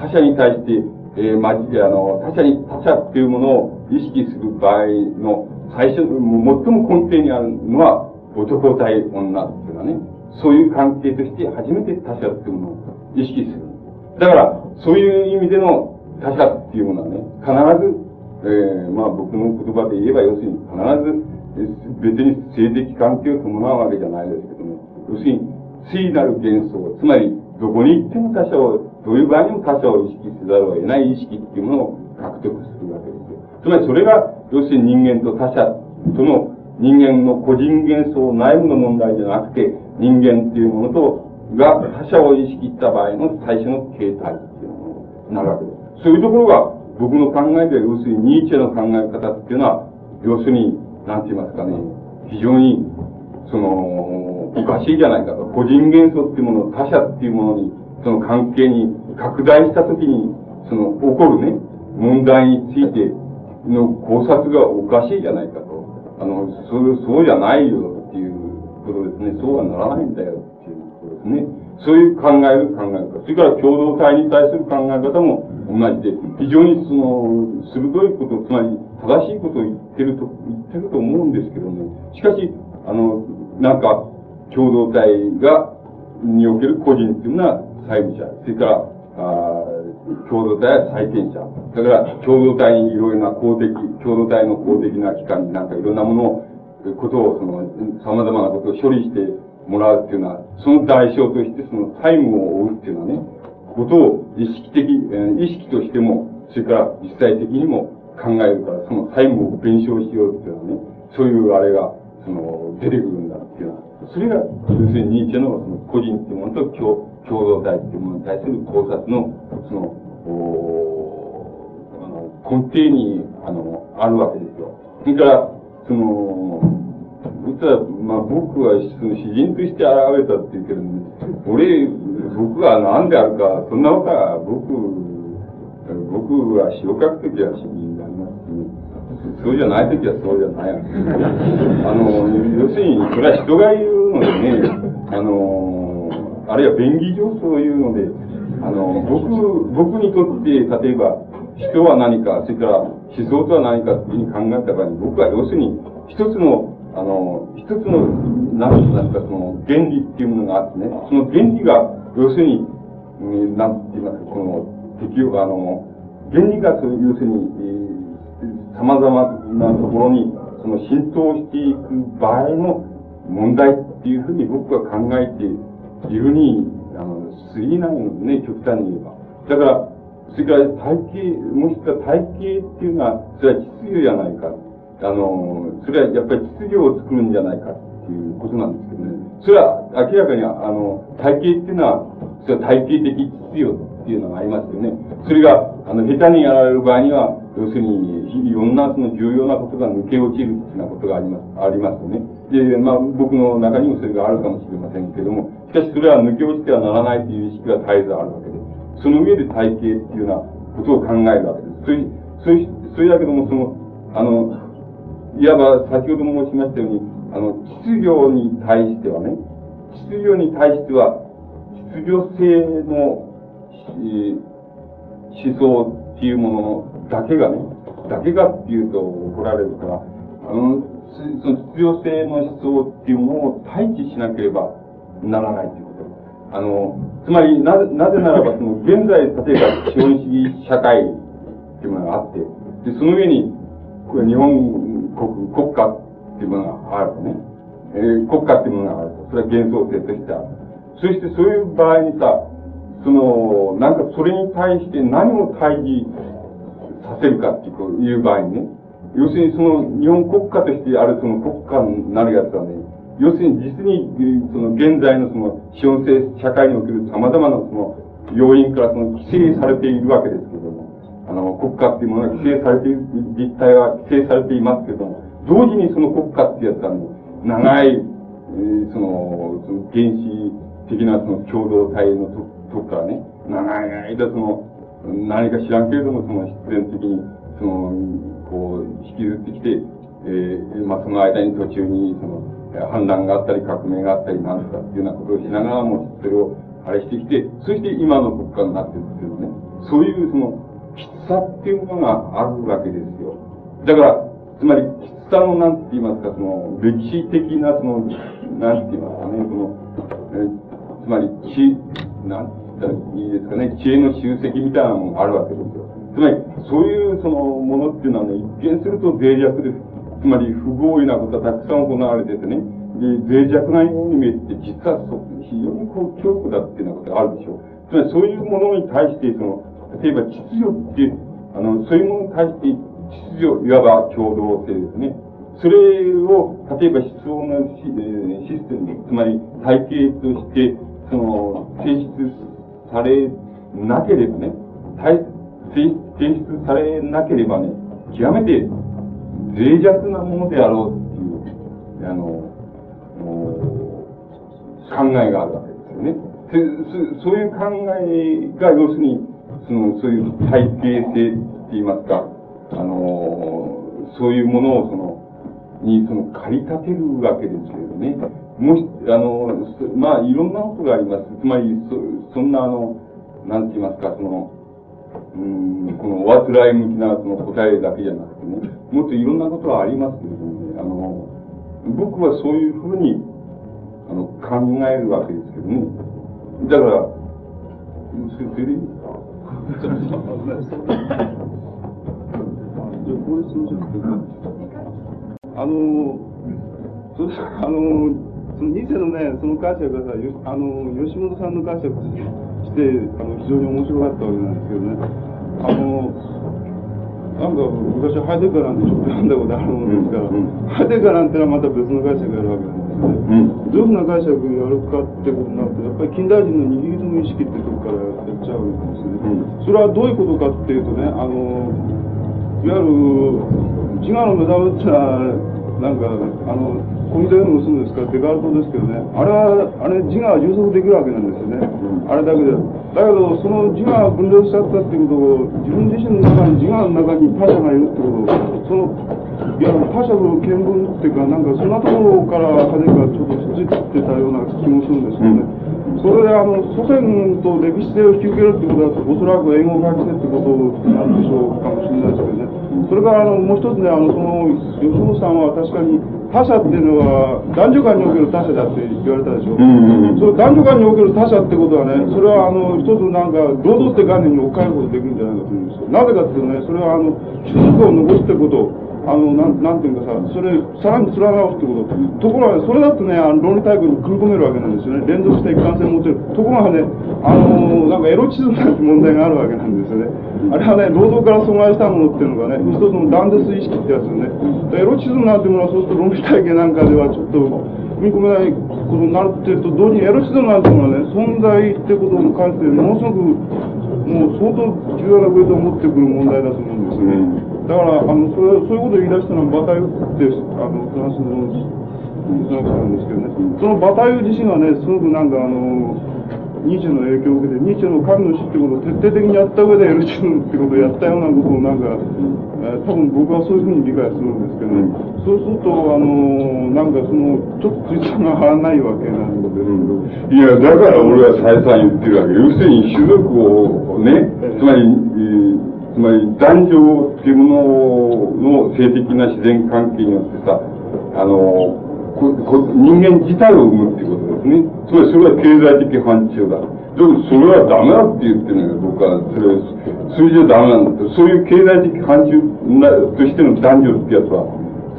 他者に対して、えー、まじ、あの、他者に、他者っていうものを意識する場合の最初、最も根底にあるのは男対女っていうのはね、そういう関係として初めて他者っていうものを意識する。だから、そういう意味での他者っていうものはね、必ず、えー、まあ僕の言葉で言えば、要するに必ず、別に性的関係を伴うわけじゃないですけども、要するに、聖なる幻想、つまり、どこに行っても他者を、どういう場合にも他者を意識せざるを得ない意識っていうものを獲得するわけですよ。つまりそれが、要するに人間と他者との人間の個人幻想内部の問題じゃなくて、人間っていうものと、が他者を意識した場合の最初の形態っていうものになるわけです。そういうところが僕の考えでは、要するにニーチェの考え方っていうのは、要するに、なんて言いますかね、非常に、その、おかしいじゃないかと。個人元素っていうもの、他者っていうものに、その関係に拡大したときに、その、起こるね、問題についての考察がおかしいじゃないかと。あの、そう、そうじゃないよっていうことですね。そうはならないんだよっていうこと。ですね。そういう考える考え方。それから共同体に対する考え方も同じで、非常にその、鋭いこと、つまり正しいことを言ってると、言ってると思うんですけどね。しかし、あの、なんか、共同体が、における個人っていうのは債務者。それから、あ共同体は債権者。だから、共同体にいろいろな公的、共同体の公的な機関になんかいろんなものを、ことを、その、様々なことを処理してもらうっていうのは、その代償としてその債務を負うっていうのはね、ことを意識的、意識としても、それから実際的にも考えるから、その債務を弁償しようっていうのはね、そういうあれが、その、出てくるんだっていうのは、それが、要するにニーチェのその個人っていうものと共共同体っていうものに対する考察の、その、おあの根底に、あの、あるわけですよ。それから、その、実は、まあ僕はその詩人として現れたって言うけど、ね、俺、僕は何であるか、そんなことは僕、僕は詩を書くときは詩人であります。し、そうじゃないときはそうじゃないあの、要するに、それは人が言うのでね、あの、あるいは便宜上そういうので、あの、僕、僕にとって、例えば、人は何か、それから思想とは何かっていうふうに考えた場合に、僕は要するに、一つの、あの、一つの、何となくか、その、原理っていうものがあってね、その原理が、要するに、なんて言いますか、この、適用、あの、原理が、要するに、えー、様々なところに、その浸透していく場合の問題っていうふうに僕は考えているに、あの、過ぎないのでね、極端に言えば。だから、それから体系、もしくは体系っていうのは、それは秩序じゃないか。あの、それはやっぱり秩序を作るんじゃないかっていうことなんですけどね。それは明らかに、あの、体系っていうのは、それは体系的秩序っていうのがありますよね。それが、あの、下手にやられる場合には、要するに、いろんなその重要なことが抜け落ちるっていうようなことがあります、ありますよね。で、まあ、僕の中にもそれがあるかもしれませんけども、しかしそれは抜け落ちてはならないという意識が絶えずあるわけで、その上で体系っていうようなことを考えるわけです。それ、それ、それだけども、その、あの、いわば先ほども申しましたように、あの、秩序に対してはね、秩序に対しては、秩序性の、えー、思想っていうものだけがね、だけがっていうと怒られるから、あの、その秩序性の思想っていうものを対峙しなければならないということ。あの、つまり、なぜ、なぜならば、その、現在、例えば、資本主義社会っていうものがあって、で、その上に、これ日本国、国家っていうものがあるとね、えー、国家っていうものがあると。それは幻想性としてある。そしてそういう場合にさ、その、なんかそれに対して何を対峙させるかっていう場合にね、要するにその日本国家としてあるその国家になるやつはね、要するに実に、その現在のその資本性社会における様々なその要因からその規制されているわけですけれども、あの、国家っていうものが規制されている、実態は規制されていますけれども、同時にその国家ってやつは、長い、えー、その、その原始的なその共同体のととかね、長い間その、何か知らんけれども、その必然的に、その、こう、引きずってきて、えー、まあ、その間に途中に、その、反乱があったり、革命があったり、なんとかっていうようなことをしながらも、それを、あれしてきて、そして今の国家になってるっていうね、そういうその、きつさっていうものがあるわけですよ。だから、つまり、きつさのなんて言いますか、その、歴史的な、その、なんて言いますかね、その、えつまり、知、なんて言ったらいいですかね、知恵の集積みたいなのがあるわけですよ。つまり、そういうそのものっていうのはね、一見すると脆弱です。つまり、不合意なことがたくさん行われててね、で、脆弱なように見えて、実はそ非常にこう、強固だっていうようなことがあるでしょう。つまり、そういうものに対して、その、例えば秩序って、あの、そういうものに対して、秩序、いわば共同性ですね。それを、例えば思想のシ,、えシステム、つまり体系として、その、提出されなければね、提出されなければね、極めて脆弱なものであろうっていう、あの、考えがあるわけですよね。そういう考えが、要するに、その、そういう体系性って言いますか、あの、そういうものを、その、に、その、駆り立てるわけですけどね。もし、あの、まあ、いろんなことがあります。つまり、そ、そんなあの、なんて言いますか、その、うん、この、おあつらい向きなその答えだけじゃなくてね、もっといろんなことはありますけれどもね、あの、僕はそういうふうに、あの、考えるわけですけどね。だから、それ、それでいいですかあの、そあの、そのニーのね、その解釈がさ、あの、吉本さんの解釈して、あの、非常に面白かったわけなんですけどね。あの、なんか昔ハイデガーなんてちょっと読んだことあるもんですから、うんうん、ハイデガーなんてのはまた別の解釈があるわけなんですね。どういうふうな解釈をやるかってことになると、やっぱり近代人のニヒリズム意識ってとこからやっちゃうんですよね。それはどういうことかっていうとね、あの、いわゆる自我の目覚めってのは、なんか、あの、コミテの結んですからデカルトですけどね、あれは、あれ自我は充足できるわけなんですよね。あれだけで。だけど、その自我が分裂しちゃったっていうことを、自分自身の中に、自我の中に他者がいるってことを、その、いや、他者の見聞っていうか、なんかそんなところから派手がちょっとついてたような気もするんですけどね。それで、あの、祖先と歴史性を引き受けるってことは、おそらく英語を書きせってことなんでしょうかもしれないですけどね。それからあのもう一つね、あのその吉本さんは確かに他者っていうのは男女間における他者だって言われたでしょ。うんうんうん、その男女間における他者ってことはね、それはあの一つなんか労働って概念に置き換えることできるんじゃないかと思うんですよ。なぜかっていうとね、それはあの種族を残すってこと。あの、なん、なんていうかさ、それ、さらに連なおすってこと。ところが、それだとね、あの論理体系に組み込めるわけなんですよね。連続して一貫性持てる。ところがね、あの、なんかエロチズムなんて問題があるわけなんですよね。あれはね、労働から阻害したものっていうのがね、一つの断絶意識ってやつよね。エロチズムなんてものは、そうすると論理体系なんかではちょっと、踏み込めないことになるっていうと、同時にエロチズムなんていうのはね、存在ってことに関して、ものすごく、もう相当重要なウェイトを持ってくる問題だと思うんですよね。だから、あの、それ、そういうことを言い出したのはバタユって、あの、フランスの、哲学者なんですけどね。そのバタユ自身はね、すごくなんかあの、ニーチェの影響を受けて、ニーチェの神の死ってことを徹底的にやった上でエルチムってことをやったようなことをなんか、えー、多分僕はそういうふうに理解するんですけどね。そうすると、あの、なんかその、ちょっとついさが張らないわけなんですけど。いや、だから俺は再三言ってるわけ。要するに種族をね、つまり、えーつまり男女っていうものの性的な自然関係によってさ、あの、ここ人間自体を生むっていうことですね。つまりそれは経済的範疇だ。でもそれはダメだって言ってるのよ、僕は。それ、それじゃダメなんだ。そういう経済的範疇なとしての男女ってやつは、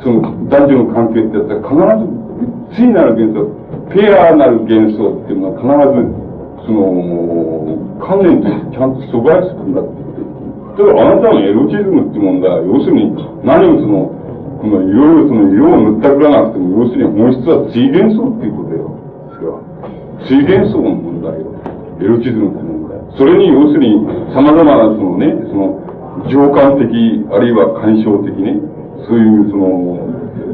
その男女の関係ってやつは必ず、対なる幻想、ペアなる幻想っていうのは必ず、その、観念としてちゃんと阻害するんだって。ただあなたのエロチズムって問題は、要するに、何をその、このいろいろその色を塗ったくらなくても、要するに本質は追元層っていうことよ。それは。追元層の問題よ。エロチズムって問題。それに要するに、様々なそのね、その、情感的、あるいは干渉的ね、そういうその、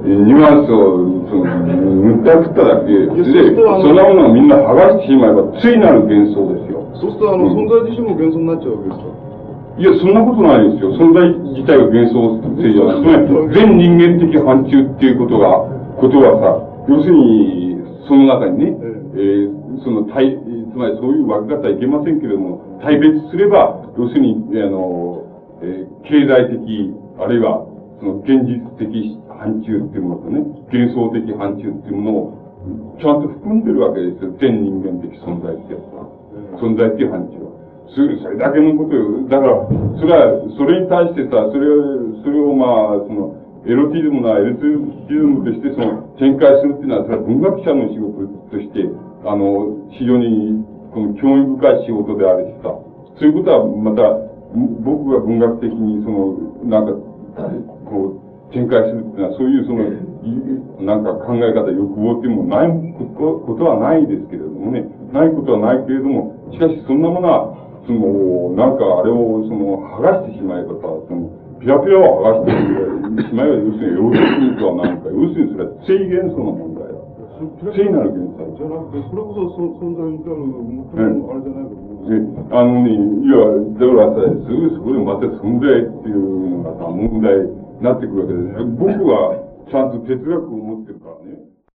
ニュアンスを、その、塗ったくっただけで、そんなものをみんな剥がしてしまえば、ついなる幻想ですよ。そうすると、あの、存在自身も幻想になっちゃうわけですかいや、そんなことないですよ。存在自体が幻想性じゃない。つまり、全人間的範疇っていうことが、ことはさ、要するに、その中にね、えー、その対、つまりそういう分け方はいけませんけれども、対別すれば、要するに、あの、えー、経済的、あるいは、その現実的範疇っていうものとね、幻想的範疇っていうものを、ちゃんと含んでるわけですよ。全人間的存在ってやつは。存在っていう範疇は。それだけのことよ。だから、それは、それに対してさ、それを、それをまあ、その、エロティズムなエロティズムとして、その、展開するっていうのは、それは文学者の仕事として、あの、非常に、この興味深い仕事であるしさ、そういうことは、また、僕が文学的に、その、なんか、こう、展開するっていうのは、そういうその、なんか考え方、欲望っていうのもないことはないですけれどもね、ないことはないけれども、しかしそんなものは、その、なんかあれを、その、剥がしてしまえばさ、その、ピラピラを剥がしてしまえば、要するに、エロティックは何か、要するにそれは正元素の問題だ。正なる元素じゃなくて、それこそそ存在に至る、もあれじゃないかと思う。あのね、いや、だからさ、すぐそこでまた存在っていうのがさ、問題になってくるわけで、僕はちゃんと哲学を持って